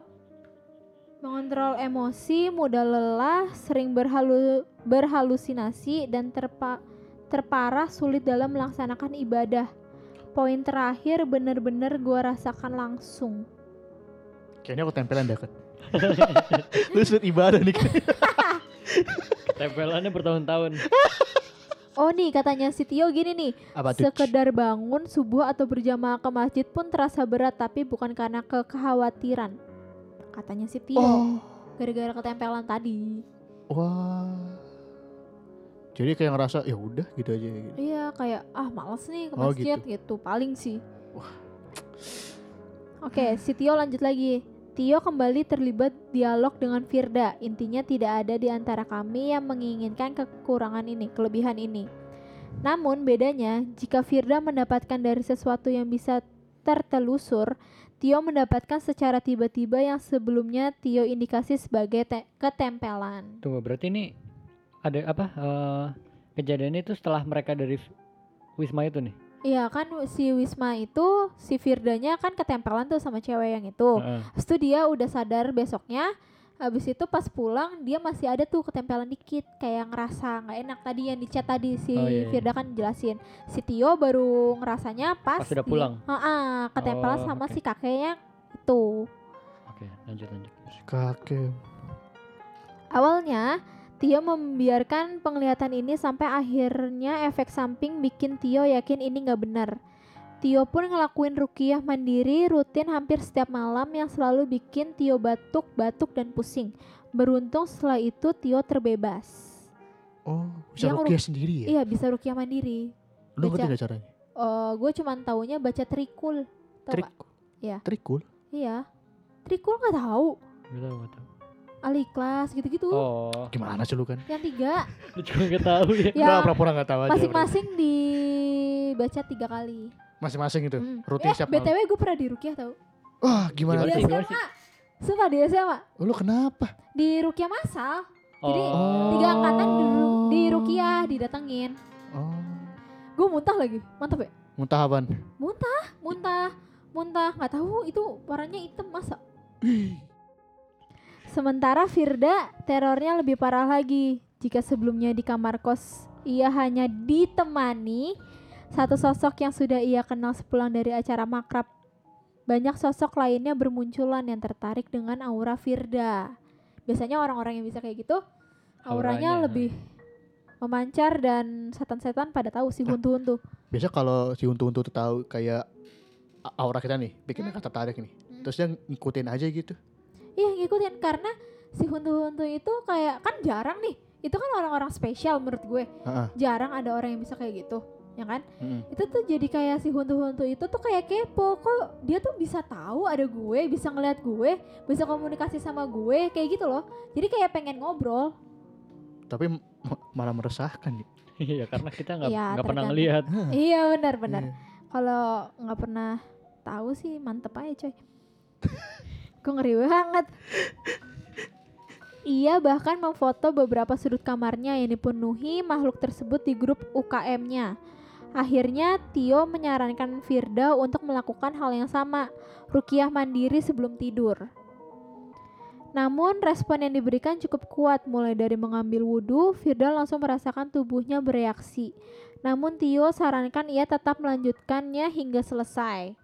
[SPEAKER 4] mengontrol emosi, mudah lelah, sering berhalu berhalusinasi dan terpa terparah sulit dalam melaksanakan ibadah. Poin terakhir bener-bener gua rasakan langsung.
[SPEAKER 3] Kayaknya ketempelan deket. Lu sudut ibadah nih.
[SPEAKER 2] Tempelannya bertahun-tahun.
[SPEAKER 4] Oh nih katanya si Tio gini nih,
[SPEAKER 3] Apa tuh?
[SPEAKER 4] sekedar bangun subuh atau berjamaah ke masjid pun terasa berat tapi bukan karena ke kekhawatiran. Katanya si Tio,
[SPEAKER 3] Oh.
[SPEAKER 4] gara-gara ketempelan tadi.
[SPEAKER 3] Wah. Jadi kayak ngerasa ya udah gitu aja gitu.
[SPEAKER 4] Iya kayak ah males nih ke
[SPEAKER 3] Oh,
[SPEAKER 4] masjid gitu. paling sih. Oke, si Tio lanjut lagi. Tio kembali terlibat dialog dengan Firda. Intinya tidak ada di antara kami yang menginginkan kekurangan ini, kelebihan ini. Namun bedanya, jika Firda mendapatkan dari sesuatu yang bisa tertelusur, Tio mendapatkan secara tiba-tiba yang sebelumnya Tio indikasi sebagai te- ketempelan.
[SPEAKER 2] Tunggu, berarti ini ada apa? eh, kejadian itu setelah mereka dari Wisma itu nih.
[SPEAKER 4] Iya kan si Wisma itu si Firdanya kan ketempelan tuh sama cewek yang itu.
[SPEAKER 2] Heeh.
[SPEAKER 4] Habis itu dia udah sadar besoknya. Habis itu pas pulang dia masih ada tuh ketempelan dikit kayak ngerasa nggak enak tadi yang dicat tadi si
[SPEAKER 2] Oh, iya, iya.
[SPEAKER 4] Firda kan jelasin. Si Tio baru ngerasanya pas,
[SPEAKER 2] Pas udah
[SPEAKER 4] dia-
[SPEAKER 2] pulang?
[SPEAKER 4] Heeh, ketempelan
[SPEAKER 2] Oh,
[SPEAKER 4] sama
[SPEAKER 2] oke.
[SPEAKER 4] si kakeknya itu.
[SPEAKER 2] Oke, lanjut lanjut.
[SPEAKER 3] Kakek.
[SPEAKER 4] Awalnya Tio membiarkan penglihatan ini sampai akhirnya efek samping bikin Tio yakin ini nggak benar. Tio pun ngelakuin rukiah mandiri rutin hampir setiap malam yang selalu bikin Tio batuk, batuk dan pusing. Beruntung setelah itu Tio terbebas.
[SPEAKER 3] Oh, bisa
[SPEAKER 4] Dia
[SPEAKER 3] rukiah sendiri ya?
[SPEAKER 4] Iya bisa rukiah mandiri.
[SPEAKER 3] Lu ngerti gak caranya?
[SPEAKER 4] Oh, gue cuman taunya baca trikul. Tau
[SPEAKER 3] Trik.
[SPEAKER 4] nggak? Iya.
[SPEAKER 3] Trikul.
[SPEAKER 4] Iya. Trikul tahu.
[SPEAKER 2] Gak tahu, gak tahu.
[SPEAKER 4] Aliklas gitu-gitu.
[SPEAKER 2] Oh,
[SPEAKER 3] Gimana sih lu kan?
[SPEAKER 4] Yang tiga.
[SPEAKER 2] lu juga gak tahu ya.
[SPEAKER 4] Ya.
[SPEAKER 3] Enggak, pura-pura gak tahu aja.
[SPEAKER 4] Masing-masing dibaca tiga kali.
[SPEAKER 3] Masing-masing itu.
[SPEAKER 4] Hmm.
[SPEAKER 3] Rutin
[SPEAKER 4] eh,
[SPEAKER 3] setiap malam.
[SPEAKER 4] BTW gue pernah dirukiah tau.
[SPEAKER 3] Wah, gimana?
[SPEAKER 2] Gimana
[SPEAKER 4] Di
[SPEAKER 2] sih, gimana
[SPEAKER 4] SMA. Sumpah di SMA.
[SPEAKER 3] Oh, Lu kenapa?
[SPEAKER 4] Di rukiah masal. Jadi,
[SPEAKER 2] Oh.
[SPEAKER 4] Tiga angkatan di, di rukiah didatengin.
[SPEAKER 3] Oh.
[SPEAKER 4] Gue muntah lagi. Mantap ya?
[SPEAKER 3] Muntah apaan?
[SPEAKER 4] Muntah, muntah. Nggak tahu itu warnanya hitam masa. Sementara Firda terornya lebih parah lagi. Jika sebelumnya di kamar kos ia hanya ditemani, Satu sosok yang sudah ia kenal sepulang dari acara makrab. Banyak sosok lainnya bermunculan yang tertarik dengan aura Firda. Biasanya orang-orang yang bisa kayak gitu, auranya,
[SPEAKER 2] Auranya.
[SPEAKER 4] lebih memancar dan setan-setan pada tahu sih huntu-huntu.
[SPEAKER 3] Biasa kalau si untu-untu tuh tahu kayak aura kita nih, bikin mereka tertarik nih.
[SPEAKER 4] Hmm.
[SPEAKER 3] Terus dia ngikutin aja gitu.
[SPEAKER 4] Iya ngikutin karena si huntu-huntu itu kayak kan jarang nih. Itu kan orang-orang spesial menurut gue.
[SPEAKER 3] Heeh.
[SPEAKER 4] Jarang ada orang yang bisa kayak gitu, ya kan?
[SPEAKER 3] Mm-mm.
[SPEAKER 4] Itu tuh jadi kayak si huntu-huntu itu tuh kayak kepo. Kok dia tuh bisa tahu ada gue, bisa ngeliat gue, bisa komunikasi sama gue, kayak gitu loh. Jadi kayak pengen ngobrol.
[SPEAKER 3] Tapi malah meresahkan nih.
[SPEAKER 2] Iya karena kita nggak nggak pernah ngelihat.
[SPEAKER 4] iya benar-benar.
[SPEAKER 3] Iya.
[SPEAKER 4] Kalau nggak pernah tahu sih mantep aja coy. Gue ngeri banget. Ia bahkan memfoto beberapa sudut kamarnya yang dipenuhi makhluk tersebut di grup UKM-nya. Akhirnya Tio menyarankan Firda untuk melakukan hal yang sama, rukiah mandiri sebelum tidur. Namun respon yang diberikan cukup kuat mulai dari mengambil wudhu, Firda langsung merasakan tubuhnya bereaksi. Namun Tio sarankan ia tetap melanjutkannya hingga selesai.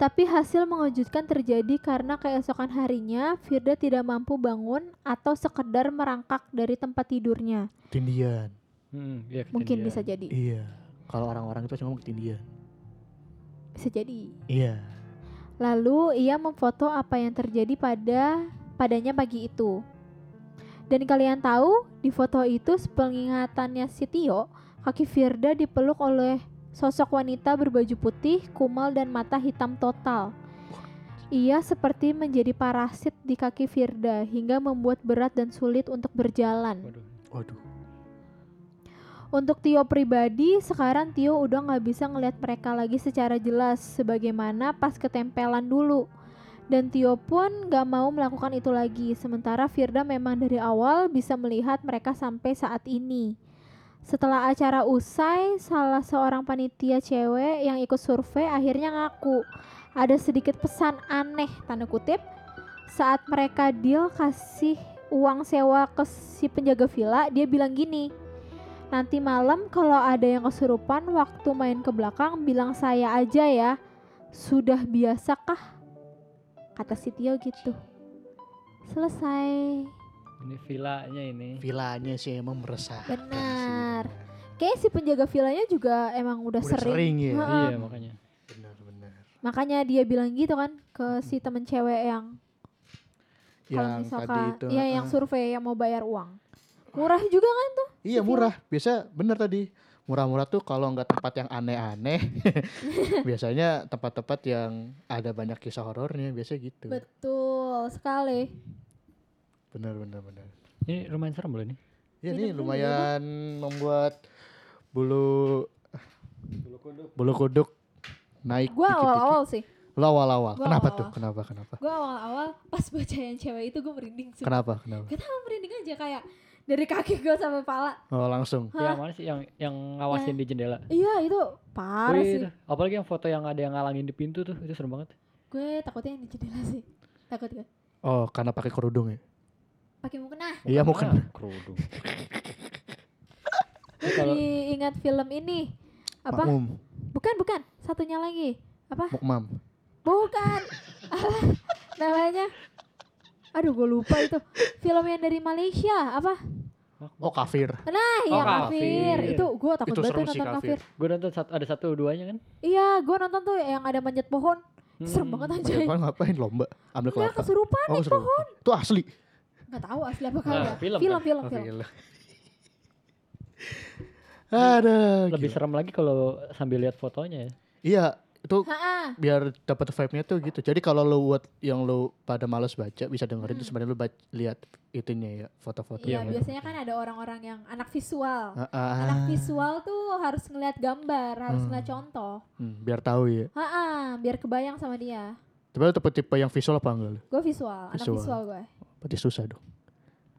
[SPEAKER 4] Tapi hasil mengejutkan terjadi karena keesokan harinya Firda tidak mampu bangun atau sekedar merangkak dari tempat tidurnya.
[SPEAKER 3] Ketindian.
[SPEAKER 2] Hmm, iya,
[SPEAKER 4] Mungkin bisa jadi.
[SPEAKER 3] Iya. Kalau orang-orang itu cuma ketindian.
[SPEAKER 4] Bisa jadi.
[SPEAKER 3] Iya.
[SPEAKER 4] Lalu ia memfoto apa yang terjadi pada padanya pagi itu. Dan kalian tahu, di foto itu pengingatannya si Tio, kaki Firda dipeluk oleh sosok wanita berbaju putih, kumal dan mata hitam total. Ia seperti menjadi parasit di kaki Firda hingga membuat berat dan sulit untuk berjalan.
[SPEAKER 2] Waduh.
[SPEAKER 3] Waduh.
[SPEAKER 4] Untuk Tio pribadi, sekarang Tio udah nggak bisa ngelihat mereka lagi secara jelas sebagaimana pas ketempelan dulu. Dan Tio pun nggak mau melakukan itu lagi. Sementara Firda memang dari awal bisa melihat mereka sampai saat ini. Setelah acara usai, salah seorang panitia cewek yang ikut survei akhirnya ngaku ada sedikit pesan aneh tanda kutip saat mereka deal kasih uang sewa ke si penjaga villa dia bilang gini Nanti malam kalau ada yang kesurupan waktu main ke belakang bilang saya aja ya. Sudah biasa kah? Kata si Tio gitu. Selesai.
[SPEAKER 2] Ini villanya ini.
[SPEAKER 3] Vilanya sih emang meresahkan.
[SPEAKER 4] Benar. Kayak si penjaga villanya juga emang udah,
[SPEAKER 3] Udah
[SPEAKER 4] sering.
[SPEAKER 3] sering ya.
[SPEAKER 4] Heeh.
[SPEAKER 2] Iya makanya.
[SPEAKER 3] Benar benar.
[SPEAKER 4] Makanya dia bilang gitu kan ke si temen cewek yang kalau
[SPEAKER 3] Yang
[SPEAKER 4] misalkan
[SPEAKER 3] tadi itu.
[SPEAKER 4] ya yang
[SPEAKER 3] ah.
[SPEAKER 4] survei yang mau bayar uang. Murah juga kan tuh.
[SPEAKER 3] Iya murah. Biasa bener tadi. Murah-murah tuh kalau nggak tempat yang aneh-aneh, biasanya tempat-tempat yang ada banyak kisah horornya biasa gitu.
[SPEAKER 4] Betul sekali.
[SPEAKER 3] Bener bener bener.
[SPEAKER 2] Ini lumayan serem loh ini.
[SPEAKER 3] Ya
[SPEAKER 4] dulu,
[SPEAKER 3] lumayan membuat bulu bulu kuduk naik.
[SPEAKER 4] Gua
[SPEAKER 3] dikit-dikit.
[SPEAKER 4] awal-awal sih.
[SPEAKER 3] Lo awal-awal.
[SPEAKER 4] Gua
[SPEAKER 3] Kenapa
[SPEAKER 4] awal-awal.
[SPEAKER 3] tuh? Kenapa? Kenapa?
[SPEAKER 4] Gue awal-awal pas baca yang cewek itu gue merinding sih.
[SPEAKER 3] Kenapa? Kenapa?
[SPEAKER 4] Tau merinding aja kayak dari kaki gue sampai pala.
[SPEAKER 3] Oh langsung.
[SPEAKER 2] Yang mana sih yang yang ngawasin di jendela?
[SPEAKER 4] Iya itu parah
[SPEAKER 2] Wih,
[SPEAKER 4] sih.
[SPEAKER 2] itu. Apalagi yang foto yang ada yang ngalangin di pintu tuh, itu serem banget.
[SPEAKER 4] Gue takutnya yang di jendela sih. Takut gue.
[SPEAKER 3] Oh karena pakai kerudung ya?
[SPEAKER 4] Pakai mukena.
[SPEAKER 3] Iya mungkin.
[SPEAKER 2] Ah, kerudung. Ini kalau
[SPEAKER 4] Jadi ingat film ini. Apa?
[SPEAKER 3] Makmum.
[SPEAKER 4] Bukan bukan. Satunya lagi. Apa?
[SPEAKER 3] Mukmam.
[SPEAKER 4] Bukan. Apa namanya? Aduh gue lupa itu. Film yang dari Malaysia. Apa?
[SPEAKER 3] Oh kafir.
[SPEAKER 4] Nah iya
[SPEAKER 2] Oh,
[SPEAKER 4] kafir.
[SPEAKER 2] Kafir.
[SPEAKER 4] Itu gue takut
[SPEAKER 3] Itu
[SPEAKER 4] banget
[SPEAKER 3] serem
[SPEAKER 4] nonton
[SPEAKER 3] Kafir.
[SPEAKER 4] kafir.
[SPEAKER 2] gue nonton satu, ada satu duanya kan.
[SPEAKER 4] Iya gue nonton tuh yang ada manjat pohon. Serem
[SPEAKER 2] Hmm.
[SPEAKER 4] banget aja.
[SPEAKER 3] Bagaimana ngapain lomba? Ambil
[SPEAKER 4] Enggak
[SPEAKER 3] kelapa.
[SPEAKER 4] kesurupan
[SPEAKER 3] Oh seru.
[SPEAKER 4] pohon.
[SPEAKER 3] Itu asli.
[SPEAKER 4] Nggak tahu asli apa
[SPEAKER 2] Nah,
[SPEAKER 4] ya.
[SPEAKER 2] film
[SPEAKER 4] film,
[SPEAKER 2] kan?
[SPEAKER 4] film, film.
[SPEAKER 3] gila. Ada.
[SPEAKER 2] Lebih serem lagi kalau sambil lihat fotonya ya.
[SPEAKER 3] Iya, itu
[SPEAKER 4] Ha-ha.
[SPEAKER 3] biar dapat vibe-nya tuh gitu. Jadi kalau lu buat yang lu pada males baca bisa dengerin tuh
[SPEAKER 4] Hmm.
[SPEAKER 3] sebenarnya lu baca, lihat itunya ya, foto-foto.
[SPEAKER 4] Iya,
[SPEAKER 2] Iya,
[SPEAKER 4] biasanya kan ada orang-orang yang anak visual.
[SPEAKER 3] Ah, ah,
[SPEAKER 4] Anak visual tuh harus ngeliat gambar, harus
[SPEAKER 3] Hmm.
[SPEAKER 4] ngeliat contoh.
[SPEAKER 3] hmm, biar tahu ya.
[SPEAKER 4] Ha biar kebayang sama dia.
[SPEAKER 3] Coba lu tipe-tipe yang visual apa enggak?
[SPEAKER 4] Gue visual, anak
[SPEAKER 3] Visual.
[SPEAKER 4] visual gue.
[SPEAKER 3] Berarti susah dong.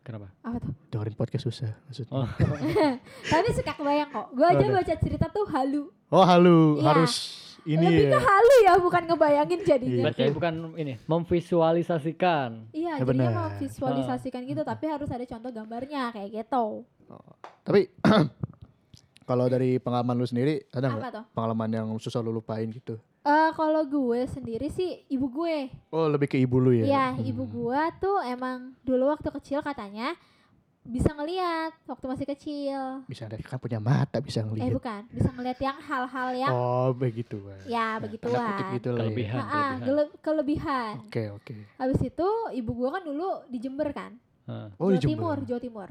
[SPEAKER 2] Kenapa?
[SPEAKER 4] Apa tuh?
[SPEAKER 3] Dengerin podcast susah maksudnya.
[SPEAKER 2] Oh.
[SPEAKER 4] Tapi suka kebayang kok. Gue aja baca cerita tuh halu.
[SPEAKER 3] Oh, halu,
[SPEAKER 4] Iya.
[SPEAKER 3] harus ini
[SPEAKER 4] Lebih
[SPEAKER 3] ya.
[SPEAKER 4] ke halu ya, bukan ngebayangin jadinya.
[SPEAKER 2] Berarti bukan ini memvisualisasikan.
[SPEAKER 4] Iya,
[SPEAKER 3] Ya
[SPEAKER 4] jadinya
[SPEAKER 3] benar.
[SPEAKER 4] mau visualisasikan gitu, tapi harus ada contoh gambarnya kayak gitu.
[SPEAKER 3] Tapi Kalau dari pengalaman lu sendiri ada nggak pengalaman yang susah lu lupain gitu?
[SPEAKER 4] Eh kalau gue sendiri sih ibu gue.
[SPEAKER 3] Oh lebih ke ibu lu ya?
[SPEAKER 4] Iya,
[SPEAKER 3] Hmm.
[SPEAKER 4] ibu gua tuh emang dulu waktu kecil katanya bisa ngeliat waktu masih kecil.
[SPEAKER 3] Bisa ada kan punya mata bisa
[SPEAKER 4] Eh
[SPEAKER 3] ngelihat.
[SPEAKER 4] bukan, bisa ngeliat yang hal-hal yang
[SPEAKER 3] Oh begitu.
[SPEAKER 4] Ya
[SPEAKER 3] Tanda
[SPEAKER 4] begitulah.
[SPEAKER 3] kutip gitu lah ya.
[SPEAKER 2] Kelebihan. Kelebihan.
[SPEAKER 4] gele- kelebihan.
[SPEAKER 3] Oke oke.
[SPEAKER 4] Habis itu ibu gua kan dulu di Jember kan,
[SPEAKER 2] Heeh.
[SPEAKER 3] Oh di
[SPEAKER 4] Jawa
[SPEAKER 3] Jember.
[SPEAKER 4] Timur, Jawa Timur.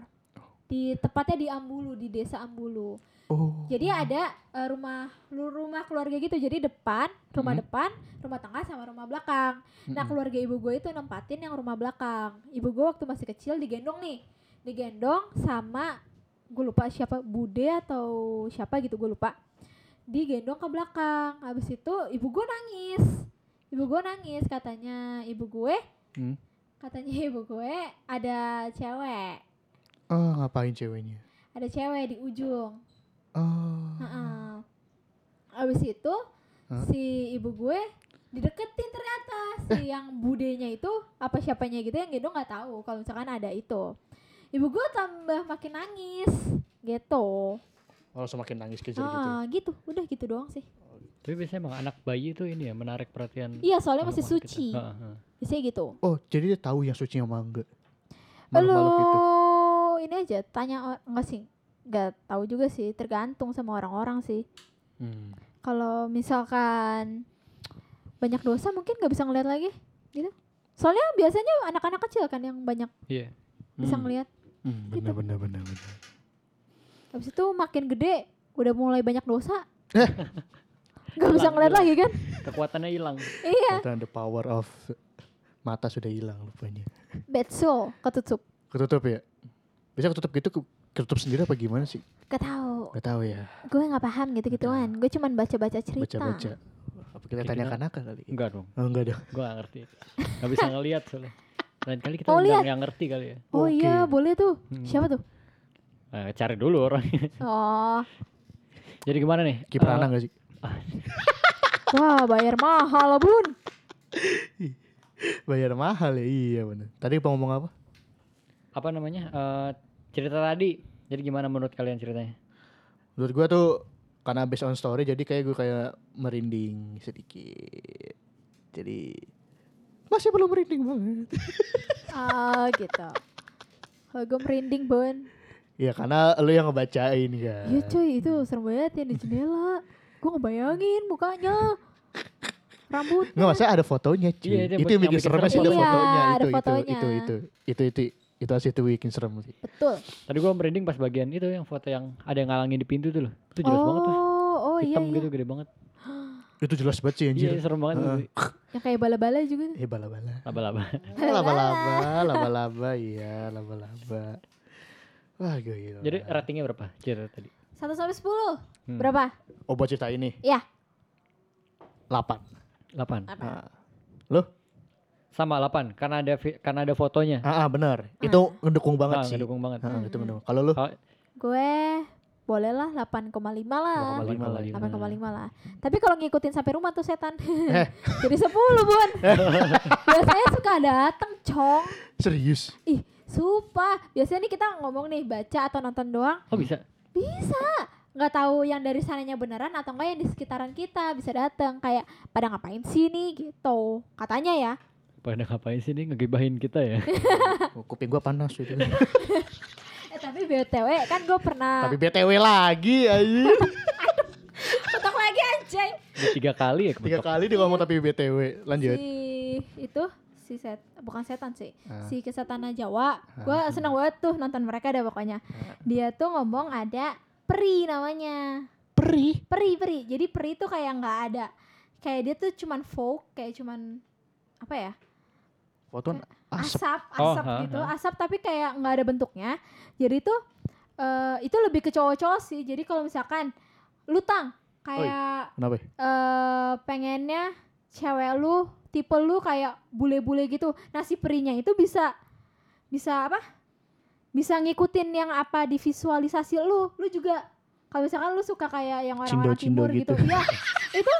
[SPEAKER 4] Di tepatnya di Ambulu, di desa Ambulu.
[SPEAKER 3] Oh.
[SPEAKER 4] Jadi ada eh, rumah lu- rumah keluarga gitu. Jadi depan, rumah
[SPEAKER 3] Mhm.
[SPEAKER 4] depan, rumah tengah sama rumah belakang. Nah,
[SPEAKER 3] Mm-mm.
[SPEAKER 4] keluarga ibu gue itu nempatin yang rumah belakang. Ibu gue waktu masih kecil digendong nih. Digendong sama gue lupa siapa, Bude atau siapa gitu gue lupa. Digendong ke belakang. Habis itu ibu gue nangis. Ibu gue nangis katanya ibu gue
[SPEAKER 3] Hmm.
[SPEAKER 4] katanya ibu gue ada cewek.
[SPEAKER 3] Oh ngapain ceweknya?
[SPEAKER 4] Ada cewek di ujung.
[SPEAKER 3] Oh.
[SPEAKER 4] Heeh. Abis itu
[SPEAKER 3] Hah?
[SPEAKER 4] si ibu gue dideketin ternyata si yang budenya itu apa siapanya gitu yang gendong nggak tahu kalau misalkan ada itu. Ibu gue tambah makin nangis gitu.
[SPEAKER 3] Oh semakin nangis kejar gitu.
[SPEAKER 4] Ah, gitu. Udah gitu doang sih.
[SPEAKER 2] Tapi biasanya emang anak bayi itu ini ya menarik perhatian.
[SPEAKER 4] Iya, soalnya masih suci.
[SPEAKER 2] kita. Heeh, heeh.
[SPEAKER 4] Biasanya gitu.
[SPEAKER 3] Oh jadi dia tahu yang suci sama enggak?
[SPEAKER 4] Lu
[SPEAKER 3] Makhluk-makhluk itu.
[SPEAKER 4] ini aja tanya enggak sih? Enggak tahu juga sih, tergantung sama orang-orang sih.
[SPEAKER 3] Hmm.
[SPEAKER 4] kalau misalkan banyak dosa mungkin nggak bisa ngeliat lagi gitu soalnya biasanya anak-anak kecil kan yang banyak
[SPEAKER 2] Iya.
[SPEAKER 4] bisa
[SPEAKER 3] Hmm.
[SPEAKER 4] ngeliat
[SPEAKER 3] Hmm,
[SPEAKER 4] Gitu.
[SPEAKER 3] benar benar benar benar.
[SPEAKER 4] habis itu makin gede udah mulai banyak dosa nggak bisa ngeliat
[SPEAKER 2] hilang.
[SPEAKER 4] lagi kan
[SPEAKER 2] Kekuatannya hilang.
[SPEAKER 4] iya
[SPEAKER 3] Ternyata the power of mata sudah hilang rupanya.
[SPEAKER 4] bad soul ketutup
[SPEAKER 3] Ketutup ya? Bisa ketutup gitu ke- ketutup sendiri apa gimana sih?
[SPEAKER 4] gak tahu
[SPEAKER 3] Gak tahu ya.
[SPEAKER 4] gue nggak paham gitu gituan gue cuman baca-baca cerita
[SPEAKER 3] Baca-baca. Apa kita
[SPEAKER 2] Ya,
[SPEAKER 3] tanya kanaka kali?
[SPEAKER 2] Enggak dong.
[SPEAKER 3] Oh, enggak dong.
[SPEAKER 2] Gua gak ngerti. Gak bisa ngelihat soalnya. Lain kali kita
[SPEAKER 4] Oh,
[SPEAKER 2] undang yang ngerti kali ya.
[SPEAKER 4] oh
[SPEAKER 3] Oke.
[SPEAKER 4] iya boleh tuh
[SPEAKER 2] Hmm.
[SPEAKER 4] siapa tuh
[SPEAKER 2] Nah, cari dulu orang.
[SPEAKER 4] oh
[SPEAKER 2] Jadi gimana nih?
[SPEAKER 3] Kiper
[SPEAKER 2] Eh,
[SPEAKER 3] anak gak sih?
[SPEAKER 4] wah bayar mahal bun
[SPEAKER 3] Bayar mahal ya, iya benar. Tadi mau ngomong apa?
[SPEAKER 2] apa namanya? Eh, cerita tadi. Jadi gimana menurut kalian ceritanya?
[SPEAKER 3] Menurut gua tuh karena based on story jadi kayak gue kayak merinding sedikit. Jadi masih belum merinding banget.
[SPEAKER 4] ah gitu kalau gue merinding bun
[SPEAKER 3] Ya karena lu yang ngebacain kan.
[SPEAKER 4] Iya cuy itu serem banget yang di jendela Gue ngebayangin mukanya Rambut
[SPEAKER 3] Nggak masalah ada fotonya cuy.
[SPEAKER 2] Iya, itu yang
[SPEAKER 3] bikin serem sih ada
[SPEAKER 4] Iya,
[SPEAKER 3] fotonya
[SPEAKER 4] ada
[SPEAKER 3] itu,
[SPEAKER 4] fotonya.
[SPEAKER 3] itu itu itu itu itu itu asli itu bikin serem sih.
[SPEAKER 4] Betul
[SPEAKER 2] Tadi gua merinding pas bagian itu yang foto yang ada yang ngalangin di pintu tuh loh. Itu jelas
[SPEAKER 4] Oh
[SPEAKER 2] banget tuh.
[SPEAKER 4] oh iya
[SPEAKER 2] Hitam
[SPEAKER 4] iya
[SPEAKER 2] gitu gede banget.
[SPEAKER 3] Itu jelas banget sih anjir.
[SPEAKER 2] Iya, serem banget tuh.
[SPEAKER 4] Yang kayak bala-bala juga
[SPEAKER 3] Eh bala-bala.
[SPEAKER 2] Laba-laba.
[SPEAKER 3] Laba-laba, laba-laba, iya laba-laba. Wah gila.
[SPEAKER 2] Jadi ratingnya berapa? Cerita tadi.
[SPEAKER 4] 1 sampai 10
[SPEAKER 2] Hmm.
[SPEAKER 4] Berapa?
[SPEAKER 3] Oh buat cerita ini
[SPEAKER 4] Iya
[SPEAKER 3] 8.
[SPEAKER 2] 8.
[SPEAKER 3] Ah,
[SPEAKER 2] Sama 8 karena ada karena ada fotonya.
[SPEAKER 3] ah, ah, benar. Itu ngedukung banget
[SPEAKER 2] Ah,
[SPEAKER 3] sih.
[SPEAKER 2] ngedukung banget.
[SPEAKER 3] Ah,
[SPEAKER 4] Hmm,
[SPEAKER 3] itu ngedukung. Kalau lu
[SPEAKER 2] Oh,
[SPEAKER 4] Gue boleh lah 8,5 lah
[SPEAKER 3] 8,5 lah.
[SPEAKER 4] 8,5 lah Tapi kalau ngikutin sampai rumah tuh setan
[SPEAKER 3] Eh.
[SPEAKER 4] Jadi 10 bun Biasanya suka dateng cong
[SPEAKER 3] serius.
[SPEAKER 4] Ih sumpah Biasanya nih kita ngomong nih baca atau nonton doang
[SPEAKER 2] oh bisa.
[SPEAKER 4] Bisa. Nggak tahu yang dari sananya beneran atau enggak yang di sekitaran kita bisa datang kayak pada ngapain sih nih gitu. Katanya ya.
[SPEAKER 2] Pada ngapain sih nih ngegibahin kita ya?
[SPEAKER 3] Oh, kuping gua panas itu.
[SPEAKER 4] Eh tapi BTW kan gue pernah
[SPEAKER 3] Tapi BTW lagi aja.
[SPEAKER 4] Ketok lagi anjay.
[SPEAKER 2] Udah tiga kali ya
[SPEAKER 3] Tiga kali dia ngomong tapi BTW. Lanjut.
[SPEAKER 4] Si itu si set bukan setan sih.
[SPEAKER 3] Ah.
[SPEAKER 4] Si kesetana Jawa. Gue seneng banget tuh nonton mereka ada pokoknya. Dia tuh ngomong ada peri namanya.
[SPEAKER 3] Peri.
[SPEAKER 4] Peri peri. Jadi peri tuh kayak nggak ada. Kayak dia tuh cuman folk, kayak cuman apa ya?
[SPEAKER 3] Foto asap.
[SPEAKER 4] asap
[SPEAKER 2] Oh,
[SPEAKER 4] asap
[SPEAKER 2] ha,
[SPEAKER 4] gitu
[SPEAKER 2] ha.
[SPEAKER 4] asap tapi kayak nggak ada bentuknya jadi tuh eh itu lebih ke cowok-cowok sih jadi kalau misalkan lu tang kayak
[SPEAKER 3] Kenapa?
[SPEAKER 4] eh pengennya cewek lu tipe lu kayak bule-bule gitu nah si perinya itu bisa bisa apa bisa ngikutin yang apa di visualisasi lu lu juga kalau misalkan lu suka kayak yang orang-orang timur gitu,
[SPEAKER 3] gitu.
[SPEAKER 4] ya itu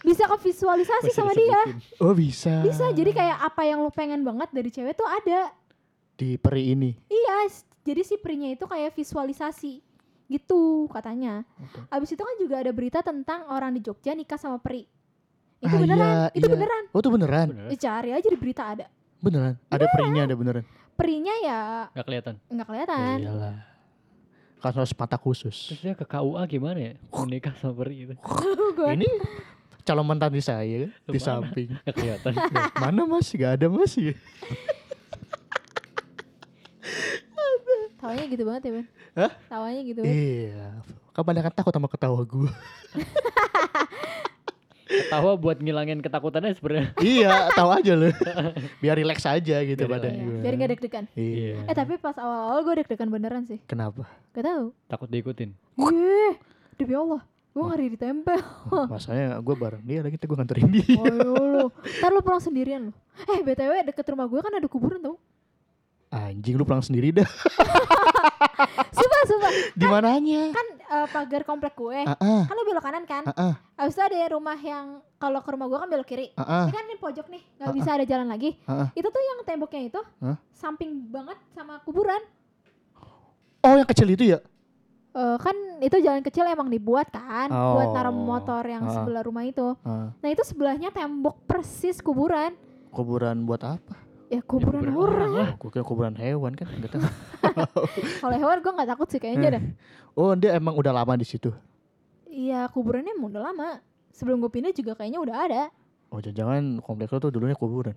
[SPEAKER 4] bisa ke visualisasi
[SPEAKER 2] Masih
[SPEAKER 4] sama dia.
[SPEAKER 3] Oh bisa.
[SPEAKER 4] bisa jadi kayak apa yang lu pengen banget dari cewek tuh ada
[SPEAKER 3] di peri ini.
[SPEAKER 4] Iya, jadi si perinya itu kayak visualisasi. gitu katanya.
[SPEAKER 3] Oke.
[SPEAKER 4] Abis itu kan juga ada berita tentang orang di Jogja nikah sama peri. Itu
[SPEAKER 3] Ah,
[SPEAKER 4] beneran,
[SPEAKER 3] iya,
[SPEAKER 4] itu
[SPEAKER 3] iya.
[SPEAKER 4] beneran.
[SPEAKER 3] Oh itu beneran,
[SPEAKER 2] Bener.
[SPEAKER 4] Eh, cari aja di berita ada.
[SPEAKER 3] beneran. Ada perinya ada beneran.
[SPEAKER 4] Perinya ya
[SPEAKER 2] Gak kelihatan.
[SPEAKER 4] nggak kelihatan.
[SPEAKER 3] Iyalah. Kan harus mata khusus.
[SPEAKER 2] Terus dia ke KUA gimana ya? Menikah sama peri gitu.
[SPEAKER 4] Gua-
[SPEAKER 3] Ini calon mantan di saya kan, di
[SPEAKER 2] Mana?
[SPEAKER 3] samping.
[SPEAKER 2] Gak kelihatan.
[SPEAKER 3] Mana mas? Gak ada mas ya.
[SPEAKER 4] Tawanya gitu banget ya, Ben.
[SPEAKER 3] Hah?
[SPEAKER 4] Tawanya gitu banget.
[SPEAKER 3] Iya. Kebanyakan takut sama ketawa gue.
[SPEAKER 2] Ketawa buat ngilangin ketakutannya sebenarnya.
[SPEAKER 3] iya, tahu aja loh. Biar rileks aja gitu
[SPEAKER 2] Biar
[SPEAKER 3] badan
[SPEAKER 4] Iya,
[SPEAKER 3] gue.
[SPEAKER 4] biar nggak deg-degan.
[SPEAKER 3] Iya.
[SPEAKER 4] Eh tapi pas awal-awal gue deg-degan beneran sih.
[SPEAKER 3] Kenapa?
[SPEAKER 4] Gak tahu.
[SPEAKER 2] Takut diikutin.
[SPEAKER 4] Gue, demi Allah, gue ngeri ditempel.
[SPEAKER 3] Masanya gue bareng dia lagi gue nganterin dia.
[SPEAKER 4] Oh ya Allah. Ntar lu pulang sendirian lu. Eh BTW deket rumah gue kan ada kuburan tau.
[SPEAKER 3] Anjing lu pulang sendiri dah.
[SPEAKER 4] Sumpah, sumpah.
[SPEAKER 3] Di mananya?
[SPEAKER 4] Kan eh, pagar komplek gue.
[SPEAKER 3] Ah ah
[SPEAKER 4] Kan lu belok kanan kan.
[SPEAKER 3] ah ah
[SPEAKER 4] Habis itu ada rumah yang kalau ke rumah gue kan belok kiri.
[SPEAKER 3] ah ah.
[SPEAKER 4] Ini kan ini pojok nih, nggak
[SPEAKER 3] Ah,
[SPEAKER 4] bisa ada jalan lagi.
[SPEAKER 3] Ah, ah.
[SPEAKER 4] Itu tuh yang temboknya itu
[SPEAKER 3] Hah?
[SPEAKER 4] samping banget sama kuburan.
[SPEAKER 3] Oh yang kecil itu ya?
[SPEAKER 4] Eh, kan itu jalan kecil emang dibuat kan buat naruh
[SPEAKER 3] Oh.
[SPEAKER 4] motor yang
[SPEAKER 3] Ah.
[SPEAKER 4] sebelah rumah itu.
[SPEAKER 3] Ah,
[SPEAKER 4] Nah itu sebelahnya tembok persis kuburan.
[SPEAKER 3] kuburan buat apa?
[SPEAKER 4] Ya kuburan
[SPEAKER 2] kuburan
[SPEAKER 4] orang.
[SPEAKER 2] orang
[SPEAKER 4] lah.
[SPEAKER 3] Oh, gue kira kuburan hewan kan, nggak tahu.
[SPEAKER 4] Kalau hewan gue nggak takut sih kayaknya dah.
[SPEAKER 3] Oh dia emang udah lama di situ.
[SPEAKER 4] Iya kuburannya emang udah lama. Sebelum gue pindah juga kayaknya udah ada.
[SPEAKER 3] Oh jangan komplek lo tuh dulunya kuburan.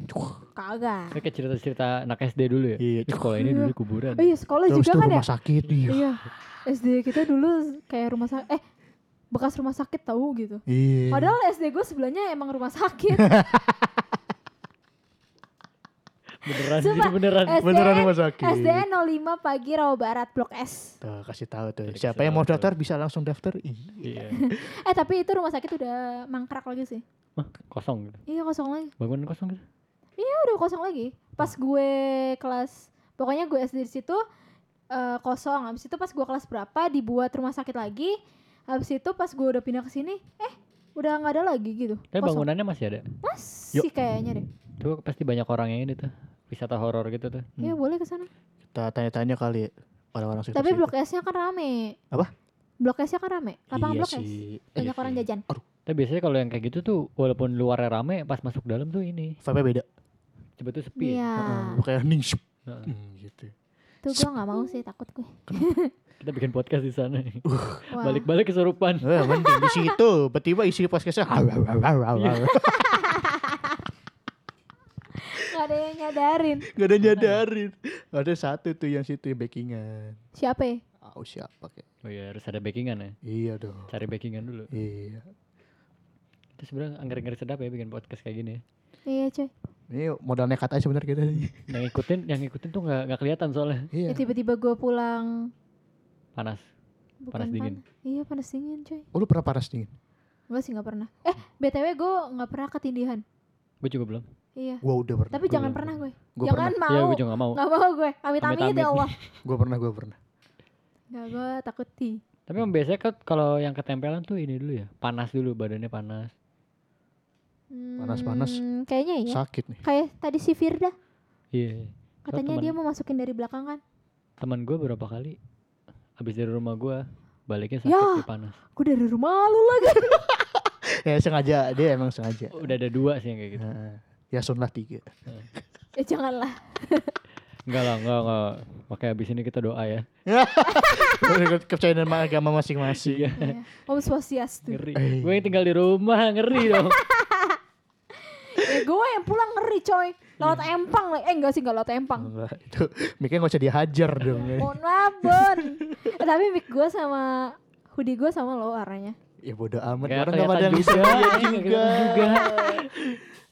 [SPEAKER 4] Kagak.
[SPEAKER 2] Kayak cerita-cerita anak SD dulu ya.
[SPEAKER 3] Iya.
[SPEAKER 2] Sekolah ini
[SPEAKER 4] Iya.
[SPEAKER 2] dulu kuburan.
[SPEAKER 4] Oh iya sekolah
[SPEAKER 3] Terus
[SPEAKER 4] juga kan ya.
[SPEAKER 3] rumah sakit iya.
[SPEAKER 4] Iya. SD kita dulu kayak rumah sakit. Eh bekas rumah sakit tahu gitu.
[SPEAKER 3] Iya.
[SPEAKER 4] Padahal SD gue sebelahnya emang rumah sakit.
[SPEAKER 2] Beneran,
[SPEAKER 4] Sumpah,
[SPEAKER 2] jadi beneran.
[SPEAKER 4] SD,
[SPEAKER 3] Beneran rumah sakit.
[SPEAKER 4] SDN 05 pagi Rawa Barat Blok S.
[SPEAKER 3] Tuh kasih tahu tuh.
[SPEAKER 2] Kasih
[SPEAKER 3] Siapa yang mau
[SPEAKER 2] tahu
[SPEAKER 3] daftar bisa langsung daftar.
[SPEAKER 2] Iya.
[SPEAKER 4] Eh tapi itu rumah sakit udah mangkrak lagi sih.
[SPEAKER 2] Wah, kosong gitu.
[SPEAKER 4] Iya kosong lagi.
[SPEAKER 2] Bangunan kosong gitu.
[SPEAKER 4] Iya udah kosong lagi. Pas gue kelas, pokoknya gue SD di situ eh, kosong. Habis itu pas gue kelas berapa dibuat rumah sakit lagi. Habis itu pas gue udah pindah ke sini, eh udah nggak ada lagi gitu.
[SPEAKER 2] Tapi
[SPEAKER 4] Kosong.
[SPEAKER 2] bangunannya masih ada.
[SPEAKER 4] Masih kayaknya deh.
[SPEAKER 2] Tuh pasti banyak orang yang ini tuh. Wisata horor gitu tuh.
[SPEAKER 4] Ya
[SPEAKER 3] Hmm.
[SPEAKER 4] boleh ke sana.
[SPEAKER 3] Kita tanya-tanya kali ya, orang-orang situ.
[SPEAKER 4] Tapi blok S-nya kan rame.
[SPEAKER 3] Apa?
[SPEAKER 4] Blok S-nya kan rame. Lapangan
[SPEAKER 3] iya
[SPEAKER 4] blok S.
[SPEAKER 3] sih.
[SPEAKER 4] Banyak
[SPEAKER 3] Eh,
[SPEAKER 4] orang jajan.
[SPEAKER 2] Tapi biasanya kalau yang kayak gitu tuh walaupun luarnya rame pas masuk dalam tuh ini
[SPEAKER 3] vibe beda.
[SPEAKER 2] coba tuh sepi.
[SPEAKER 4] Iya.
[SPEAKER 3] Heeh, kayak hening. shup.
[SPEAKER 2] Heeh.
[SPEAKER 3] Hmm, gitu.
[SPEAKER 4] Tuh gue nggak mau sih takut gue.
[SPEAKER 2] Kita bikin podcast di sana.
[SPEAKER 4] Wah.
[SPEAKER 2] Balik-balik kesurupan.
[SPEAKER 3] Eh, mending di situ. Tiba-tiba isi podcastnya.
[SPEAKER 2] Iya.
[SPEAKER 4] Gak ada yang nyadarin.
[SPEAKER 3] Gak ada nyadarin. Ada satu tuh yang situ yang backingan.
[SPEAKER 4] Siapa ya?
[SPEAKER 3] Oh siapa kayak?
[SPEAKER 2] Oh iya harus ada backingan ya.
[SPEAKER 3] Iya dong.
[SPEAKER 2] Cari backingan dulu.
[SPEAKER 3] Iya.
[SPEAKER 2] Itu sebenarnya ngeri-ngeri sedap ya bikin podcast kayak gini ya.
[SPEAKER 4] Iya coy.
[SPEAKER 3] Ini modal nekat aja sebenarnya kita.
[SPEAKER 2] Yang ikutin, yang ikutin tuh nggak nggak kelihatan soalnya
[SPEAKER 3] Iya.
[SPEAKER 4] Ya tiba-tiba gue pulang.
[SPEAKER 2] panas.
[SPEAKER 4] Bukan
[SPEAKER 2] Panas dingin.
[SPEAKER 4] pan- Iya panas dingin coy.
[SPEAKER 3] Oh lu pernah panas dingin?
[SPEAKER 4] Enggak sih nggak pernah. Eh btw gue nggak pernah ketindihan.
[SPEAKER 2] Gue juga belum.
[SPEAKER 4] Iya.
[SPEAKER 3] Gua udah pernah.
[SPEAKER 4] Tapi
[SPEAKER 2] Gua
[SPEAKER 4] jangan pernah gue.
[SPEAKER 3] Gua
[SPEAKER 4] jangan
[SPEAKER 3] pernah.
[SPEAKER 2] Iya
[SPEAKER 4] mau.
[SPEAKER 2] gue juga nggak mau.
[SPEAKER 4] Nggak mau gue. Amit amit ya Allah.
[SPEAKER 3] Gua pernah, gua pernah.
[SPEAKER 4] Nggak gue takut ti.
[SPEAKER 2] Tapi emang biasanya kan kalau yang ketempelan tuh ini dulu ya. Panas dulu badannya panas.
[SPEAKER 3] Panas-panas.
[SPEAKER 4] Hmm, Kayaknya ya.
[SPEAKER 3] Sakit nih.
[SPEAKER 4] Kayak tadi si Firda.
[SPEAKER 2] Iya.
[SPEAKER 4] Katanya
[SPEAKER 2] teman-
[SPEAKER 4] dia mau masukin dari belakang kan.
[SPEAKER 2] Teman gue berapa kali habis dari rumah gue baliknya sakit
[SPEAKER 4] Ya.
[SPEAKER 2] di panas.
[SPEAKER 4] Gue dari rumah lu lagi.
[SPEAKER 3] Ya sengaja, dia emang sengaja.
[SPEAKER 2] Udah ada dua sih yang kayak gitu.
[SPEAKER 3] Heeh. Ya sunlah tiga.
[SPEAKER 4] ya janganlah.
[SPEAKER 2] Enggak lah, enggak enggak. Makanya habis ini kita doa ya.
[SPEAKER 3] Kepercayaan agama masing-masing.
[SPEAKER 2] Iya.
[SPEAKER 4] Iya. Om Swastiastu.
[SPEAKER 2] Ngeri.
[SPEAKER 3] Eh.
[SPEAKER 2] Gue yang tinggal di rumah ngeri dong.
[SPEAKER 4] Ya gue yang pulang ngeri coy. Laut
[SPEAKER 2] Iya.
[SPEAKER 4] empang. Eh enggak sih enggak laut empang.
[SPEAKER 3] Enggak, itu mikirnya nggak usah dihajar dong.
[SPEAKER 4] Mohon maaf Bon. Eh, tapi mic gue sama hoodie gue sama lo warnanya.
[SPEAKER 3] Ya bodo amat,
[SPEAKER 2] Nggak
[SPEAKER 3] orang nggak pada yang bisa lihat
[SPEAKER 2] juga, nggak
[SPEAKER 3] juga.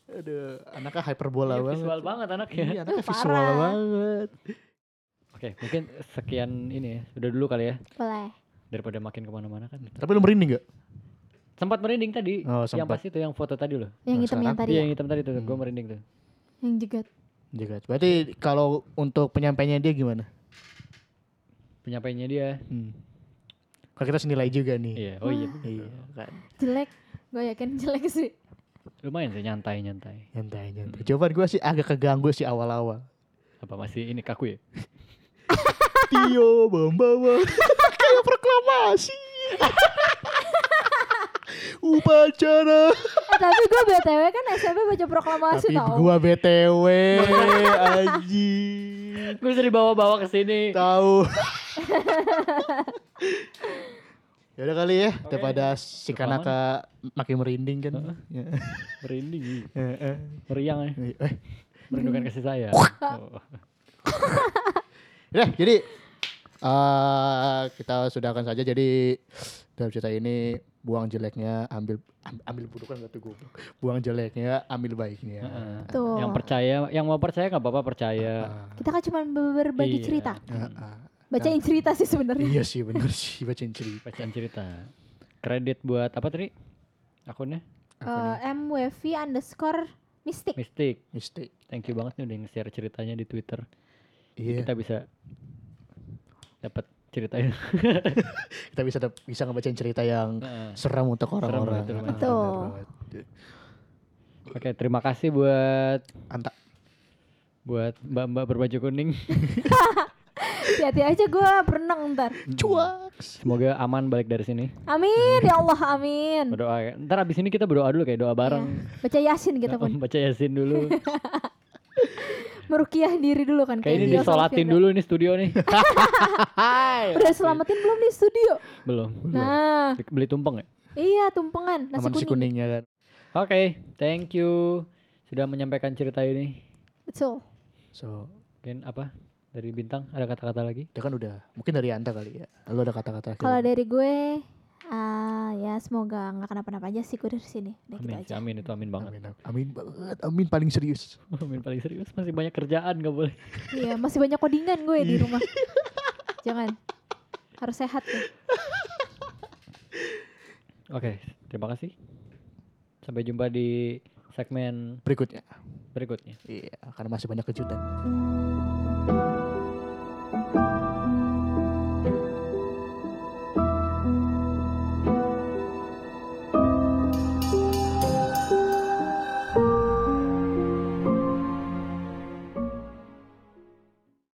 [SPEAKER 3] Aduh, anaknya hyperbola
[SPEAKER 2] Iya,
[SPEAKER 3] banget.
[SPEAKER 2] visual banget anaknya.
[SPEAKER 3] Iya, anaknya
[SPEAKER 4] Parah.
[SPEAKER 3] visual banget.
[SPEAKER 2] Oke, mungkin sekian ini ya. Udah dulu kali ya.
[SPEAKER 4] Boleh.
[SPEAKER 2] Daripada makin ke mana-mana kan.
[SPEAKER 3] Tapi lu merinding gak?
[SPEAKER 2] Sempat merinding tadi.
[SPEAKER 3] Oh,
[SPEAKER 2] yang
[SPEAKER 3] sempat.
[SPEAKER 2] pas itu yang foto tadi loh.
[SPEAKER 4] Yang
[SPEAKER 3] Nah,
[SPEAKER 4] hitam yang tadi
[SPEAKER 2] Iya,
[SPEAKER 4] ya.
[SPEAKER 2] yang hitam tadi tuh. Gue
[SPEAKER 3] Hmm.
[SPEAKER 2] merinding tuh.
[SPEAKER 4] Yang jegat.
[SPEAKER 3] Jaga. Berarti kalau untuk penyampaiannya dia gimana?
[SPEAKER 2] Penyampaiannya dia.
[SPEAKER 3] Hmm. Kalau kita senilai juga nih.
[SPEAKER 2] Iya, oh iya.
[SPEAKER 3] Iya, kan.
[SPEAKER 4] Jelek. Gue yakin jelek sih.
[SPEAKER 2] Lumayan sih nyantai-nyantai.
[SPEAKER 3] Nyantai, nyantai. Coba gue sih agak keganggu sih awal-awal.
[SPEAKER 2] Apa masih ini kaku ya?
[SPEAKER 3] Tio membawa kayak proklamasi. Upacara.
[SPEAKER 4] Eh, tapi gue BTW kan SMP baca proklamasi
[SPEAKER 3] Tapi
[SPEAKER 4] tau.
[SPEAKER 3] gua BTW anjing.
[SPEAKER 2] Gue bisa dibawa-bawa ke sini.
[SPEAKER 3] Tahu. ya udah kali ya, daripada si Kanaka makin merinding kan. Ya.
[SPEAKER 2] Merinding.
[SPEAKER 3] Eh, eh.
[SPEAKER 2] Meriang ya.
[SPEAKER 3] Eh,
[SPEAKER 2] Merindukan kasih saya. Oh.
[SPEAKER 3] Ya, jadi eh kita sudahkan saja. Jadi dalam cerita ini buang jeleknya, ambil am- ambil buruk kan tuh goblok. Buang jeleknya, ambil baiknya.
[SPEAKER 2] Heeh.
[SPEAKER 4] Tuh.
[SPEAKER 2] Yang percaya, yang mau percaya nggak apa-apa percaya.
[SPEAKER 3] Ah,
[SPEAKER 4] Kita kan cuma berbagi
[SPEAKER 2] Iya.
[SPEAKER 4] cerita.
[SPEAKER 3] ah, ah.
[SPEAKER 4] Bacain cerita sih sebenarnya.
[SPEAKER 3] Iya sih bener sih bacain cerita.
[SPEAKER 2] Bacaan cerita. Kredit buat apa tadi? Akunnya?
[SPEAKER 4] Eh, MWV underscore Mystic.
[SPEAKER 2] Mistik.
[SPEAKER 3] Mistake.
[SPEAKER 2] Thank you banget nih udah nge-share ceritanya di Twitter.
[SPEAKER 3] Iya.
[SPEAKER 2] Kita bisa dapat ceritanya.
[SPEAKER 3] Kita bisa bisa ngebacain cerita yang
[SPEAKER 2] Heeh.
[SPEAKER 3] seram untuk orang-orang.
[SPEAKER 2] betul, betul.
[SPEAKER 4] Betul.
[SPEAKER 3] bener banget.
[SPEAKER 2] Oke, terima kasih buat
[SPEAKER 3] Anta.
[SPEAKER 2] buat mbak-mbak berbaju kuning.
[SPEAKER 4] Hati-hati aja gue berenang ntar.
[SPEAKER 3] Cuak.
[SPEAKER 2] Semoga aman balik dari sini.
[SPEAKER 4] Amin ya Allah amin.
[SPEAKER 2] Berdoa. ya. Ntar abis ini kita berdoa dulu kayak doa bareng.
[SPEAKER 4] Iya. Baca Yasin kita pun.
[SPEAKER 2] Baca Yasin dulu.
[SPEAKER 4] Merukiah diri dulu kan.
[SPEAKER 2] Kayak ini disolatin dulu nih studio nih.
[SPEAKER 4] Udah selamatin belum di studio?
[SPEAKER 2] Belum.
[SPEAKER 4] Nah,
[SPEAKER 2] Beli tumpeng ya?
[SPEAKER 4] iya tumpengan nasi
[SPEAKER 3] nasi
[SPEAKER 4] kuning.
[SPEAKER 3] kuningnya kan.
[SPEAKER 2] Oke, thank you sudah menyampaikan cerita ini.
[SPEAKER 4] Betul.
[SPEAKER 3] So,
[SPEAKER 2] Mungkin apa? Dari bintang ada kata-kata lagi?
[SPEAKER 3] dia kan udah mungkin dari Anta kali ya. Lu ada kata-kata akhir?
[SPEAKER 4] Kalau dari gue ah ya semoga nggak kenapa-napa aja sih gue dari sini. Udah gitu
[SPEAKER 2] Amin,
[SPEAKER 4] aja.
[SPEAKER 2] amin itu amin banget.
[SPEAKER 3] Amin, amin banget. Amin paling serius.
[SPEAKER 2] Amin paling serius masih banyak kerjaan gak boleh.
[SPEAKER 4] Iya, masih banyak codingan gue di rumah. Jangan. Harus sehat ya.
[SPEAKER 2] Oke, terima kasih. Sampai jumpa di segmen
[SPEAKER 3] Berikutnya.
[SPEAKER 2] berikutnya.
[SPEAKER 3] Iya, karena masih banyak kejutan.